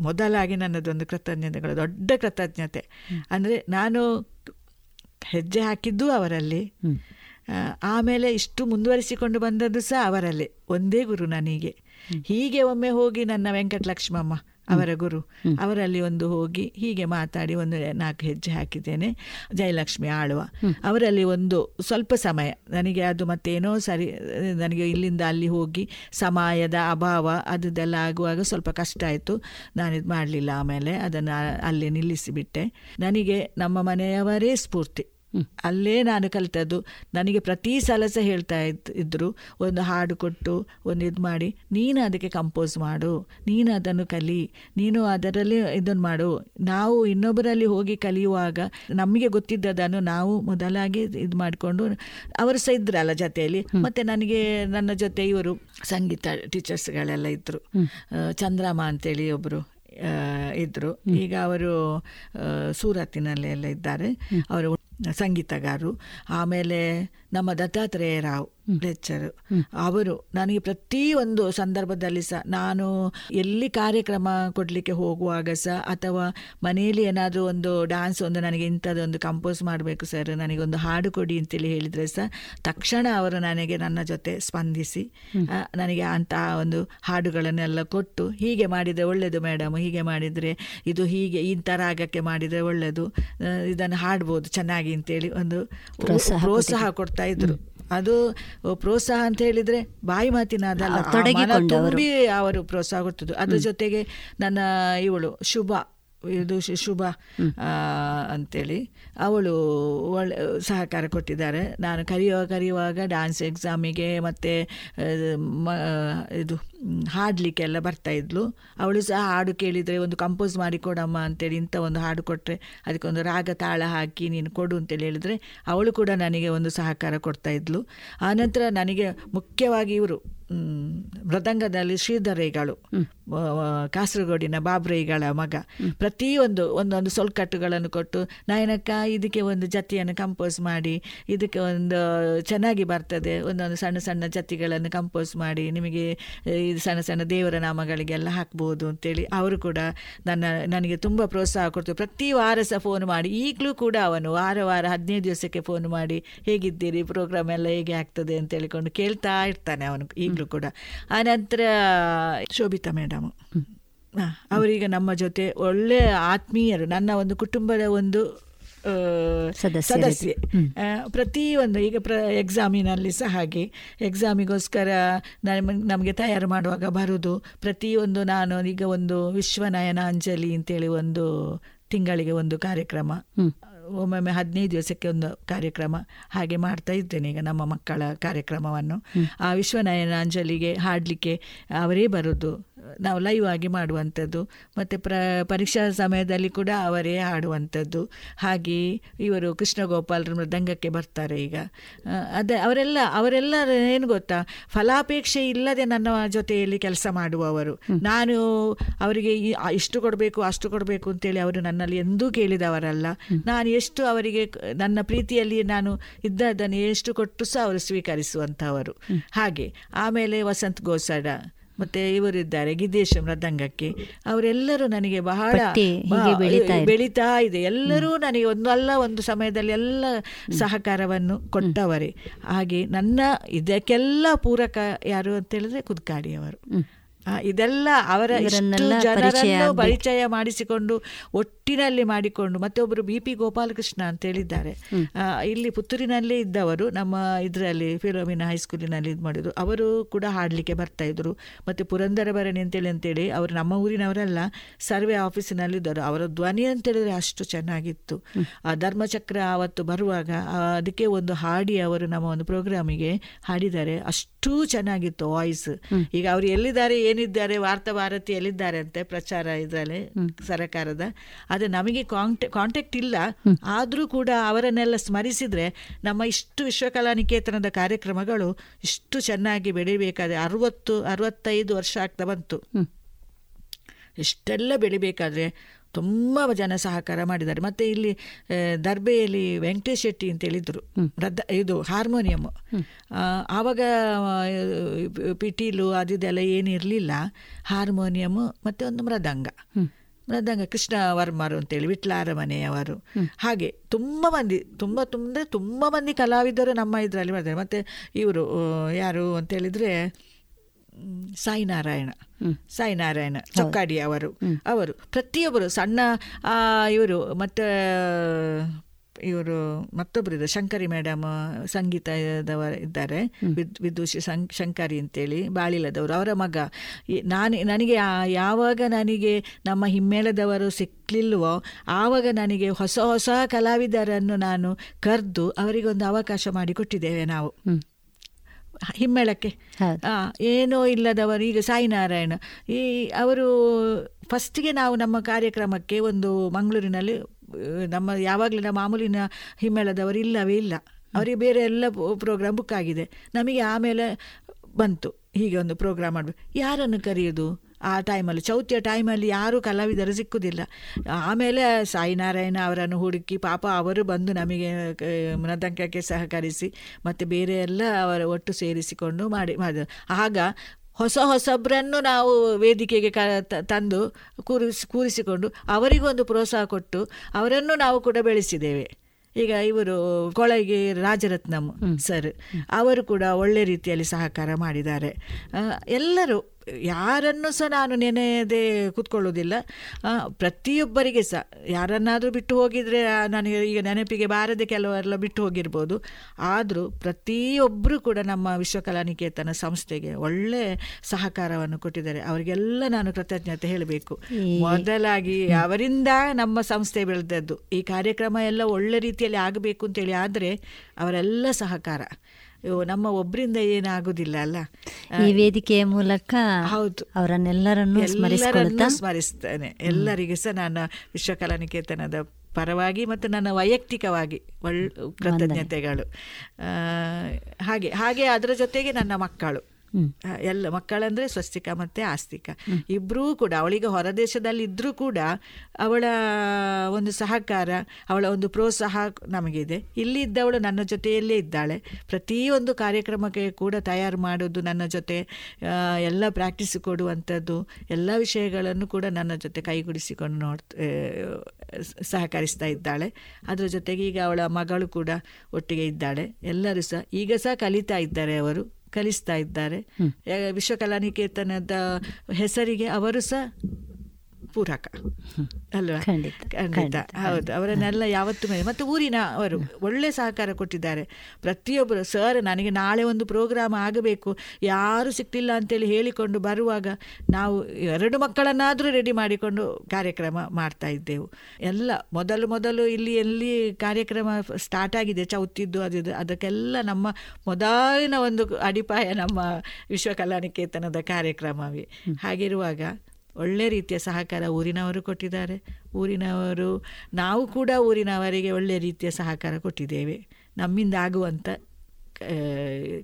S9: ಮೊದಲಾಗಿ ನನ್ನದೊಂದು ಕೃತಜ್ಞತೆಗಳು ದೊಡ್ಡ ಕೃತಜ್ಞತೆ. ಅಂದರೆ ನಾನು ಹೆಜ್ಜೆ ಹಾಕಿದ್ದು ಅವರಲ್ಲಿ. ಆಮೇಲೆ ಇಷ್ಟು ಮುಂದುವರಿಸಿಕೊಂಡು ಬಂದದ್ದು ಸಹ ಅವರಲ್ಲಿ. ಒಂದೇ ಗುರು ನನಗೆ. ಹೀಗೆ ಒಮ್ಮೆ ಹೋಗಿ ನನ್ನ ವೆಂಕಟಲಕ್ಷ್ಮಮ್ಮ ಅವರ ಗುರು. ಅವರಲ್ಲಿ ಒಂದು ಹೋಗಿ ಹೀಗೆ ಮಾತಾಡಿ ಒಂದು ನಾಲ್ಕು ಹೆಜ್ಜೆ ಹಾಕಿದ್ದೇನೆ. ಜಯಲಕ್ಷ್ಮಿ ಆಳುವ. ಅವರಲ್ಲಿ ಒಂದು ಸ್ವಲ್ಪ ಸಮಯ. ನನಗೆ ಅದು ಮತ್ತೇನೋ ಸರಿ ನನಗೆ ಇಲ್ಲಿಂದ ಅಲ್ಲಿ ಹೋಗಿ ಸಮಯದ ಅಭಾವ ಅದೆಲ್ಲ ಆಗುವಾಗ ಸ್ವಲ್ಪ ಕಷ್ಟ ಆಯಿತು. ನಾನು ಇದು ಮಾಡಲಿಲ್ಲ ಆಮೇಲೆ ಅದನ್ನು ಅಲ್ಲಿ ನಿಲ್ಲಿಸಿಬಿಟ್ಟೆ. ನನಗೆ ನಮ್ಮ ಮನೆಯವರೇ ಸ್ಫೂರ್ತಿ. ಅಲ್ಲೇ ನಾನು ಕಲಿತದ್ದು. ನನಗೆ ಪ್ರತಿ ಸಲ ಸಹ ಹೇಳ್ತಾ ಇದ್ ಇದ್ರು ಒಂದು ಹಾಡು ಕೊಟ್ಟು ಒಂದು ಇದು ಮಾಡಿ ನೀನು ಅದಕ್ಕೆ ಕಂಪೋಸ್ ಮಾಡು ನೀನು ಅದನ್ನು ಕಲಿ ನೀನು ಅದರಲ್ಲಿ ಇದನ್ನು ಮಾಡು. ನಾವು ಇನ್ನೊಬ್ಬರಲ್ಲಿ ಹೋಗಿ ಕಲಿಯುವಾಗ ನಮಗೆ ಗೊತ್ತಿದ್ದದನ್ನು ನಾವು ಮೊದಲಾಗಿ ಇದು ಮಾಡಿಕೊಂಡು ಅವರು ಸಹ ಇದ್ರಲ್ಲ ಜೊತೆಯಲ್ಲಿ. ಮತ್ತೆ ನನಗೆ ನನ್ನ ಜೊತೆ ಇವರು ಸಂಗೀತ ಟೀಚರ್ಸ್ಗಳೆಲ್ಲ ಇದ್ದರು ಚಂದ್ರಮ್ಮ ಅಂತೇಳಿ ಒಬ್ಬರು ಇದ್ರು. ಈಗ ಅವರು ಸೂರತ್ತಿನಲ್ಲಿ ಎಲ್ಲ ಇದ್ದಾರೆ. ಅವರು ಸಂಗೀತಗಾರರು ಆಮೇಲೆ ನಮ್ಮ ದತ್ತಾತ್ರೇಯ ರಾವ್ ಲೆಕ್ಚರು ಅವರು ನನಗೆ ಪ್ರತಿಯೊಂದು ಸಂದರ್ಭದಲ್ಲಿ ಸಹ ನಾನು ಎಲ್ಲಿ ಕಾರ್ಯಕ್ರಮ ಕೊಡಲಿಕ್ಕೆ ಹೋಗುವಾಗ ಸಹ ಅಥವಾ ಮನೆಯಲ್ಲಿ ಏನಾದರೂ ಒಂದು ಡ್ಯಾನ್ಸ್ ಒಂದು ನನಗೆ ಇಂಥದ್ದೊಂದು ಕಂಪೋಸ್ ಮಾಡಬೇಕು ಸರ್ ನನಗೊಂದು ಒಂದು ಹಾಡು ಕೊಡಿ ಅಂತೇಳಿ ಹೇಳಿದರೆ ಸಹ ತಕ್ಷಣ ಅವರು ನನಗೆ ನನ್ನ ಜೊತೆ ಸ್ಪಂದಿಸಿ ನನಗೆ ಅಂತಹ ಒಂದು ಹಾಡುಗಳನ್ನೆಲ್ಲ ಕೊಟ್ಟು ಹೀಗೆ ಮಾಡಿದರೆ ಒಳ್ಳೆಯದು ಮೇಡಮ್ ಹೀಗೆ ಮಾಡಿದರೆ ಇದು ಹೀಗೆ ಇಂಥ ರಾಗಕ್ಕೆ ಮಾಡಿದರೆ ಒಳ್ಳೆಯದು ಇದನ್ನು ಹಾಡ್ಬೋದು ಚೆನ್ನಾಗಿ ಅಂತೇಳಿ ಒಂದು
S8: ಪ್ರೋತ್ಸಾಹ
S9: ಪ್ರೋತ್ಸಾಹ ಕೊಡ್ತಾ ಇದ್ರು. ಅದು ಪ್ರೋತ್ಸಾಹ ಅಂತ ಹೇಳಿದ್ರೆ ಬಾಯಿ ಮಾತಿನ ಅದಲ್ಲ. ತುಂಬಿ ಅವರು ಪ್ರೋತ್ಸಾಹ ಕೊಡ್ತಿದ್ರು ಅದ್ರ ಜೊತೆಗೆ ನನ್ನ ಇವಳು ಶುಭ ಇದು ಶುಭ ಆ, ಅಂತೇಳಿ. ಅವಳು ಒಳ್ಳೆ ಸಹಕಾರ ಕೊಟ್ಟಿದ್ದಾರೆ. ನಾನು ಕರೆಯುವ ಕರೆಯುವಾಗ ಡ್ಯಾನ್ಸ್ ಎಕ್ಸಾಮಿಗೆ ಮತ್ತು ಇದು ಹಾಡಲಿಕ್ಕೆಲ್ಲ ಬರ್ತಾಯಿದ್ಲು ಅವಳು ಸಹ ಹಾಡು ಕೇಳಿದರೆ ಒಂದು ಕಂಪೋಸ್ ಮಾಡಿ ಕೊಡಮ್ಮ ಅಂತೇಳಿ ಇಂಥ ಒಂದು ಹಾಡು ಕೊಟ್ಟರೆ ಅದಕ್ಕೊಂದು ರಾಗ ತಾಳ ಹಾಕಿ ನೀನು ಕೊಡು ಅಂತೇಳಿ ಹೇಳಿದರೆ ಅವಳು ಕೂಡ ನನಗೆ ಒಂದು ಸಹಕಾರ ಕೊಡ್ತಾಯಿದ್ಲು ಆನಂತರ ನನಗೆ ಮುಖ್ಯವಾಗಿ ಇವರು ಮೃದಂಗದಲ್ಲಿ ಶ್ರೀಧರೈಗಳು ಕಾಸರಗೋಡಿನ ಬಾಬ್ರೈಗಳ ಮಗ. ಪ್ರತಿಯೊಂದು ಒಂದೊಂದು ಸೊಲ್ಕಟ್ಟುಗಳನ್ನು ಕೊಟ್ಟು ನಾಯನಕ್ಕ ಇದಕ್ಕೆ ಒಂದು ಜತಿಯನ್ನು ಕಂಪೋಸ್ ಮಾಡಿ ಇದಕ್ಕೆ ಒಂದು ಚೆನ್ನಾಗಿ ಬರ್ತದೆ. ಒಂದೊಂದು ಸಣ್ಣ ಸಣ್ಣ ಜತಿಗಳನ್ನು ಕಂಪೋಸ್ ಮಾಡಿ ನಿಮಗೆ ಇದು ಸಣ್ಣ ಸಣ್ಣ ದೇವರ ನಾಮಗಳಿಗೆಲ್ಲ ಹಾಕ್ಬೋದು ಅಂತೇಳಿ ಅವರು ಕೂಡ ನನ್ನ ನನಗೆ ತುಂಬ ಪ್ರೋತ್ಸಾಹ ಕೊಡ್ತಾರೆ ಪ್ರತಿ ವಾರ ಸಹ ಫೋನ್ ಮಾಡಿ. ಈಗಲೂ ಕೂಡ ಅವನು ವಾರ ವಾರ ಹದಿನೈದು ದಿವಸಕ್ಕೆ ಫೋನ್ ಮಾಡಿ ಹೇಗಿದ್ದೀರಿ? ಪ್ರೋಗ್ರಾಮ್ ಎಲ್ಲ ಹೇಗೆ ಆಗ್ತದೆ? ಅಂತ ಹೇಳಿಕೊಂಡು ಕೇಳ್ತಾ ಇರ್ತಾನೆ ಅವನು ಈಗಲೂ ಕೂಡ. ಆನಂತರ ಶೋಭಿತಾ ಮೇಡಮ್ ಅವರೀಗ ನಮ್ಮ ಜೊತೆ ಒಳ್ಳೆಯ ಆತ್ಮೀಯರು ನನ್ನ ಒಂದು ಕುಟುಂಬದ ಒಂದು. ಸದಸ್ಯೆ. ಪ್ರತಿಯೊಂದು ಈಗ ಪ್ರ ಎಕ್ಸಾಮಿನಲ್ಲಿ ಸಹ ಹಾಗೆ. ಎಕ್ಸಾಮಿಗೋಸ್ಕರ ನಮಗೆ ತಯಾರು ಮಾಡುವಾಗ ಬರುವುದು ಪ್ರತಿಯೊಂದು ನಾನು ಈಗ ಒಂದು ವಿಶ್ವನಯನ ಅಂಜಲಿ ಅಂತೇಳಿ ಒಂದು ತಿಂಗಳಿಗೆ ಒಂದು ಕಾರ್ಯಕ್ರಮ. ಒಮ್ಮೊಮ್ಮೆ ಹದಿನೈದು ದಿವಸಕ್ಕೆ ಒಂದು ಕಾರ್ಯಕ್ರಮ ಹಾಗೆ ಮಾಡ್ತಾ ಇದ್ದೇನೆ ಈಗ ನಮ್ಮ ಮಕ್ಕಳ ಕಾರ್ಯಕ್ರಮವನ್ನು. ಆ ವಿಶ್ವನಯನ ಅಂಜಲಿಗೆ ಹಾಡಲಿಕ್ಕೆ ಅವರೇ ಬರೋದು. ನಾವು ಲೈವ್ ಆಗಿ ಮಾಡುವಂಥದ್ದು ಮತ್ತು ಪ್ರ ಪರೀಕ್ಷಾ ಸಮಯದಲ್ಲಿ ಕೂಡ ಅವರೇ ಹಾಡುವಂಥದ್ದು. ಹಾಗೆ ಇವರು ಕೃಷ್ಣಗೋಪಾಲ್ ಮೃದಂಗಕ್ಕೆ ಬರ್ತಾರೆ ಈಗ. ಅದೇ ಅವರೆಲ್ಲ ಅವರೆಲ್ಲ ಏನು ಗೊತ್ತಾ? ಫಲಾಪೇಕ್ಷೆ ಇಲ್ಲದೆ ನನ್ನ ಜೊತೆಯಲ್ಲಿ ಕೆಲಸ ಮಾಡುವವರು. ನಾನು ಅವರಿಗೆ ಇಷ್ಟು ಕೊಡಬೇಕು ಅಷ್ಟು ಕೊಡಬೇಕು ಅಂತೇಳಿ ಅವರು ನನ್ನಲ್ಲಿ ಎಂದೂ ಕೇಳಿದವರಲ್ಲ. ನಾನು ಎಷ್ಟು ಅವರಿಗೆ ನನ್ನ ಪ್ರೀತಿಯಲ್ಲಿ ನಾನು ಇದ್ದದನ್ನು ಎಷ್ಟು ಕೊಟ್ಟು ಸಹ ಅವರು ಸ್ವೀಕರಿಸುವಂಥವರು. ಹಾಗೆ ಆಮೇಲೆ ವಸಂತ್ ಗೋಸಡ. ಮತ್ತೆ ಇವರಿದ್ದಾರೆ ಗಿದ್ದೇಶ ಮೃದಂಗಕ್ಕೆ. ಅವರೆಲ್ಲರೂ ನನಗೆ ಬಹಳ
S8: ಹೀಗೆ ಬೆಳೀತಾ ಇದೆ.
S9: ಎಲ್ಲರೂ ನನಗೆ ಒಂದಲ್ಲ ಒಂದು ಸಮಯದಲ್ಲಿ ಎಲ್ಲ ಸಹಕಾರವನ್ನು ಕೊಟ್ಟವರೇ. ಹಾಗೆ ನನ್ನ ಇದಕ್ಕೆಲ್ಲ ಪೂರಕ ಯಾರು ಅಂತ ಹೇಳಿದ್ರೆ ಕುದ್ಕಾಡಿಯವರು ಇದೆಲ್ಲ ಅವರ ಜನರನ್ನು ಪರಿಚಯ ಮಾಡಿಸಿಕೊಂಡು ಒಟ್ಟಿನಲ್ಲಿ ಮಾಡಿಕೊಂಡು ಮತ್ತೆ ಒಬ್ಬರು ಬಿ ಪಿ ಗೋಪಾಲಕೃಷ್ಣ ಅಂತ ಹೇಳಿದ್ದಾರೆ. ಇಲ್ಲಿ ಪುತ್ತೂರಿನಲ್ಲೇ ಇದ್ದವರು ನಮ್ಮ ಇದರಲ್ಲಿ ಫಿಲೋಮಿನ ಹೈಸ್ಕೂಲಿನಲ್ಲಿ ಇದು ಮಾಡಿದ್ರು. ಅವರು ಕೂಡ ಹಾಡಲಿಕ್ಕೆ ಬರ್ತಾ ಇದ್ರು. ಮತ್ತೆ ಪುರಂದರ ಭರಣಿ ಅಂತೇಳಿ ಅಂತೇಳಿ ಅವರು ನಮ್ಮ ಊರಿನವರೆಲ್ಲ ಸರ್ವೆ ಆಫೀಸಿನಲ್ಲಿ ಇದ್ದರು. ಅವರ ಧ್ವನಿ ಅಂತೇಳಿದ್ರೆ ಅಷ್ಟು ಚೆನ್ನಾಗಿತ್ತು. ಆ ಧರ್ಮಚಕ್ರ ಅವತ್ತು ಬರುವಾಗ ಅದಕ್ಕೆ ಒಂದು ಹಾಡಿ ಅವರು ನಮ್ಮ ಒಂದು ಪ್ರೋಗ್ರಾಮಿಗೆ ಹಾಡಿದ್ದಾರೆ. ಅಷ್ಟು ಚೆನ್ನಾಗಿತ್ತು ವಾಯ್ಸ್ ಈಗ ಅವರು ಎಲ್ಲಿದ್ದಾರೆ ಏನಿದ್ದಾರೆ ವಾರ್ತಾ ಭಾರತಿ ಎಲ್ಲಿದ್ದಾರೆ ಅಂತೆ ಪ್ರಚಾರ ಇದರಲ್ಲಿ ಸರಕಾರದ. ಆದರೆ ನಮಗೆ ಕಾಂಟೆ ಕಾಂಟ್ಯಾಕ್ಟ್ ಇಲ್ಲ. ಆದರೂ ಕೂಡ ಅವರನ್ನೆಲ್ಲ ಸ್ಮರಿಸಿದರೆ ನಮ್ಮ ಇಷ್ಟು ವಿಶ್ವಕಲಾ ನಿಕೇತನದ ಕಾರ್ಯಕ್ರಮಗಳು ಇಷ್ಟು ಚೆನ್ನಾಗಿ ಬೆಳಿಬೇಕಾದ್ರೆ ಅರವತ್ತು ಅರವತ್ತೈದು ವರ್ಷ ಆಗ್ತಾ ಬಂತು. ಇಷ್ಟೆಲ್ಲ ಬೆಳಿಬೇಕಾದ್ರೆ ತುಂಬ ಜನ ಸಹಕಾರ ಮಾಡಿದ್ದಾರೆ. ಮತ್ತೆ ಇಲ್ಲಿ ದರ್ಬೆಯಲ್ಲಿ ವೆಂಕಟೇಶ್ ಶೆಟ್ಟಿ ಅಂತ ಹೇಳಿದ್ರು. ರದ್ದ ಇದು ಹಾರ್ಮೋನಿಯಮ್ ಆವಾಗ ಪಿಟೀಲು ಪಿಟೀಲು ಏನು ಏನಿರಲಿಲ್ಲ ಹಾರ್ಮೋನಿಯಮ್ ಮತ್ತೆ ಒಂದು ಮೃದಂಗ. ಮೃದಂಗ ಕೃಷ್ಣ ವರ್ಮರು ಅಂತೇಳಿ ವಿಟ್ಲ ಅರಮನೆಯವರು ಹಾಗೆ ತುಂಬ ಮಂದಿ ತುಂಬ ತುಂಬ ತುಂಬ ಮಂದಿ ಕಲಾವಿದರು ನಮ್ಮ ಇದರಲ್ಲಿ ಬರ್ತಾರೆ ಮತ್ತೆ ಇವರು ಯಾರು ಅಂತ ಹೇಳಿದ್ರೆ ಮ್, ಸಾಯಿನಾರಾಯಣ. ಸಾಯಿನಾರಾಯಣ ಚೊಕ್ಕಾಡಿ ಅವರು. ಅವರು ಪ್ರತಿಯೊಬ್ಬರು ಸಣ್ಣ ಇವರು ಮತ್ತು ಇವರು ಮತ್ತೊಬ್ಬರಿದ್ದಾರೆ ಶಂಕರಿ ಮೇಡಮ್ ಸಂಗೀತದವರು ಇದ್ದಾರೆ. ವಿದ್ ಸಂ ಶಂಕರಿ ಅಂತೇಳಿ ಬಾಳಿಲದವರು. ಅವರ ಮಗ ನಾನು ನನಗೆ ಯಾವಾಗ ನನಗೆ ನಮ್ಮ ಹಿಮ್ಮೇಳದವರು ಸಿಕ್ಕಲಿಲ್ವೋ ಆವಾಗ ನನಗೆ ಹೊಸ ಹೊಸ ಕಲಾವಿದರನ್ನು ನಾನು ಕರೆದು ಅವರಿಗೊಂದು ಅವಕಾಶ ಮಾಡಿಕೊಟ್ಟಿದ್ದೇವೆ ನಾವು. ಹಿಮ್ಮೇಳಕ್ಕೆ. ಏನೋ ಇಲ್ಲದವರು ಈಗ ಸಾಯಿನಾರಾಯಣ. ಈ ಅವರು ಫಸ್ಟಿಗೆ ನಾವು ನಮ್ಮ ಕಾರ್ಯಕ್ರಮಕ್ಕೆ ಒಂದು ಮಂಗಳೂರಿನಲ್ಲಿ ನಮ್ಮ ಯಾವಾಗಲೂ ಮಾಮೂಲಿನ ಹಿಮ್ಮೇಳದವರು ಇಲ್ಲವೇ ಇಲ್ಲ. ಅವರಿಗೆ ಬೇರೆ ಎಲ್ಲ ಪ್ರೋಗ್ರಾಮ್ ಬುಕ್ ಆಗಿದೆ. ನಮಗೆ ಆಮೇಲೆ ಬಂತು. ಹೀಗೆ ಒಂದು ಪ್ರೋಗ್ರಾಮ್ ಮಾಡಬೇಕು. ಯಾರನ್ನು ಕರೆಯೋದು? ಆ ಟೈಮಲ್ಲಿ ಚೌತಿಯ ಟೈಮಲ್ಲಿ ಯಾರೂ ಕಲಾವಿದರು ಸಿಕ್ಕುವುದಿಲ್ಲ ಆಮೇಲೆ ಸಾಯಿನಾರಾಯಣ ಅವರನ್ನು ಹುಡುಕಿ ಪಾಪ ಅವರು ಬಂದು ನಮಗೆ ಮನದಂಕಕ್ಕೆ ಮೃದಂಗಕ್ಕೆ ಸಹಕರಿಸಿ ಮತ್ತು ಬೇರೆ ಎಲ್ಲ ಅವರ ಒಟ್ಟು ಸೇರಿಸಿಕೊಂಡು ಮಾಡಿ ಮಾಡಿದರು ಆಗ ಹೊಸ ಹೊಸಬ್ರನ್ನು ನಾವು ವೇದಿಕೆಗೆ ಕ ತಂದು ಕೂರಿಸಿ ಕೂರಿಸಿಕೊಂಡು ಅವರಿಗೊಂದು ಪ್ರೋತ್ಸಾಹ ಕೊಟ್ಟು ಅವರನ್ನು ನಾವು ಕೂಡ ಬೆಳೆಸಿದ್ದೇವೆ. ಈಗ ಇವರು ಕೊಳಗೆ ರಾಜರತ್ನಂ ಸರ್ ಅವರು ಕೂಡ ಒಳ್ಳೆ ರೀತಿಯಲ್ಲಿ ಸಹಕಾರ ಮಾಡಿದ್ದಾರೆ. ಎಲ್ಲರೂ ಯಾರನ್ನು ಸಹ ನಾನು ನೆನೆಯದೆ ಕೂತ್ಕೊಳ್ಳೋದಿಲ್ಲ ಪ್ರತಿಯೊಬ್ಬರಿಗೆ ಸಹ. ಯಾರನ್ನಾದರೂ ಬಿಟ್ಟು ಹೋಗಿದರೆ ನನಗೆ ಈಗ ನೆನಪಿಗೆ ಬಾರದೆ ಕೆಲವರೆಲ್ಲ ಬಿಟ್ಟು ಹೋಗಿರ್ಬೋದು. ಆದರೂ ಪ್ರತಿಯೊಬ್ಬರು ಕೂಡ ನಮ್ಮ ವಿಶ್ವಕಲಾನಿಕೇತನ ಸಂಸ್ಥೆಗೆ ಒಳ್ಳೆ ಸಹಕಾರವನ್ನು ಕೊಟ್ಟಿದ್ದಾರೆ. ಅವರಿಗೆಲ್ಲ ನಾನು ಕೃತಜ್ಞತೆ ಹೇಳಬೇಕು. ಮೊದಲಾಗಿ ಅವರಿಂದ ನಮ್ಮ ಸಂಸ್ಥೆ ಬೆಳೆದದ್ದು. ಈ ಕಾರ್ಯಕ್ರಮ ಎಲ್ಲ ಒಳ್ಳೆ ರೀತಿಯಲ್ಲಿ ಆಗಬೇಕು ಅಂತೇಳಿ ಆದರೆ ಅವರೆಲ್ಲ ಸಹಕಾರ. ನಮ್ಮ ಒಬ್ಬರಿಂದ ಏನಾಗುದಿಲ್ಲ ಅಲ್ಲ?
S8: ಈ ವೇದಿಕೆಯ ಮೂಲಕ
S9: ಹೌದು.
S8: ಅವರನ್ನೆಲ್ಲರನ್ನು
S9: ಸ್ಮರಿಸ್ತೇನೆ. ಎಲ್ಲರಿಗೂ ಸಹ ನಾನು ವಿಶ್ವಕಲಾ ನಿಕೇತನದ ಪರವಾಗಿ ಮತ್ತು ನನ್ನ ವೈಯಕ್ತಿಕವಾಗಿ ಒಳ್ಳೆ ಕೃತಜ್ಞತೆಗಳು. ಹಾಗೆ ಹಾಗೆ ಅದರ ಜೊತೆಗೆ ನನ್ನ ಮಕ್ಕಳು. ಎಲ್ಲ ಮಕ್ಕಳಂದ್ರೆ ಸ್ವಸ್ತಿಕ ಮತ್ತೆ ಆಸ್ತಿಕ. ಇಬ್ಬರೂ ಕೂಡ ಅವಳಿಗೆ ಹೊರದೇಶದಲ್ಲಿ ಇದ್ರೂ ಕೂಡ ಅವಳ ಒಂದು ಸಹಕಾರ ಅವಳ ಒಂದು ಪ್ರೋತ್ಸಾಹ ನಮಗಿದೆ. ಇಲ್ಲಿ ಇದ್ದವಳು ನನ್ನ ಜೊತೆಯಲ್ಲೇ ಇದ್ದಾಳೆ. ಪ್ರತಿಯೊಂದು ಕಾರ್ಯಕ್ರಮಕ್ಕೆ ಕೂಡ ತಯಾರು ಮಾಡೋದು ನನ್ನ ಜೊತೆ ಎಲ್ಲ ಪ್ರಾಕ್ಟೀಸ್ ಕೊಡುವಂಥದ್ದು ಎಲ್ಲ ವಿಷಯಗಳನ್ನು ಕೂಡ ನನ್ನ ಜೊತೆ ಕೈಗೂಡಿಸಿಕೊಂಡು ನೋಡ್ ಸಹಕರಿಸ್ತಾ ಇದ್ದಾಳೆ. ಅದರ ಜೊತೆಗೆ ಈಗ ಅವಳ ಮಗಳು ಕೂಡ ಒಟ್ಟಿಗೆ ಇದ್ದಾಳೆ. ಎಲ್ಲರೂ ಸಹ ಈಗ ಸಹ ಕಲಿತಾ ಇದ್ದಾರೆ ಅವರು. ಕಲಿಸ್ತಾ ಇದ್ದಾರೆ. ವಿಶ್ವಕಲಾ ವಿಶ್ವಕಲಾನಿಕೇತನದ ಹೆಸರಿಗೆ ಅವರು ಸಹ ಪೂರಕ. ಅಲ್ವಾ?
S8: ಖಂಡಿತ.
S9: ಹೌದು. ಅವರನ್ನೆಲ್ಲ ಯಾವತ್ತೂ ಮೇಲೆ ಮತ್ತು ಊರಿನ ಅವರು ಒಳ್ಳೆ ಸಹಕಾರ ಕೊಟ್ಟಿದ್ದಾರೆ. ಪ್ರತಿಯೊಬ್ಬರು ಸರ್ ನನಗೆ ನಾಳೆ ಒಂದು ಪ್ರೋಗ್ರಾಮ್ ಆಗಬೇಕು. ಯಾರು ಸಿಕ್ತಿಲ್ಲ ಅಂತೇಳಿ ಹೇಳಿಕೊಂಡು ಬರುವಾಗ ನಾವು ಎರಡು ಮಕ್ಕಳನ್ನಾದರೂ ರೆಡಿ ಮಾಡಿಕೊಂಡು ಕಾರ್ಯಕ್ರಮ ಮಾಡ್ತಾ ಇದ್ದೆವು. ಎಲ್ಲ ಮೊದಲು ಮೊದಲು ಇಲ್ಲಿ ಎಲ್ಲಿ ಕಾರ್ಯಕ್ರಮ ಸ್ಟಾರ್ಟ್ ಆಗಿದೆ ಚೌತಿದ್ದು ಅದು ಅದಕ್ಕೆಲ್ಲ ನಮ್ಮ ಮೊದಲಿನ ಒಂದು ಅಡಿಪಾಯ ನಮ್ಮ ವಿಶ್ವಕಲಾನಿಕೇತನದ ಕಾರ್ಯಕ್ರಮವೇ. ಹಾಗಿರುವಾಗ ಒಳ್ಳೆ ರೀತಿಯ ಸಹಕಾರ ಊರಿನವರು ಕೊಟ್ಟಿದ್ದಾರೆ. ಊರಿನವರು, ನಾವು ಕೂಡ ಊರಿನವರಿಗೆ ಒಳ್ಳೆ ರೀತಿಯ ಸಹಕಾರ ಕೊಟ್ಟಿದ್ದೇವೆ. ನಮ್ಮಿಂದ ಆಗುವಂಥ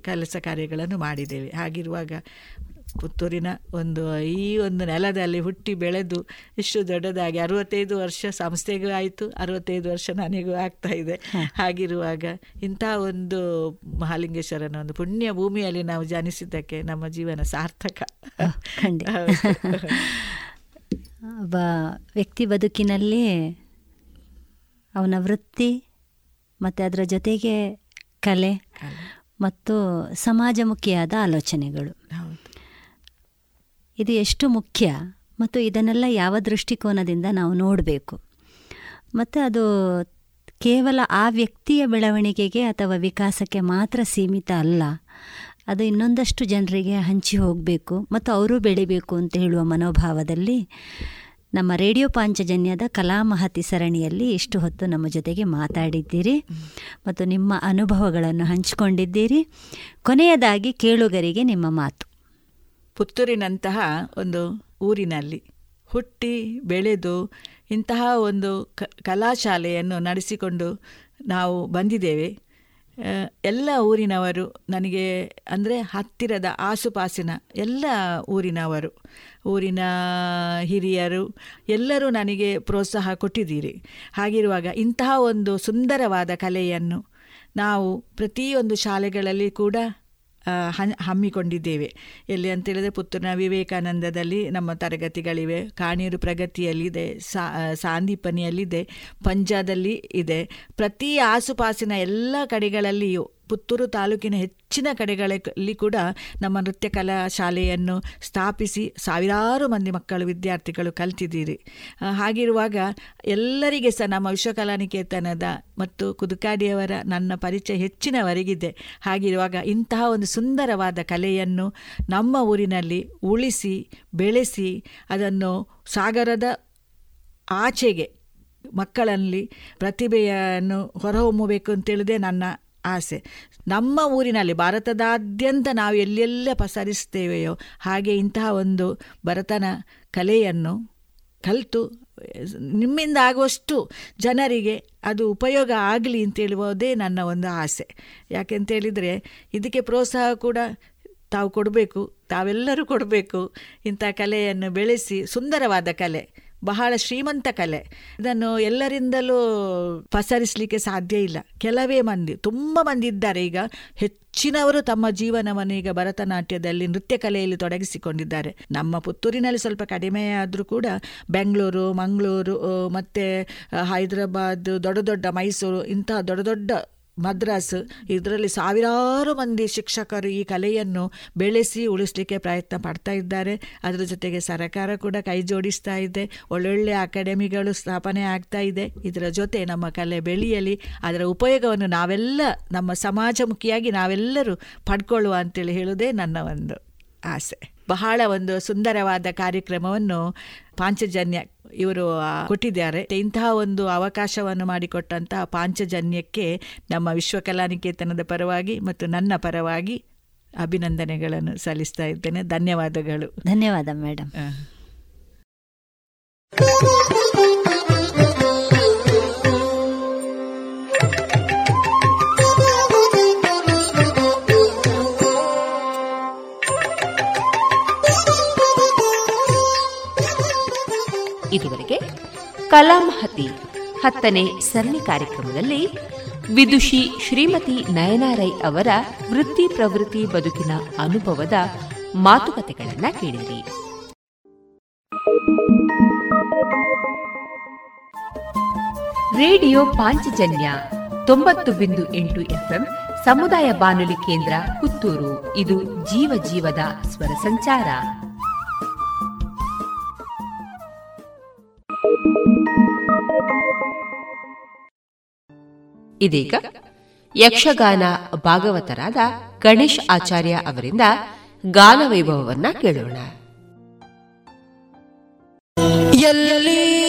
S9: ಕೆಲಸ ಕಾರ್ಯಗಳನ್ನು ಮಾಡಿದ್ದೇವೆ. ಹಾಗಿರುವಾಗ ಪುತ್ತೂರಿನ ಒಂದು ಈ ಒಂದು ನೆಲದಲ್ಲಿ ಹುಟ್ಟಿ ಬೆಳೆದು ಇಷ್ಟು ದೊಡ್ಡದಾಗಿ ಅರವತ್ತೈದು ವರ್ಷ ಸಂಸ್ಥೆಗೂ ಆಯಿತು ಅರವತ್ತೈದು ವರ್ಷ ನನಗೂ ಆಗ್ತಾ ಇದೆ. ಹಾಗಿರುವಾಗ ಇಂಥ ಒಂದು ಮಹಾಲಿಂಗೇಶ್ವರನ ಒಂದು ಪುಣ್ಯ ಭೂಮಿಯಲ್ಲಿ ನಾವು ಜನಿಸಿದ್ದಕ್ಕೆ ನಮ್ಮ ಜೀವನ ಸಾರ್ಥಕ.
S8: ಒಬ್ಬ ವ್ಯಕ್ತಿ ಬದುಕಿನಲ್ಲಿ ಅವನ ವೃತ್ತಿ ಮತ್ತು ಅದರ ಜೊತೆಗೆ ಕಲೆ ಮತ್ತು ಸಮಾಜಮುಖಿಯಾದ ಆಲೋಚನೆಗಳು. ಇದು ಎಷ್ಟು ಮುಖ್ಯ? ಮತ್ತು ಇದನ್ನೆಲ್ಲ ಯಾವ ದೃಷ್ಟಿಕೋನದಿಂದ ನಾವು ನೋಡಬೇಕು? ಮತ್ತು ಅದು ಕೇವಲ ಆ ವ್ಯಕ್ತಿಯ ಬೆಳವಣಿಗೆಗೆ ಅಥವಾ ವಿಕಾಸಕ್ಕೆ ಮಾತ್ರ ಸೀಮಿತ ಅಲ್ಲ. ಅದು ಇನ್ನೊಂದಷ್ಟು ಜನರಿಗೆ ಹಂಚಿ ಹೋಗಬೇಕು ಮತ್ತು ಅವರು ಬೆಳಿಬೇಕು ಅಂತ ಹೇಳುವ ಮನೋಭಾವದಲ್ಲಿ ನಮ್ಮ ರೇಡಿಯೋ ಪಾಂಚಜನ್ಯದ ಕಲಾಮಹತಿ ಸರಣಿಯಲ್ಲಿ ಇಷ್ಟು ಹೊತ್ತು ನಮ್ಮ ಜೊತೆಗೆ ಮಾತಾಡಿದ್ದೀರಿ. ಮತ್ತು ನಿಮ್ಮ ಅನುಭವಗಳನ್ನು ಹಂಚಿಕೊಂಡಿದ್ದೀರಿ. ಕೊನೆಯದಾಗಿ ಕೇಳುಗರಿಗೆ ನಿಮ್ಮ ಮಾತು.
S9: ಪುತ್ತೂರಿನಂತಹ ಒಂದು ಊರಿನಲ್ಲಿ ಹುಟ್ಟಿ ಬೆಳೆದು ಇಂತಹ ಒಂದು ಕ, ಕಲಾಶಾಲೆಯನ್ನು ನಡೆಸಿಕೊಂಡು ನಾವು ಬಂದಿದ್ದೇವೆ. ಎಲ್ಲ ಊರಿನವರು ನನಗೆ ಅಂದರೆ ಹತ್ತಿರದ ಆಸುಪಾಸಿನ ಎಲ್ಲ ಊರಿನವರು, ಊರಿನ ಹಿರಿಯರು ಎಲ್ಲರೂ ನನಗೆ ಪ್ರೋತ್ಸಾಹ ಕೊಟ್ಟಿದ್ದೀರಿ. ಹಾಗಿರುವಾಗ ಇಂತಹ ಒಂದು ಸುಂದರವಾದ ಕಲೆಯನ್ನು ನಾವು ಪ್ರತಿಯೊಂದು ಶಾಲೆಗಳಲ್ಲಿ ಕೂಡ ಹಮ್ಮಿಕೊಂಡಿದ್ದೇವೆ. ಎಲ್ಲಿ ಅಂತೇಳಿದರೆ ಪುತ್ತೂರಿನ ವಿವೇಕಾನಂದದಲ್ಲಿ ನಮ್ಮ ತರಗತಿಗಳಿವೆ. ಕಾಣೀರು ಪ್ರಗತಿಯಲ್ಲಿದೆ, ಸಾ ಸಾಂದೀಪನಿಯಲ್ಲಿದೆ, ಪಂಜಾದಲ್ಲಿ ಇದೆ. ಪ್ರತಿ ಆಸುಪಾಸಿನ ಎಲ್ಲ ಕಡೆಗಳಲ್ಲಿಯೂ ಪುತ್ತೂರು ತಾಲೂಕಿನ ಹೆಚ್ಚಿನ ಕಡೆಗಳಲ್ಲಿ ಕೂಡ ನಮ್ಮ ನೃತ್ಯ ಕಲಾ ಶಾಲೆಯನ್ನು ಸ್ಥಾಪಿಸಿ ಸಾವಿರಾರು ಮಂದಿ ಮಕ್ಕಳು, ವಿದ್ಯಾರ್ಥಿಗಳು ಕಲ್ತಿದ್ದೀರಿ. ಹಾಗಿರುವಾಗ ಎಲ್ಲರಿಗೆ ಸಹ ನಮ್ಮ ವಿಶ್ವಕಲಾನಿಕೇತನದ ಮತ್ತು ಕುದುಕಾಡಿಯವರ ನನ್ನ ಪರಿಚಯ ಹೆಚ್ಚಿನವರೆಗಿದೆ. ಹಾಗಿರುವಾಗ ಇಂತಹ ಒಂದು ಸುಂದರವಾದ ಕಲೆಯನ್ನು ನಮ್ಮ ಊರಿನಲ್ಲಿ ಉಳಿಸಿ, ಬೆಳೆಸಿ, ಅದನ್ನು ಸಾಗರದ ಆಚೆಗೆ ಮಕ್ಕಳಲ್ಲಿ ಪ್ರತಿಭೆಯನ್ನು ಹೊರಹೊಮ್ಮಬೇಕು ಅಂತೇಳಿದೆ ನನ್ನ ಆಸೆ. ನಮ್ಮ ಊರಿನಲ್ಲಿ ಭಾರತದಾದ್ಯಂತ ನಾವು ಎಲ್ಲೆಲ್ಲ ಪಸರಿಸ್ತೇವೆಯೋ ಹಾಗೆ ಇಂತಹ ಒಂದು ಭರತನ ಕಲೆಯನ್ನು ಕಲಿತು, ನಿಮ್ಮಿಂದ ಆಗುವಷ್ಟು ಜನರಿಗೆ ಅದು ಉಪಯೋಗ ಆಗಲಿ ಅಂತೇಳುವುದೇ ನನ್ನ ಒಂದು ಆಸೆ. ಯಾಕೆಂತೇಳಿದರೆ ಇದಕ್ಕೆ ಪ್ರೋತ್ಸಾಹ ಕೂಡ ತಾವು ಕೊಡಬೇಕು, ತಾವೆಲ್ಲರೂ ಕೊಡಬೇಕು ಇಂಥ ಕಲೆಯನ್ನು ಬೆಳೆಸಿ, ಸುಂದರವಾದ ಕಲೆ. ಬಹಳ ಶ್ರೀಮಂತ ಕಲೆ. ಇದನ್ನು ಎಲ್ಲರಿಂದಲೂ ಪಸರಿಸಲಿಕ್ಕೆ ಸಾಧ್ಯ ಇಲ್ಲ. ಕೆಲವೇ ಮಂದಿ, ತುಂಬ ಮಂದಿ ಇದ್ದಾರೆ ಈಗ. ಹೆಚ್ಚಿನವರು ತಮ್ಮ ಜೀವನವನ್ನು ಈಗ ಭರತನಾಟ್ಯದಲ್ಲಿ ನೃತ್ಯ ಕಲೆಯಲ್ಲಿ ತೊಡಗಿಸಿಕೊಂಡಿದ್ದಾರೆ. ನಮ್ಮ ಪುತ್ತೂರಿನಲ್ಲಿ ಸ್ವಲ್ಪ ಕಡಿಮೆ ಆದರೂ ಕೂಡ ಬೆಂಗಳೂರು, ಮಂಗಳೂರು, ಮತ್ತು ಹೈದರಾಬಾದ್, ದೊಡ್ಡ ದೊಡ್ಡ ಮೈಸೂರು ಇಂತಹ ದೊಡ್ಡ ದೊಡ್ಡ ಮದ್ರಾಸ್. ಇದರಲ್ಲಿ ಸಾವಿರಾರು ಮಂದಿ ಶಿಕ್ಷಕರು ಈ ಕಲೆಯನ್ನು ಬೆಳೆಸಿ ಉಳಿಸಲಿಕ್ಕೆ ಪ್ರಯತ್ನ ಪಡ್ತಾ ಇದ್ದಾರೆ. ಅದರ ಜೊತೆಗೆ ಸರ್ಕಾರ ಕೂಡ ಕೈ ಜೋಡಿಸ್ತಾ ಇದೆ. ಒಳ್ಳೊಳ್ಳೆ ಅಕಾಡೆಮಿಗಳು ಸ್ಥಾಪನೆ ಆಗ್ತಾ ಇದೆ. ಇದರ ಜೊತೆ ನಮ್ಮ ಕಲೆ ಬೆಳೆಯಲಿ, ಅದರ ಉಪಯೋಗವನ್ನು ನಾವೆಲ್ಲ, ನಮ್ಮ ಸಮಾಜಮುಖಿಯಾಗಿ ನಾವೆಲ್ಲರೂ ಪಡ್ಕೊಳ್ಳುವ ಅಂತೇಳಿ ಹೇಳುವುದೇ ನನ್ನ ಒಂದು ಆಸೆ. ಬಹಳ ಒಂದು ಸುಂದರವಾದ ಕಾರ್ಯಕ್ರಮವನ್ನು ಪಾಂಚಜನ್ಯ ಇವರು ಕೊಟ್ಟಿದ್ದಾರೆ. ಇಂತಹ ಒಂದು ಅವಕಾಶವನ್ನು ಮಾಡಿಕೊಟ್ಟಂತಹ ಪಾಂಚಜನ್ಯಕ್ಕೆ ನಮ್ಮ ವಿಶ್ವಕಲಾನಿಕೇತನದ ಪರವಾಗಿ ಮತ್ತು ನನ್ನ ಪರವಾಗಿ ಅಭಿನಂದನೆಗಳನ್ನು ಸಲ್ಲಿಸ್ತಾ ಇದ್ದೇನೆ. ಧನ್ಯವಾದಗಳು.
S8: ಧನ್ಯವಾದ ಮೇಡಮ್
S2: ಇದುವರೆಗೆ ಕಲಾಮಹತಿ ಹತ್ತನೇ ಸರಣಿ ಕಾರ್ಯಕ್ರಮದಲ್ಲಿ ವಿದುಷಿ ಶ್ರೀಮತಿ ನಯನಾರೈ ಅವರ ವೃತ್ತಿ ಪ್ರವೃತ್ತಿ ಬದುಕಿನ ಅನುಭವದ ಮಾತುಕತೆಗಳನ್ನು ಕೇಳಿರಿ.
S4: ರೇಡಿಯೋ ಪಾಂಚಜನ್ಯ ತೊಂಬತ್ತು ಬಿಂದು ಎಂಟು ಎಫ್ಎಂ ಸಮುದಾಯ ಬಾನುಲಿ ಕೇಂದ್ರ ಪುತ್ತೂರು. ಇದು ಜೀವ ಜೀವದ ಸ್ವರ ಸಂಚಾರ.
S2: ಇದೀಗ ಯಕ್ಷಗಾನ ಭಾಗವತರಾದ ಗಣೇಶ್ ಆಚಾರ್ಯ ಅವರಿಂದ ಗಾನ ವೈಭವವನ್ನ ಕೇಳೋಣ.
S10: ಎಲ್ಲಿಗೆ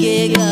S10: Yeah.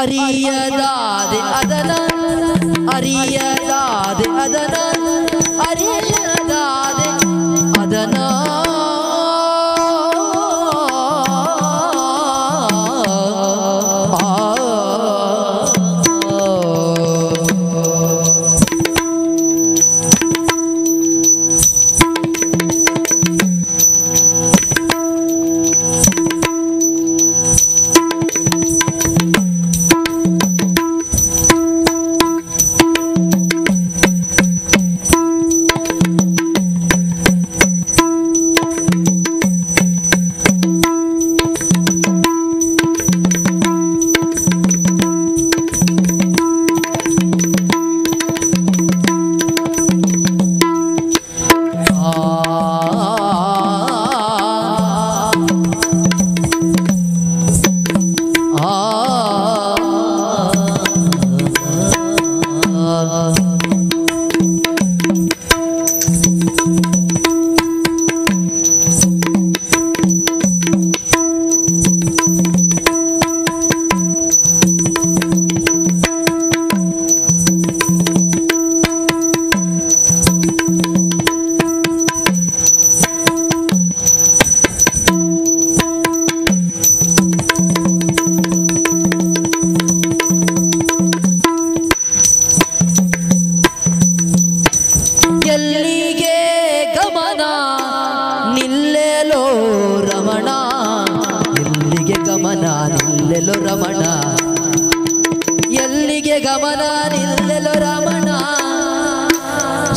S10: அறியதா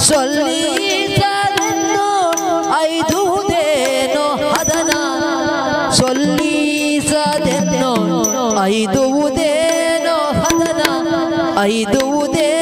S10: ಸೊಲ್ಲಿಸದನ್ನು
S11: ಐದುವುದೇನೋ ಅದನ. ಸೊಲ್ಲಿಸದೆನ್ನೋ ಐದುವುದೇನೋ ಅದನ.
S10: ಐದುವುದೇ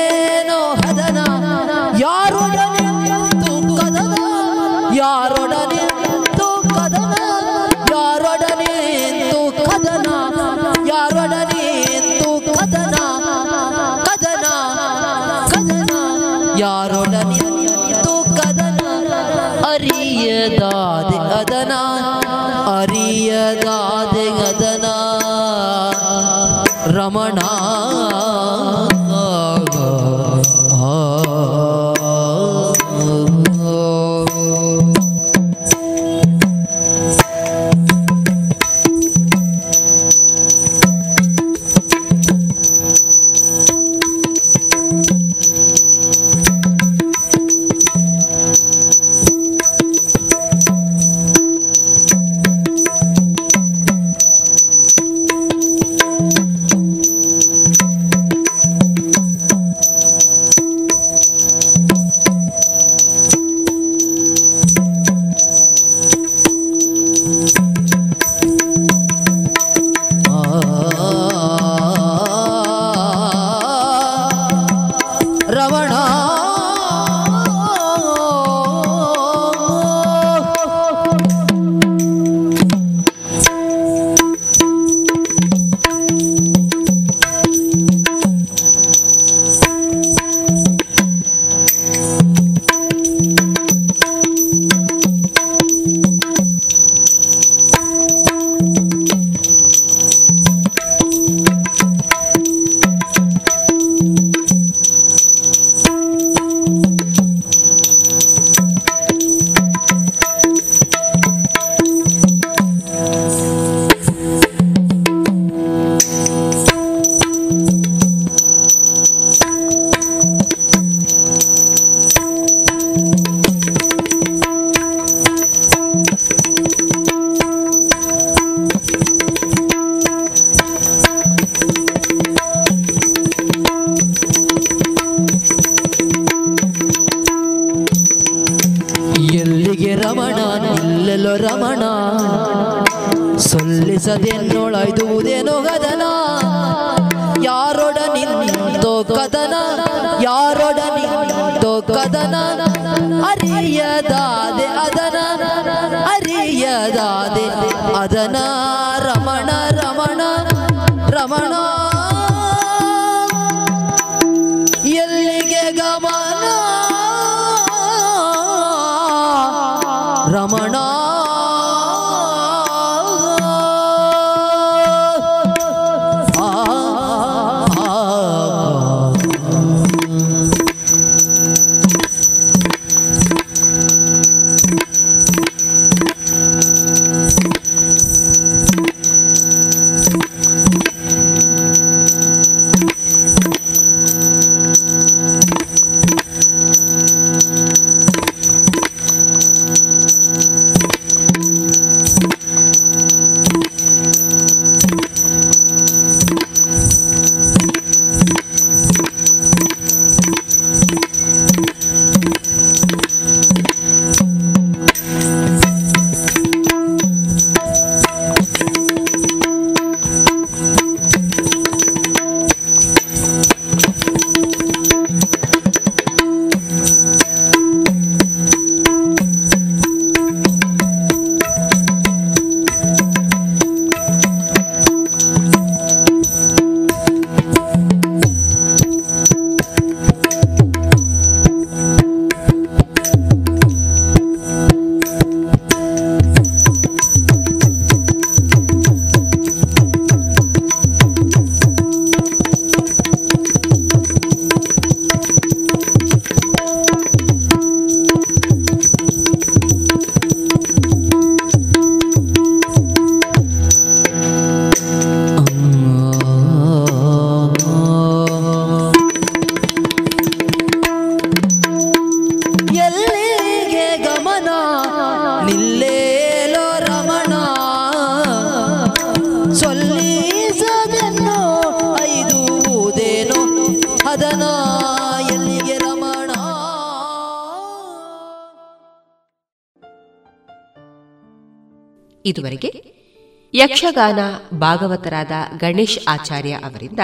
S10: ಯಕ್ಷಗಾನ ಭಾಗವತರಾದ ಗಣೇಶ್ ಆಚಾರ್ಯ ಅವರಿಂದ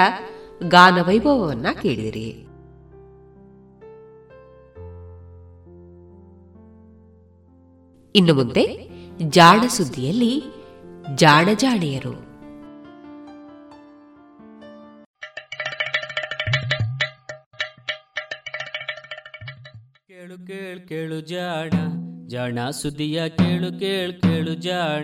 S2: ಗಾನ ವೈಭವವನ್ನ ಕೇಳಿದಿರಿ. ಇನ್ನು ಮುಂದೆ ಜಾಣ ಸುದ್ದಿಯಲ್ಲಿ ಜಾಣ ಜಾಣೆಯರು.
S12: ಕೇಳು ಕೇಳು ಕೇಳು ಜಾಣ ಜಾಣ ಸುದ್ದಿಯ ಕೇಳು ಕೇಳು ಕೇಳು ಜಾಣ.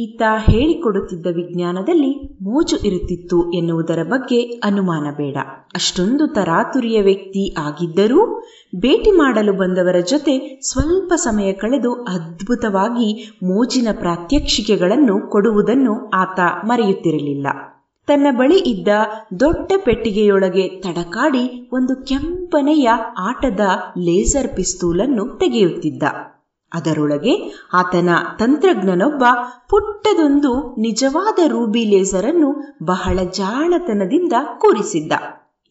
S13: ಈತ ಹೇಳಿಕೊಡುತ್ತಿದ್ದ ವಿಜ್ಞಾನದಲ್ಲಿ ಮೋಜು ಇರುತ್ತಿತ್ತು ಎನ್ನುವುದರ ಬಗ್ಗೆ ಅನುಮಾನ ಬೇಡ. ಅಷ್ಟೊಂದು ತರಾತುರಿಯ ವ್ಯಕ್ತಿ ಆಗಿದ್ದರೂ ಭೇಟಿ ಮಾಡಲು ಬಂದವರ ಜೊತೆ ಸ್ವಲ್ಪ ಸಮಯ ಕಳೆದು ಅದ್ಭುತವಾಗಿ ಮೋಜಿನ ಪ್ರಾತ್ಯಕ್ಷಿಕೆಗಳನ್ನು ಕೊಡುವುದನ್ನು ಆತ ಮರೆಯುತ್ತಿರಲಿಲ್ಲ. ತನ್ನ ಬಳಿ ಇದ್ದ ದೊಡ್ಡ ಪೆಟ್ಟಿಗೆಯೊಳಗೆ ತಡಕಾಡಿ ಒಂದು ಕೆಂಪನೆಯ ಆಟದ ಲೇಸರ್ ಪಿಸ್ತೂಲನ್ನು ತೆಗೆಯುತ್ತಿದ್ದ. ಅದರೊಳಗೆ ಆತನ ತಂತ್ರಜ್ಞನೊಬ್ಬ ಪುಟ್ಟದೊಂದು ನಿಜವಾದ ರೂಬಿ ಲೇಸರ್ ಅನ್ನು ಬಹಳ ಜಾಣತನದಿಂದ ಕೂರಿಸಿದ್ದ.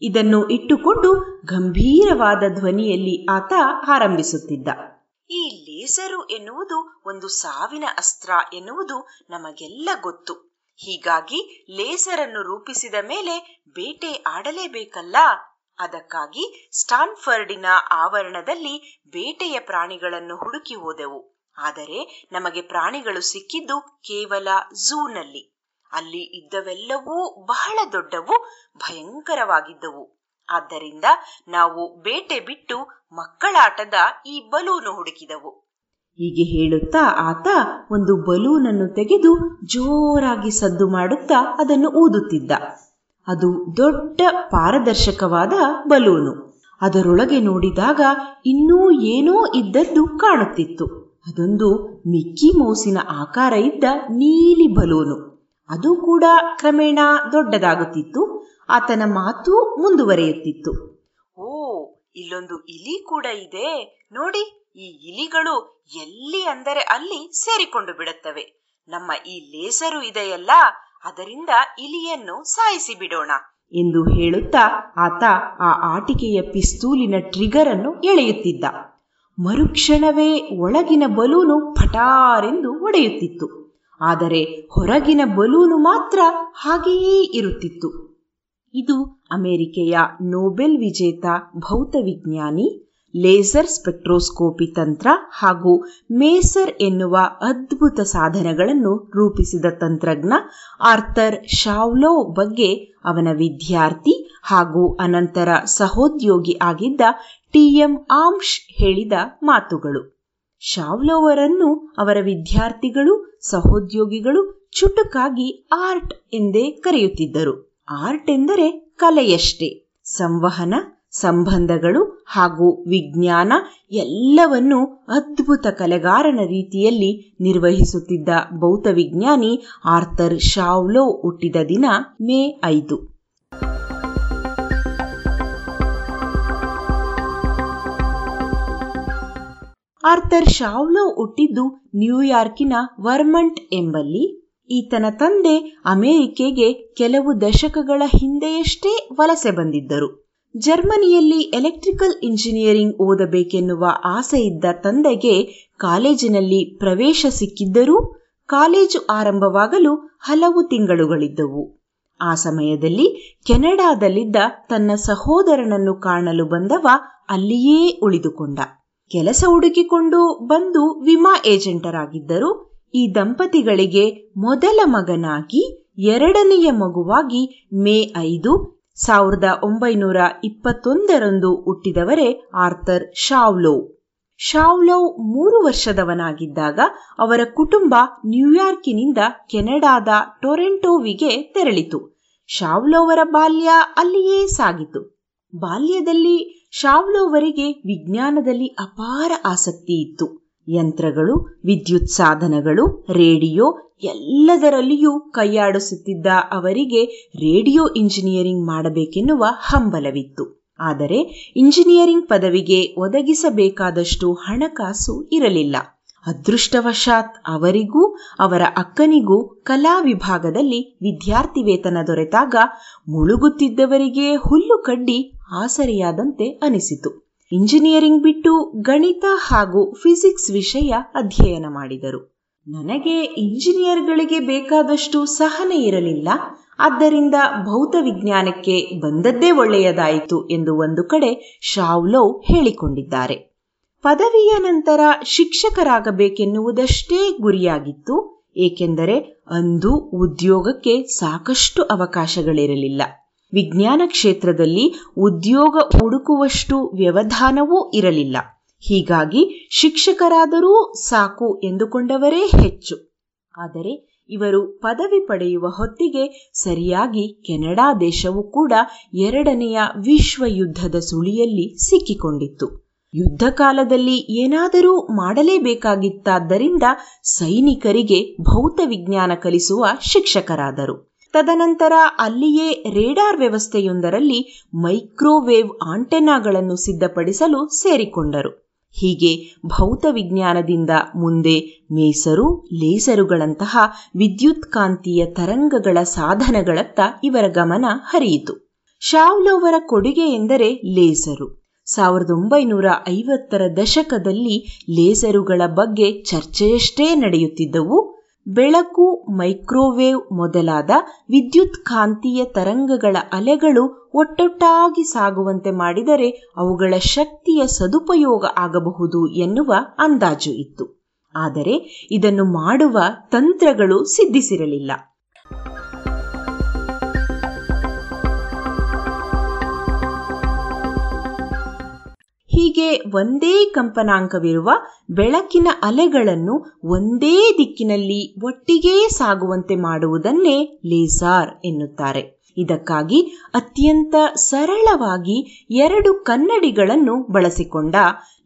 S13: ಇದನ್ನು ಇಟ್ಟುಕೊಂಡು ಗಂಭೀರವಾದ ಧ್ವನಿಯಲ್ಲಿ ಆತ ಆರಂಭಿಸುತ್ತಿದ್ದ. ಈ ಲೇಸರು ಎನ್ನುವುದು ಒಂದು ಸಾವಿನ ಅಸ್ತ್ರ ಎನ್ನುವುದು ನಮಗೆಲ್ಲ ಗೊತ್ತು. ಹೀಗಾಗಿ ಲೇಸರ್ ಅನ್ನು ರೂಪಿಸಿದ ಮೇಲೆ ಬೇಟೆ ಆಡಲೇಬೇಕಲ್ಲ? ಅದಕ್ಕಾಗಿ ಸ್ಟಾನ್ಫರ್ಡಿನ ಆವರಣದಲ್ಲಿ ಬೇಟೆಯ ಪ್ರಾಣಿಗಳನ್ನು ಹುಡುಕಿ ಹೋದೆವು. ಆದರೆ ನಮಗೆ ಪ್ರಾಣಿಗಳು ಸಿಕ್ಕಿದ್ದು ಕೇವಲ ಝೂನಲ್ಲಿ. ಅಲ್ಲಿ ಇದ್ದವೆಲ್ಲವೂ ಬಹಳ ದೊಡ್ಡವು, ಭಯಂಕರವಾಗಿದ್ದವು. ಆದ್ದರಿಂದ ನಾವು ಬೇಟೆ ಬಿಟ್ಟು ಮಕ್ಕಳಾಟದ ಈ ಬಲೂನು ಹುಡುಕಿದವು. ಹೀಗೆ ಹೇಳುತ್ತಾ ಆತ ಒಂದು ಬಲೂನನ್ನು ತೆಗೆದು ಜೋರಾಗಿ ಸದ್ದು ಮಾಡುತ್ತಾ ಅದನ್ನು ಊದುತ್ತಿದ್ದ. ಅದು ದೊಡ್ಡ ಪಾರದರ್ಶಕವಾದ ಬಲೂನು. ಅದರೊಳಗೆ ನೋಡಿದಾಗ ಇನ್ನೂ ಏನೋ ಇದ್ದದ್ದು ಕಾಣುತ್ತಿತ್ತು. ಅದೊಂದು ಮಿಕ್ಕಿ ಮೌಸಿನ ಆಕಾರ ಇದ್ದ ನೀಲಿ ಬಲೂನು. ಅದು ಕೂಡ ಕ್ರಮೇಣ ದೊಡ್ಡದಾಗುತ್ತಿತ್ತು. ಆತನ ಮಾತು ಮುಂದುವರೆಯುತ್ತಿತ್ತು. ಓ, ಇಲ್ಲೊಂದು ಇಲಿ ಕೂಡ ಇದೆ. ನೋಡಿ, ಈ ಇಲಿಗಳು ಎಲ್ಲಿ ಅಂದರೆ ಅಲ್ಲಿ ಸೇರಿಕೊಂಡು ಬಿಡುತ್ತವೆ. ನಮ್ಮ ಈ ಲೇಸರು ಇದೆಯಲ್ಲ? ಅದರಿಂದ ಇಲಿಯನ್ನು ಸಾಯಿಸಿ ಬಿಡೋಣ ಎಂದು ಹೇಳುತ್ತಾ ಆತ ಆ ಆಟಿಕೆಯ ಪಿಸ್ತೂಲಿನ ಟ್ರಿಗರ್ ಅನ್ನು ಎಳೆಯುತ್ತಿದ್ದ. ಮರುಕ್ಷಣವೇ ಒಳಗಿನ ಬಲೂನು ಪಟಾರೆಂದು ಒಡೆಯುತ್ತಿತ್ತು. ಆದರೆ ಹೊರಗಿನ ಬಲೂನು ಮಾತ್ರ ಹಾಗೆಯೇ ಇರುತ್ತಿತ್ತು. ಇದು ಅಮೆರಿಕೆಯ ನೋಬೆಲ್ ವಿಜೇತ ಭೌತವಿಜ್ಞಾನಿ ಲೇಸರ್ ಸ್ಪೆಕ್ಟ್ರೋಸ್ಕೋಪಿ ತಂತ್ರ ಹಾಗೂ ಮೇಸರ್ ಎನ್ನುವ ಅದ್ಭುತ ಸಾಧನಗಳನ್ನು ರೂಪಿಸಿದ ತಂತ್ರಜ್ಞ ಆರ್ಥರ್ ಶಾವ್ಲೋ ಬಗ್ಗೆ ಅವನ ವಿದ್ಯಾರ್ಥಿ ಹಾಗೂ ಅನಂತರ ಸಹೋದ್ಯೋಗಿ ಆಗಿದ್ದ ಟಿಎಂ ಆಮ್ಶ್ ಹೇಳಿದ ಮಾತುಗಳು. ಶಾವ್ಲೋವರನ್ನು ಅವರ ವಿದ್ಯಾರ್ಥಿಗಳು, ಸಹೋದ್ಯೋಗಿಗಳು ಚುಟುಕಾಗಿ ಆರ್ಟ್ ಎಂದೇ ಕರೆಯುತ್ತಿದ್ದರು. ಆರ್ಟ್ ಎಂದರೆ ಕಲೆಯಷ್ಟೇ. ಸಂವಹನ ಸಂಬಂಧಗಳು ಹಾಗೂ ವಿಜ್ಞಾನ ಎಲ್ಲವನ್ನೂ ಅದ್ಭುತ ಕಲೆಗಾರನ ರೀತಿಯಲ್ಲಿ ನಿರ್ವಹಿಸುತ್ತಿದ್ದ ಭೌತವಿಜ್ಞಾನಿ ಆರ್ಥರ್ ಶಾವ್ಲೋ ಹುಟ್ಟಿದ ದಿನ ಮೇ ಐದು. ಆರ್ಥರ್ ಶಾವ್ಲೋ ಹುಟ್ಟಿದ್ದು ನ್ಯೂಯಾರ್ಕಿನ ವರ್ಮಂಟ್ ಎಂಬಲ್ಲಿ. ಈತನ ತಂದೆ ಅಮೆರಿಕೆಗೆ ಕೆಲವು ದಶಕಗಳ ಹಿಂದೆಯಷ್ಟೇ ವಲಸೆ ಬಂದಿದ್ದರು. ಜರ್ಮನಿಯಲ್ಲಿ ಎಲೆಕ್ಟ್ರಿಕಲ್ ಇಂಜಿನಿಯರಿಂಗ್ ಓದಬೇಕೆನ್ನುವ ಆಸೆಯಿದ್ದ ತಂದೆಗೆ ಕಾಲೇಜಿನಲ್ಲಿ ಪ್ರವೇಶ ಸಿಕ್ಕಿದ್ದರೂ ಕಾಲೇಜು ಆರಂಭವಾಗಲು ಹಲವು ತಿಂಗಳುಗಳಿದ್ದವು. ಆ ಸಮಯದಲ್ಲಿ ಕೆನಡಾದಲ್ಲಿದ್ದ ತನ್ನ ಸಹೋದರನನ್ನು ಕಾಣಲು ಬಂದವ ಅಲ್ಲಿಯೇ ಉಳಿದುಕೊಂಡ. ಕೆಲಸ ಹುಡುಕಿಕೊಂಡು ಬಂದು ವಿಮಾ ಏಜೆಂಟರಾಗಿದ್ದರು. ಈ ದಂಪತಿಗಳಿಗೆ ಮೊದಲ ಮಗನಾಗಿ ಎರಡನೆಯ ಮಗುವಾಗಿ ಮೇ ಐದು ಸಾವಿರದ ಒಂಬೈನೂರ ಇಪ್ಪತ್ತೊಂದರಂದು ಹುಟ್ಟಿದವರೇ ಆರ್ಥರ್ ಶಾವ್ಲೋ. ಶಾವ್ಲೋ ಮೂರು ವರ್ಷದವನಾಗಿದ್ದಾಗ ಅವರ ಕುಟುಂಬ ನ್ಯೂಯಾರ್ಕಿನಿಂದ ಕೆನಡಾದ ಟೊರೆಂಟೋವಿಗೆ ತೆರಳಿತು. ಶಾವ್ಲೋವರ ಬಾಲ್ಯ ಅಲ್ಲಿಯೇ ಸಾಗಿತು. ಬಾಲ್ಯದಲ್ಲಿ ಶಾವ್ಲೋವರಿಗೆ ವಿಜ್ಞಾನದಲ್ಲಿ ಅಪಾರ ಆಸಕ್ತಿ ಇತ್ತು. ಯಂತ್ರಗಳು, ವಿದ್ಯುತ್ ಸಾಧನಗಳು, ರೇಡಿಯೋ ಎಲ್ಲದರಲ್ಲಿಯೂ ಕೈಯಾಡಿಸುತ್ತಿದ್ದ ಅವರಿಗೆ ರೇಡಿಯೋ ಇಂಜಿನಿಯರಿಂಗ್ ಮಾಡಬೇಕೆನ್ನುವ ಹಂಬಲವಿತ್ತು. ಆದರೆ ಇಂಜಿನಿಯರಿಂಗ್ ಪದವಿಗೆ ಒದಗಿಸಬೇಕಾದಷ್ಟು ಹಣಕಾಸು ಇರಲಿಲ್ಲ. ಅದೃಷ್ಟವಶಾತ್ ಅವರಿಗೂ, ಅವರ ಅಕ್ಕನಿಗೂ ಕಲಾ ವಿಭಾಗದಲ್ಲಿ ವಿದ್ಯಾರ್ಥಿ ವೇತನ ದೊರೆತಾಗ ಮುಳುಗುತ್ತಿದ್ದವರಿಗೆ ಹುಲ್ಲು ಕಡ್ಡಿ ಆಸರೆಯಾದಂತೆ ಅನಿಸಿತು. ಇಂಜಿನಿಯರಿಂಗ್ ಬಿಟ್ಟು ಗಣಿತ ಹಾಗೂ ಫಿಸಿಕ್ಸ್ ವಿಷಯ ಅಧ್ಯಯನ ಮಾಡಿದರು. ನನಗೆ ಇಂಜಿನಿಯರ್ಗಳಿಗೆ ಬೇಕಾದಷ್ಟು ಸಹನೆ ಇರಲಿಲ್ಲ. ಆದ್ದರಿಂದ ಭೌತ ವಿಜ್ಞಾನಕ್ಕೆ ಬಂದದ್ದೇ ಒಳ್ಳೆಯದಾಯಿತು ಎಂದು ಒಂದು ಕಡೆ ಶಾವ್ಲೋ ಹೇಳಿಕೊಂಡಿದ್ದಾರೆ. ಪದವಿಯ ನಂತರ ಶಿಕ್ಷಕರಾಗಬೇಕೆನ್ನುವುದಷ್ಟೇ ಗುರಿಯಾಗಿತ್ತು. ಏಕೆಂದರೆ ಅಂದು ಉದ್ಯೋಗಕ್ಕೆ ಸಾಕಷ್ಟು ಅವಕಾಶಗಳಿರಲಿಲ್ಲ. ವಿಜ್ಞಾನ ಕ್ಷೇತ್ರದಲ್ಲಿ ಉದ್ಯೋಗ ಹುಡುಕುವಷ್ಟು ವ್ಯವಧಾನವೂ ಇರಲಿಲ್ಲ. ಹೀಗಾಗಿ ಶಿಕ್ಷಕರಾದರೂ ಸಾಕು ಎಂದುಕೊಂಡವರೇ ಹೆಚ್ಚು. ಆದರೆ ಇವರು ಪದವಿ ಪಡೆಯುವ ಹೊತ್ತಿಗೆ ಸರಿಯಾಗಿ ಕೆನಡಾ ದೇಶವು ಕೂಡ ಎರಡನೆಯ ವಿಶ್ವ ಯುದ್ಧದ ಸುಳಿಯಲ್ಲಿ ಸಿಕ್ಕಿಕೊಂಡಿತ್ತು. ಯುದ್ಧ ಕಾಲದಲ್ಲಿ ಏನಾದರೂ ಮಾಡಲೇಬೇಕಾಗಿತ್ತಾದ್ದರಿಂದ ಸೈನಿಕರಿಗೆ ಭೌತ ವಿಜ್ಞಾನ ಕಲಿಸುವ ಶಿಕ್ಷಕರಾದರು. ತದನಂತರ ಅಲ್ಲಿಯೇ ರೇಡಾರ್ ವ್ಯವಸ್ಥೆಯೊಂದರಲ್ಲಿ ಮೈಕ್ರೋವೇವ್ ಆಂಟೆನಾಗಳನ್ನು ಸಿದ್ಧಪಡಿಸಲು ಸೇರಿಕೊಂಡರು. ಹೀಗೆ ಭೌತವಿಜ್ಞಾನದಿಂದ ಮುಂದೆ ಮೇಸರು, ಲೇಸರುಗಳಂತಹ ವಿದ್ಯುತ್ಕಾಂತೀಯ ತರಂಗಗಳ ಸಾಧನಗಳತ್ತ ಇವರ ಗಮನ ಹರಿಯಿತು. ಶಾವ್ಲೋವರ ಕೊಡುಗೆ ಎಂದರೆ ಲೇಸರು. ಸಾವಿರದ ಒಂಬೈನೂರ ಐವತ್ತರ ದಶಕದಲ್ಲಿ ಲೇಸರುಗಳ ಬಗ್ಗೆ ಚರ್ಚೆಯಷ್ಟೇ ನಡೆಯುತ್ತಿದ್ದವು. ಬೆಳಕು ಮೈಕ್ರೋವೇವ್ ಮೊದಲಾದ ವಿದ್ಯುತ್ ಕಾಂತೀಯ ತರಂಗಗಳ ಅಲೆಗಳು ಒಟ್ಟೊಟ್ಟಾಗಿ ಸಾಗುವಂತೆ ಮಾಡಿದರೆ ಅವುಗಳ ಶಕ್ತಿಯ ಸದುಪಯೋಗ ಆಗಬಹುದು ಎನ್ನುವ ಅಂದಾಜು ಇತ್ತು. ಆದರೆ ಇದನ್ನು ಮಾಡುವ ತಂತ್ರಗಳು ಸಿದ್ಧಿಸಿರಲಿಲ್ಲ. ಹೀಗೆ ಒಂದೇ ಕಂಪನಾಂಕವಿರುವ ಬೆಳಕಿನ ಅಲೆಗಳನ್ನು ಒಂದೇ ದಿಕ್ಕಿನಲ್ಲಿ ಒಟ್ಟಿಗೇ ಸಾಗುವಂತೆ ಮಾಡುವುದನ್ನೇ ಲೇಸಾರ್ ಎನ್ನುತ್ತಾರೆ. ಇದಕ್ಕಾಗಿ ಅತ್ಯಂತ ಸರಳವಾಗಿ ಎರಡು ಕನ್ನಡಿಗಳನ್ನು ಬಳಸಿಕೊಂಡ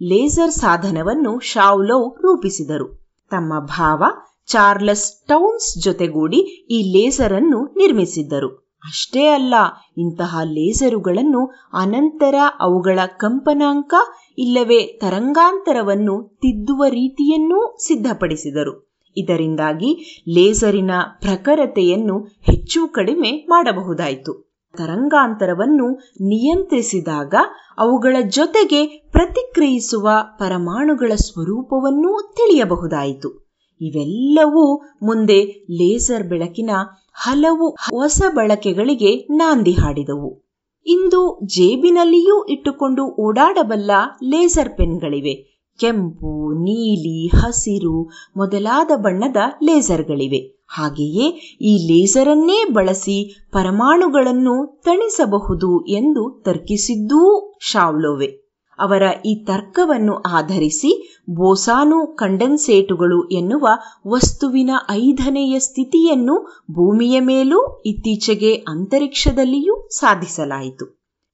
S13: ಲೇಸರ್ ಸಾಧನವನ್ನು ಶಾವ್ಲೋ ರೂಪಿಸಿದರು. ತಮ್ಮ ಭಾವ ಚಾರ್ಲಸ್ ಟೌನ್ಸ್ ಜೊತೆಗೂಡಿ ಈ ಲೇಸರ್ ಅನ್ನು ನಿರ್ಮಿಸಿದ್ದರು. ಅಷ್ಟೇ ಅಲ್ಲ, ಇಂತಹ ಲೇಸರುಗಳನ್ನು ಅನಂತರ ಅವುಗಳ ಕಂಪನಾಂಕ ಇಲ್ಲವೇ ತರಂಗಾಂತರವನ್ನು ತಿದ್ದುವ ರೀತಿಯನ್ನೂ ಸಿದ್ಧಪಡಿಸಿದರು. ಇದರಿಂದಾಗಿ ಲೇಸರಿನ ಪ್ರಖರತೆಯನ್ನು ಹೆಚ್ಚು ಕಡಿಮೆ ಮಾಡಬಹುದಾಯಿತು. ತರಂಗಾಂತರವನ್ನು ನಿಯಂತ್ರಿಸಿದಾಗ ಅವುಗಳ ಜೊತೆಗೆ ಪ್ರತಿಕ್ರಿಯಿಸುವ ಪರಮಾಣುಗಳ ಸ್ವರೂಪವನ್ನೂ ತಿಳಿಯಬಹುದಾಯಿತು. ಇವೆಲ್ಲವೂ ಮುಂದೆ ಲೇಸರ್ ಬೆಳಕಿನ ಹಲವು ಹೊಸ ಬಳಕೆಗಳಿಗೆ ನಾಂದಿ ಹಾಡಿದವು. ಇಂದು ಜೇಬಿನಲ್ಲಿಯೂ ಇಟ್ಟುಕೊಂಡು ಓಡಾಡಬಲ್ಲ ಲೇಸರ್ ಪೆನ್ಗಳಿವೆ. ಕೆಂಪು, ನೀಲಿ, ಹಸಿರು ಮೊದಲಾದ ಬಣ್ಣದ ಲೇಸರ್ಗಳಿವೆ. ಹಾಗೆಯೇ ಈ ಲೇಸರನ್ನೇ ಬಳಸಿ ಪರಮಾಣುಗಳನ್ನು ತಣಿಸಬಹುದು ಎಂದು ತರ್ಕಿಸಿದ್ದೂ ಶಾವ್ಲೋವೆ ಅವರ ಈ ತರ್ಕವನ್ನು ಆಧರಿಸಿ ಬೋಸಾನು ಕಂಡೆನ್ಸೇಟುಗಳು ಎನ್ನುವ ವಸ್ತುವಿನ ಐದನೆಯ ಸ್ಥಿತಿಯನ್ನು ಭೂಮಿಯ ಮೇಲೂ ಇತ್ತೀಚೆಗೆ ಅಂತರಿಕ್ಷದಲ್ಲಿಯೂ ಸಾಧಿಸಲಾಯಿತು.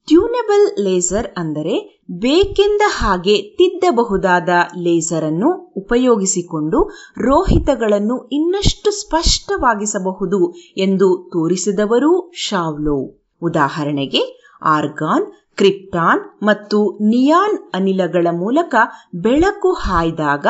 S13: ಟ್ಯೂನೆಬಲ್ ಲೇಸರ್ ಅಂದರೆ ಬೇಕೆಂದ ಹಾಗೆ ತಿದ್ದಬಹುದಾದ ಲೇಸರ್ ಅನ್ನು ಉಪಯೋಗಿಸಿಕೊಂಡು ರೋಹಿತಗಳನ್ನು ಇನ್ನಷ್ಟು ಸ್ಪಷ್ಟವಾಗಿಸಬಹುದು ಎಂದು ತೋರಿಸಿದವರು ಶಾವ್ಲೋ ಉದಾಹರಣೆಗೆ, ಆರ್ಗಾನ್ ಕ್ರಿಪ್ಟಾನ್ ಮತ್ತು ನಿಯಾನ್ ಅನಿಲಗಳ ಮೂಲಕ ಬೆಳಕು ಹಾಯ್ದಾಗ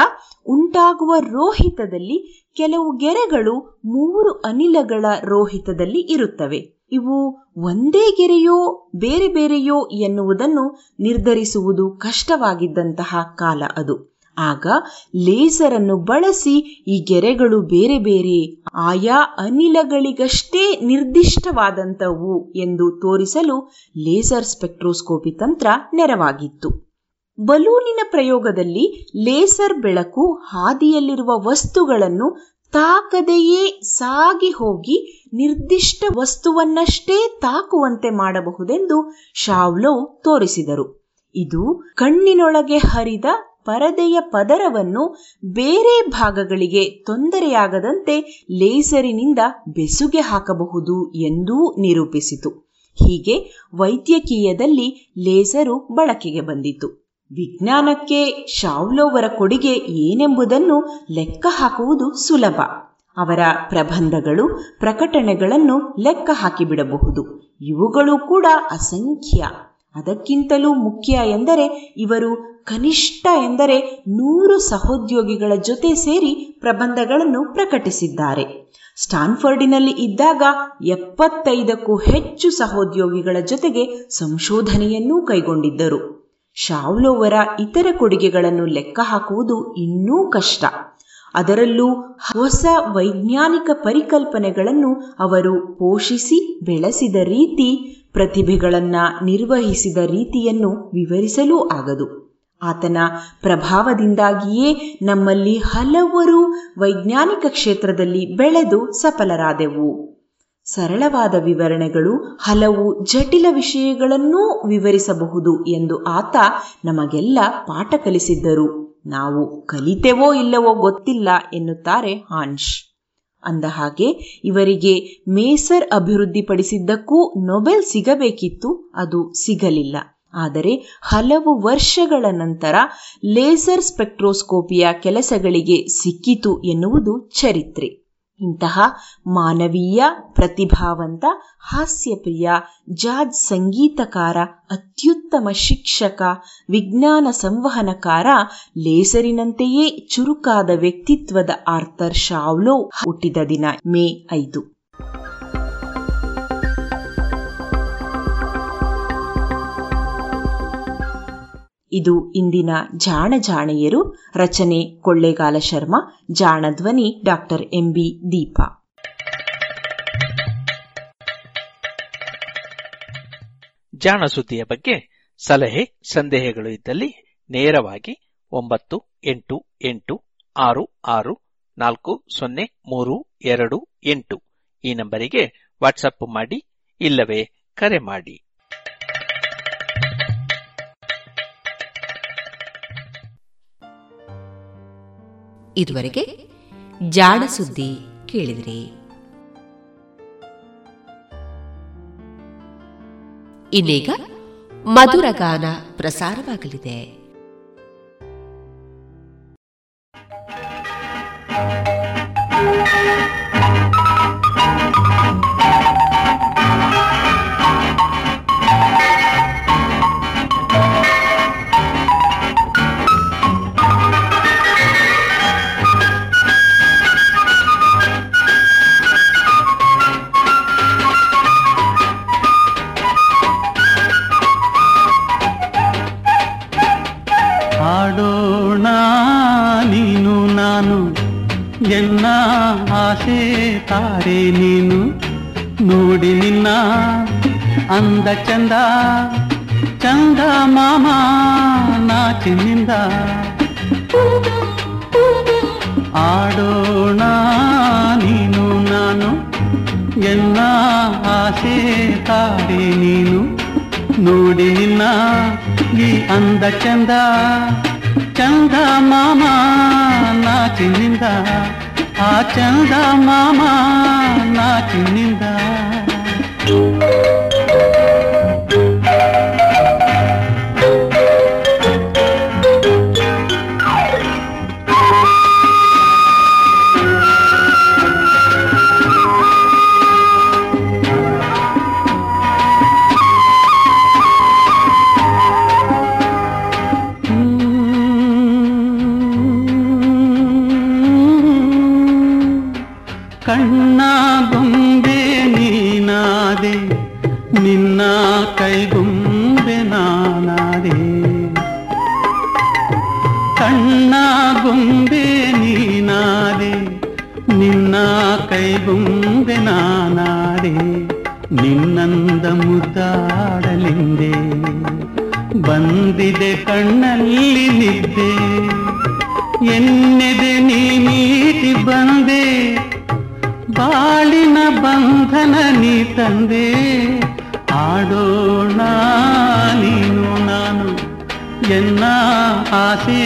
S13: ಉಂಟಾಗುವ ರೋಹಿತದಲ್ಲಿ ಕೆಲವು ಗೆರೆಗಳು ಮೂರು ಅನಿಲಗಳ ರೋಹಿತದಲ್ಲಿ ಇರುತ್ತವೆ. ಇವು ಒಂದೇ ಗೆರೆಯೋ, ಬೇರೆ ಬೇರೆಯೋ ಎನ್ನುವುದನ್ನು ನಿರ್ಧರಿಸುವುದು ಕಷ್ಟವಾಗಿದ್ದಂತಹ ಕಾಲ ಅದು. ಆಗ ಲೇಸರ್ ಅನ್ನು ಬಳಸಿ ಈ ಗೆರೆಗಳು ಬೇರೆ ಬೇರೆ ಆಯಾ ಅನಿಲಗಳಿಗಷ್ಟೇ ನಿರ್ದಿಷ್ಟವಾದಂಥವು ಎಂದು ತೋರಿಸಲು ಲೇಸರ್ ಸ್ಪೆಕ್ಟ್ರೋಸ್ಕೋಪಿ ತಂತ್ರ ನೆರವಾಗಿತ್ತು. ಬಲೂನಿನ ಪ್ರಯೋಗದಲ್ಲಿ ಲೇಸರ್ ಬೆಳಕು ಹಾದಿಯಲ್ಲಿರುವ ವಸ್ತುಗಳನ್ನು ತಾಕದೆಯೇ ಸಾಗಿ ಹೋಗಿ ನಿರ್ದಿಷ್ಟ ವಸ್ತುವನ್ನಷ್ಟೇ ತಾಕುವಂತೆ ಮಾಡಬಹುದೆಂದು ಶಾವ್ಲೋ ತೋರಿಸಿದರು. ಇದು ಕಣ್ಣಿನೊಳಗೆ ಹರಿದ ಪರದೆಯ ಪದರವನ್ನು ಬೇರೆ ಭಾಗಗಳಿಗೆ ತೊಂದರೆಯಾಗದಂತೆ ಲೇಸರಿನಿಂದ ಬೆಸುಗೆ ಹಾಕಬಹುದು ಎಂದೂ ನಿರೂಪಿಸಿತು. ಹೀಗೆ ವೈದ್ಯಕೀಯದಲ್ಲಿ ಲೇಸರು ಬಳಕೆಗೆ ಬಂದಿತು. ವಿಜ್ಞಾನಕ್ಕೆ ಶಾವ್ಲೋವರ ಕೊಡುಗೆ ಏನೆಂಬುದನ್ನು ಲೆಕ್ಕ ಹಾಕುವುದು ಸುಲಭ. ಅವರ ಪ್ರಬಂಧಗಳು, ಪ್ರಕಟಣೆಗಳನ್ನು ಲೆಕ್ಕ ಹಾಕಿಬಿಡಬಹುದು. ಇವುಗಳು ಕೂಡ ಅಸಂಖ್ಯ. ಅದಕ್ಕಿಂತಲೂ ಮುಖ್ಯ ಎಂದರೆ ಇವರು ಕನಿಷ್ಠ ಎಂದರೆ ನೂರು ಸಹೋದ್ಯೋಗಿಗಳ ಜೊತೆ ಸೇರಿ ಪ್ರಬಂಧಗಳನ್ನು ಪ್ರಕಟಿಸಿದ್ದಾರೆ. ಸ್ಟಾನ್ಫರ್ಡಿನಲ್ಲಿ ಇದ್ದಾಗ ಎಪ್ಪತ್ತೈದಕ್ಕೂ ಹೆಚ್ಚು ಸಹೋದ್ಯೋಗಿಗಳ ಜೊತೆಗೆ ಸಂಶೋಧನೆಯನ್ನೂ ಕೈಗೊಂಡಿದ್ದರು. ಶಾವ್ಲೋವರ ಇತರ ಕೊಡುಗೆಗಳನ್ನು ಲೆಕ್ಕ ಹಾಕುವುದು ಇನ್ನೂ ಕಷ್ಟ. ಅದರಲ್ಲೂ ಹೊಸ ವೈಜ್ಞಾನಿಕ ಪರಿಕಲ್ಪನೆಗಳನ್ನು ಅವರು ಪೋಷಿಸಿ ಬೆಳೆಸಿದ ರೀತಿ, ಪ್ರತಿಭೆಗಳನ್ನು ನಿರ್ವಹಿಸಿದ ರೀತಿಯನ್ನು ವಿವರಿಸಲೂ ಆಗದು. ಆತನ ಪ್ರಭಾವದಿಂದಾಗಿಯೇ ನಮ್ಮಲ್ಲಿ ಹಲವರು ವೈಜ್ಞಾನಿಕ ಕ್ಷೇತ್ರದಲ್ಲಿ ಬೆಳೆದು ಸಫಲರಾದೆವು. ಸರಳವಾದ ವಿವರಣೆಗಳು ಹಲವು ಜಟಿಲ ವಿಷಯಗಳನ್ನೂ ವಿವರಿಸಬಹುದು ಎಂದು ಆತ ನಮಗೆಲ್ಲ ಪಾಠ ಕಲಿಸಿದ್ದರು. ನಾವು ಕಲಿತೆವೋ ಇಲ್ಲವೋ ಗೊತ್ತಿಲ್ಲ ಎನ್ನುತ್ತಾರೆ ಹಾನ್ಶ್. ಅಂದಹಾಗೆ ಇವರಿಗೆ ಮೇಸರ್ ಅಭಿವೃದ್ಧಿಪಡಿಸಿದ್ದಕ್ಕೂ ನೊಬೆಲ್ ಸಿಗಬೇಕಿತ್ತು, ಅದು ಸಿಗಲಿಲ್ಲ. ಆದರೆ ಹಲವು ವರ್ಷಗಳ ನಂತರ ಲೇಸರ್ ಸ್ಪೆಕ್ಟ್ರೋಸ್ಕೋಪಿಯ ಕೆಲಸಗಳಿಗೆ ಸಿಕ್ಕಿತು ಎನ್ನುವುದು ಚರಿತ್ರೆ. ಇಂತಹ ಮಾನವೀಯ, ಪ್ರತಿಭಾವಂತ, ಹಾಸ್ಯಪ್ರಿಯ, ಜಾಜ್ ಸಂಗೀತಕಾರ, ಅತ್ಯುತ್ತಮ ಶಿಕ್ಷಕ, ವಿಜ್ಞಾನ ಸಂವಹನಕಾರ, ಲೇಸರಿನಂತೆಯೇ ಚುರುಕಾದ ವ್ಯಕ್ತಿತ್ವದ ಆರ್ಥರ್ ಶಾವ್ಲೋ ಹುಟ್ಟಿದ ದಿನ ಮೇ ಐದು. ಇದು ಇಂದಿನ ಜಾಣ ಜಾಣೆಯರು, ರಚನೆ ಕೊಳ್ಳೇಗಾಲ ಶರ್ಮಾ, ಜಾಣ ಧ್ವನಿ ಡಾಕ್ಟರ್ ಎಂಬಿ ದೀಪಾ.
S14: ಜಾಣ ಸುದ್ದಿಯ ಬಗ್ಗೆ ಸಲಹೆ, ಸಂದೇಹಗಳು ಇದ್ದಲ್ಲಿ ನೇರವಾಗಿ ಒಂಬತ್ತು, ಎಂಟು ಎಂಟು, ಆರು ಆರು, ನಾಲ್ಕು, ಸೊನ್ನೆ, ಮೂರು, ಎರಡು, ಎಂಟು ಈ ನಂಬರಿಗೆ ವಾಟ್ಸಪ್ ಮಾಡಿ, ಇಲ್ಲವೇ ಕರೆ ಮಾಡಿ.
S2: ಇದುವರೆಗೆ ಜಾಣ ಸುದ್ದಿ ಕೇಳಿದ್ರಿ. ಇನ್ನೀಗ ಮಧುರಗಾನ ಪ್ರಸಾರವಾಗಲಿದೆ.
S15: ಹಾಡೋಣ ತಾರೆ ನೀನು ನೋಡಿ ನಿನ್ನ ಅಂದ ಚಂದ ಚಂದ ಮಾಮ ನಾಚಿನಿಂದ ಆಡೋಣ ನೀನು ನಾನು ಎನ್ನ ಆಸೆ ತಾರೆ ನೀನು ನೋಡಿ ನಿನ್ನ ಈ ಅಂದ ಚಂದ ಚಂದ ಮಾಮ ನಾಚಿನಿಂದ ఆ చందా మామా నాకిందా ನಿನ್ನ ಕೈಗೊಂಬೆ ನಾನಾದೆ ಕಣ್ಣ ಗೊಂಬೆ ನೀನಾದೆ ನಿನ್ನ ಕೈಗೊಂಬೆ ನಾನಾದೆ ನಿನ್ನಂದ ಮುದ್ದಾಡಲಿಂದೆ ಬಂದಿದೆ ಕಣ್ಣಲ್ಲಿ ನಿದ್ದೆ ಎನ್ನೆದೆ ನೀ ನೀಟಿ ಬಂದೆ ಬಾಳಿನ ಬಂಧನ ನೀ ತಂದೆ ಆಡೋಣ ನೀನು ನಾನು ಎನ್ನ ಆಸೆ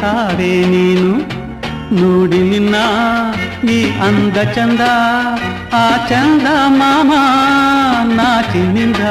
S15: ತಾರೆ ನೀನು ನೋಡಿ ನಿನ್ನ ಈ ಅಂದ ಚಂದ ಆ ಚಂದ ಮಾಮ ನಾಚಿನಿಂದ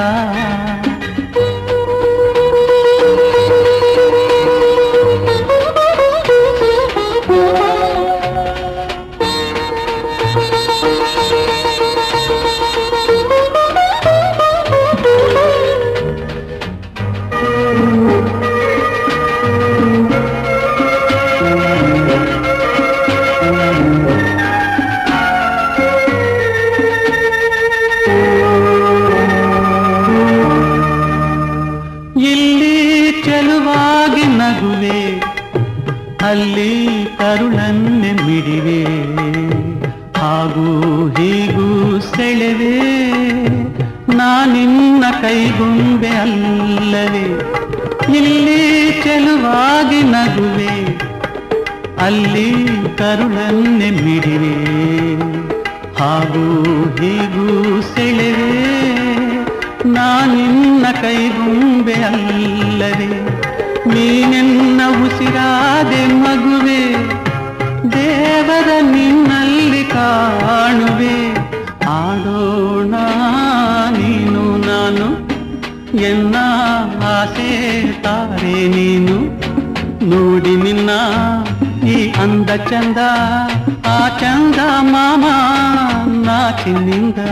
S15: ಅಲ್ಲಿ ಕರುಳನ್ನೆಮ್ಮಿಡಿವೆ ಹಾಗೂ ಹೀಗೂ ಸೆಳೆವೆ. ನಾನಿನ್ನ ಕೈಗುಂಬೆ ಅಲ್ಲವೇ ನೀನೆನ್ನ ಉಸಿರಾದೆ ಮಗುವೆ. ದೇವರ ನಿನ್ನಲ್ಲಿ ಕಾಣುವೆ. ಆಡೋಣ ನೀನು ನಾನು, ಎನ್ನ ಆಸೆ ತಾರೆ ನೀನು. ನೋಡಿ ನಿನ್ನ అంద చందా ఆ చందా మామా నా చిందా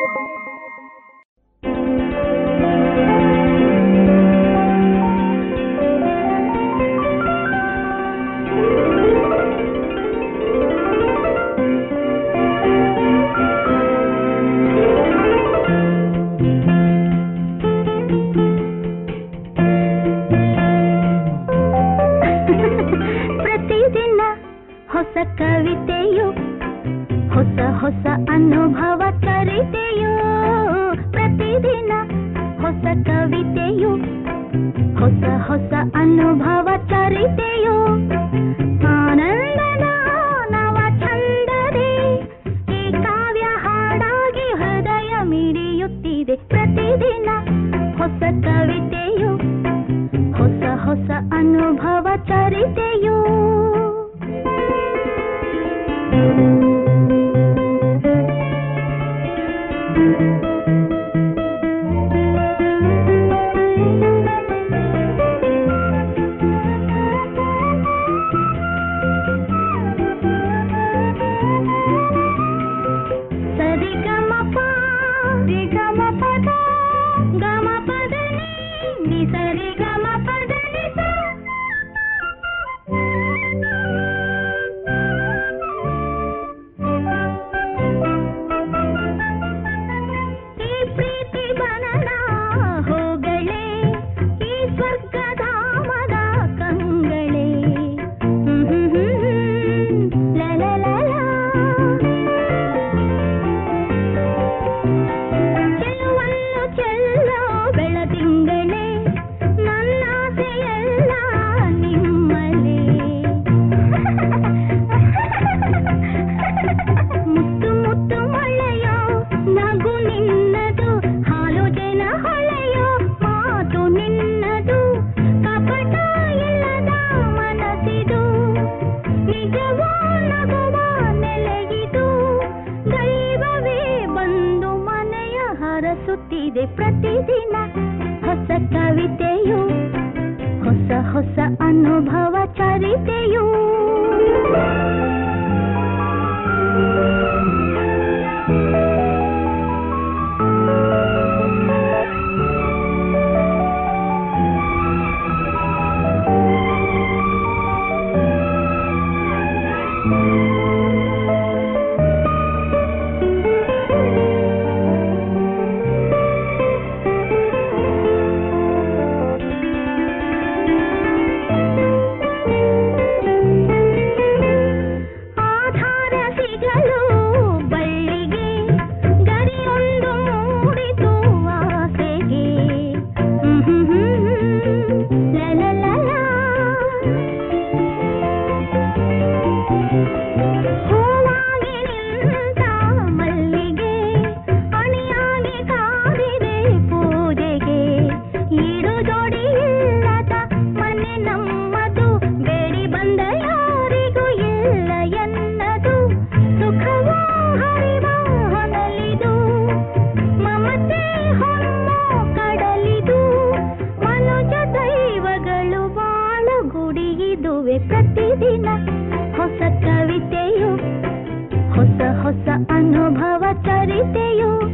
S16: ಅನುಭವ ಚರಿತೆಯು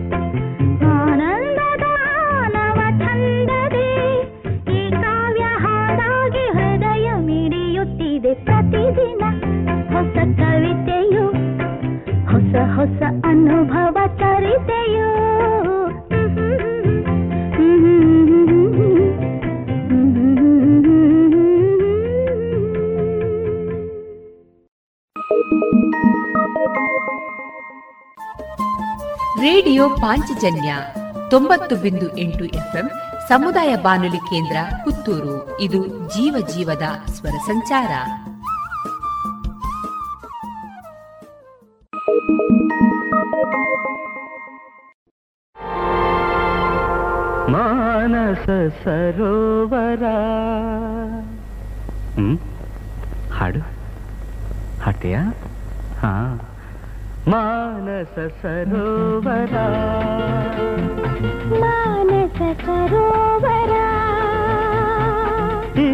S4: ರೇಡಿಯೋ ಪಾಂಚಜನ್ಯ ತೊಂಬತ್ತು ಬಿಂದು ಎಂಟು ಎಫ್ಎಂ ಸಮುದಾಯ ಬಾನುಲಿ ಕೇಂದ್ರ ಪುತ್ತೂರು. ಇದು ಜೀವ ಜೀವದ ಸ್ವರ ಸಂಚಾರ.
S15: ಮಾನಸ ಸರೋವರ. ಹಾಡು? ಹಾಡ್ತೀಯಾ? ಮಾನಸ ಸರೋವರ
S16: ಮಾನಸ ಸರೋವರ
S15: ಈ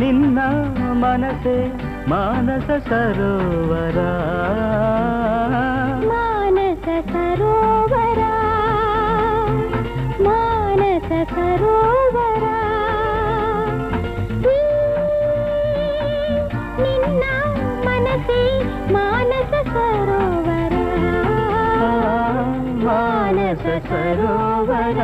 S15: ನಿನ್ನ ಮನಸೆ ಮಾನಸ
S16: ಮಾನಸ ಸರೋವರ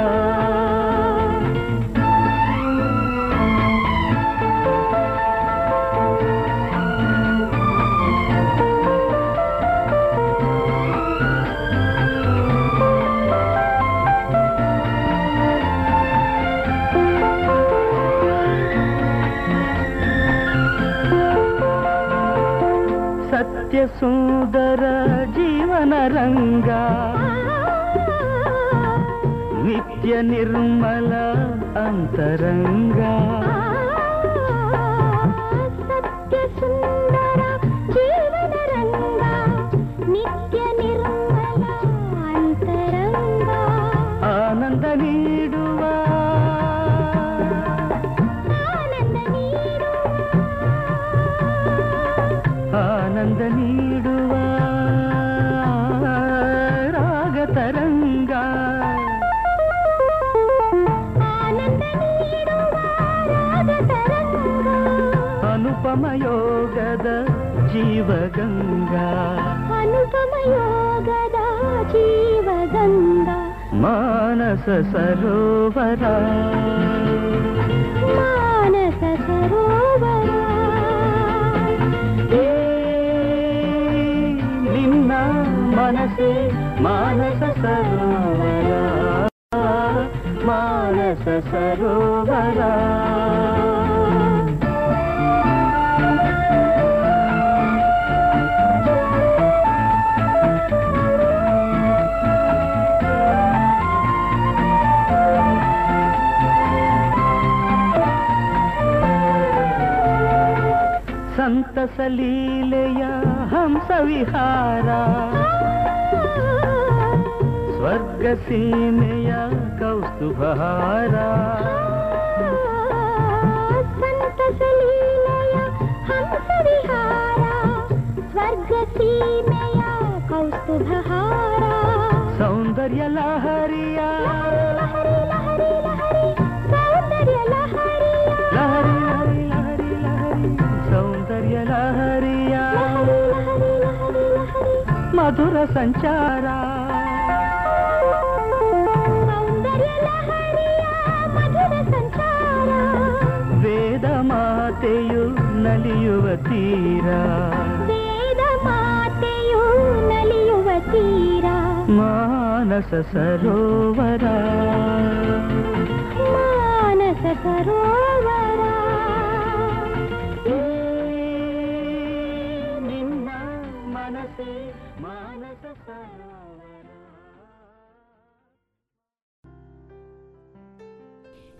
S15: ಸತ್ಯ ಸುಂದರ ಜೀವನ ರಂಗ ನಿತ್ಯ ನಿರ್ಮಲ ಅಂತರಂಗ ಜೀವಗಂಗಾ
S16: ಅನುಪಮ ಯೋಗದ ಜೀವಗಂಗ
S15: ಮಾನಸ ಸರೋವರ
S16: ಮಾನಸ ಸರೋವರ
S15: ಏ ನಿನ್ನ ಮನಸೆ ಮಾನಸ ಸರೋವರ
S16: सलीलया हम सविहारा।
S15: स्वर्गसीनया कौस्तुभहारा। संत सलीलया हम सविहारा।
S16: स्वर्गसीनया कौस्तुभहारा। सौंदर्य लहरिया।
S15: ಮಧುರ ಸಂಚಾರ
S16: ಸೌಂದರ್ಯ ಲಹರಿಯ ಮಧುರ ಸಂಚಾರ
S15: ವೇದ ಮಾತೆಯು ನಲಿಯುವ ತೀರ
S16: ವೇದ ಮಾತೆಯು ನಲಿಯುವ ತೀರ
S15: ಮಾನಸ ಸರೋವರ
S16: ಮಾನಸ ಸರೋವರ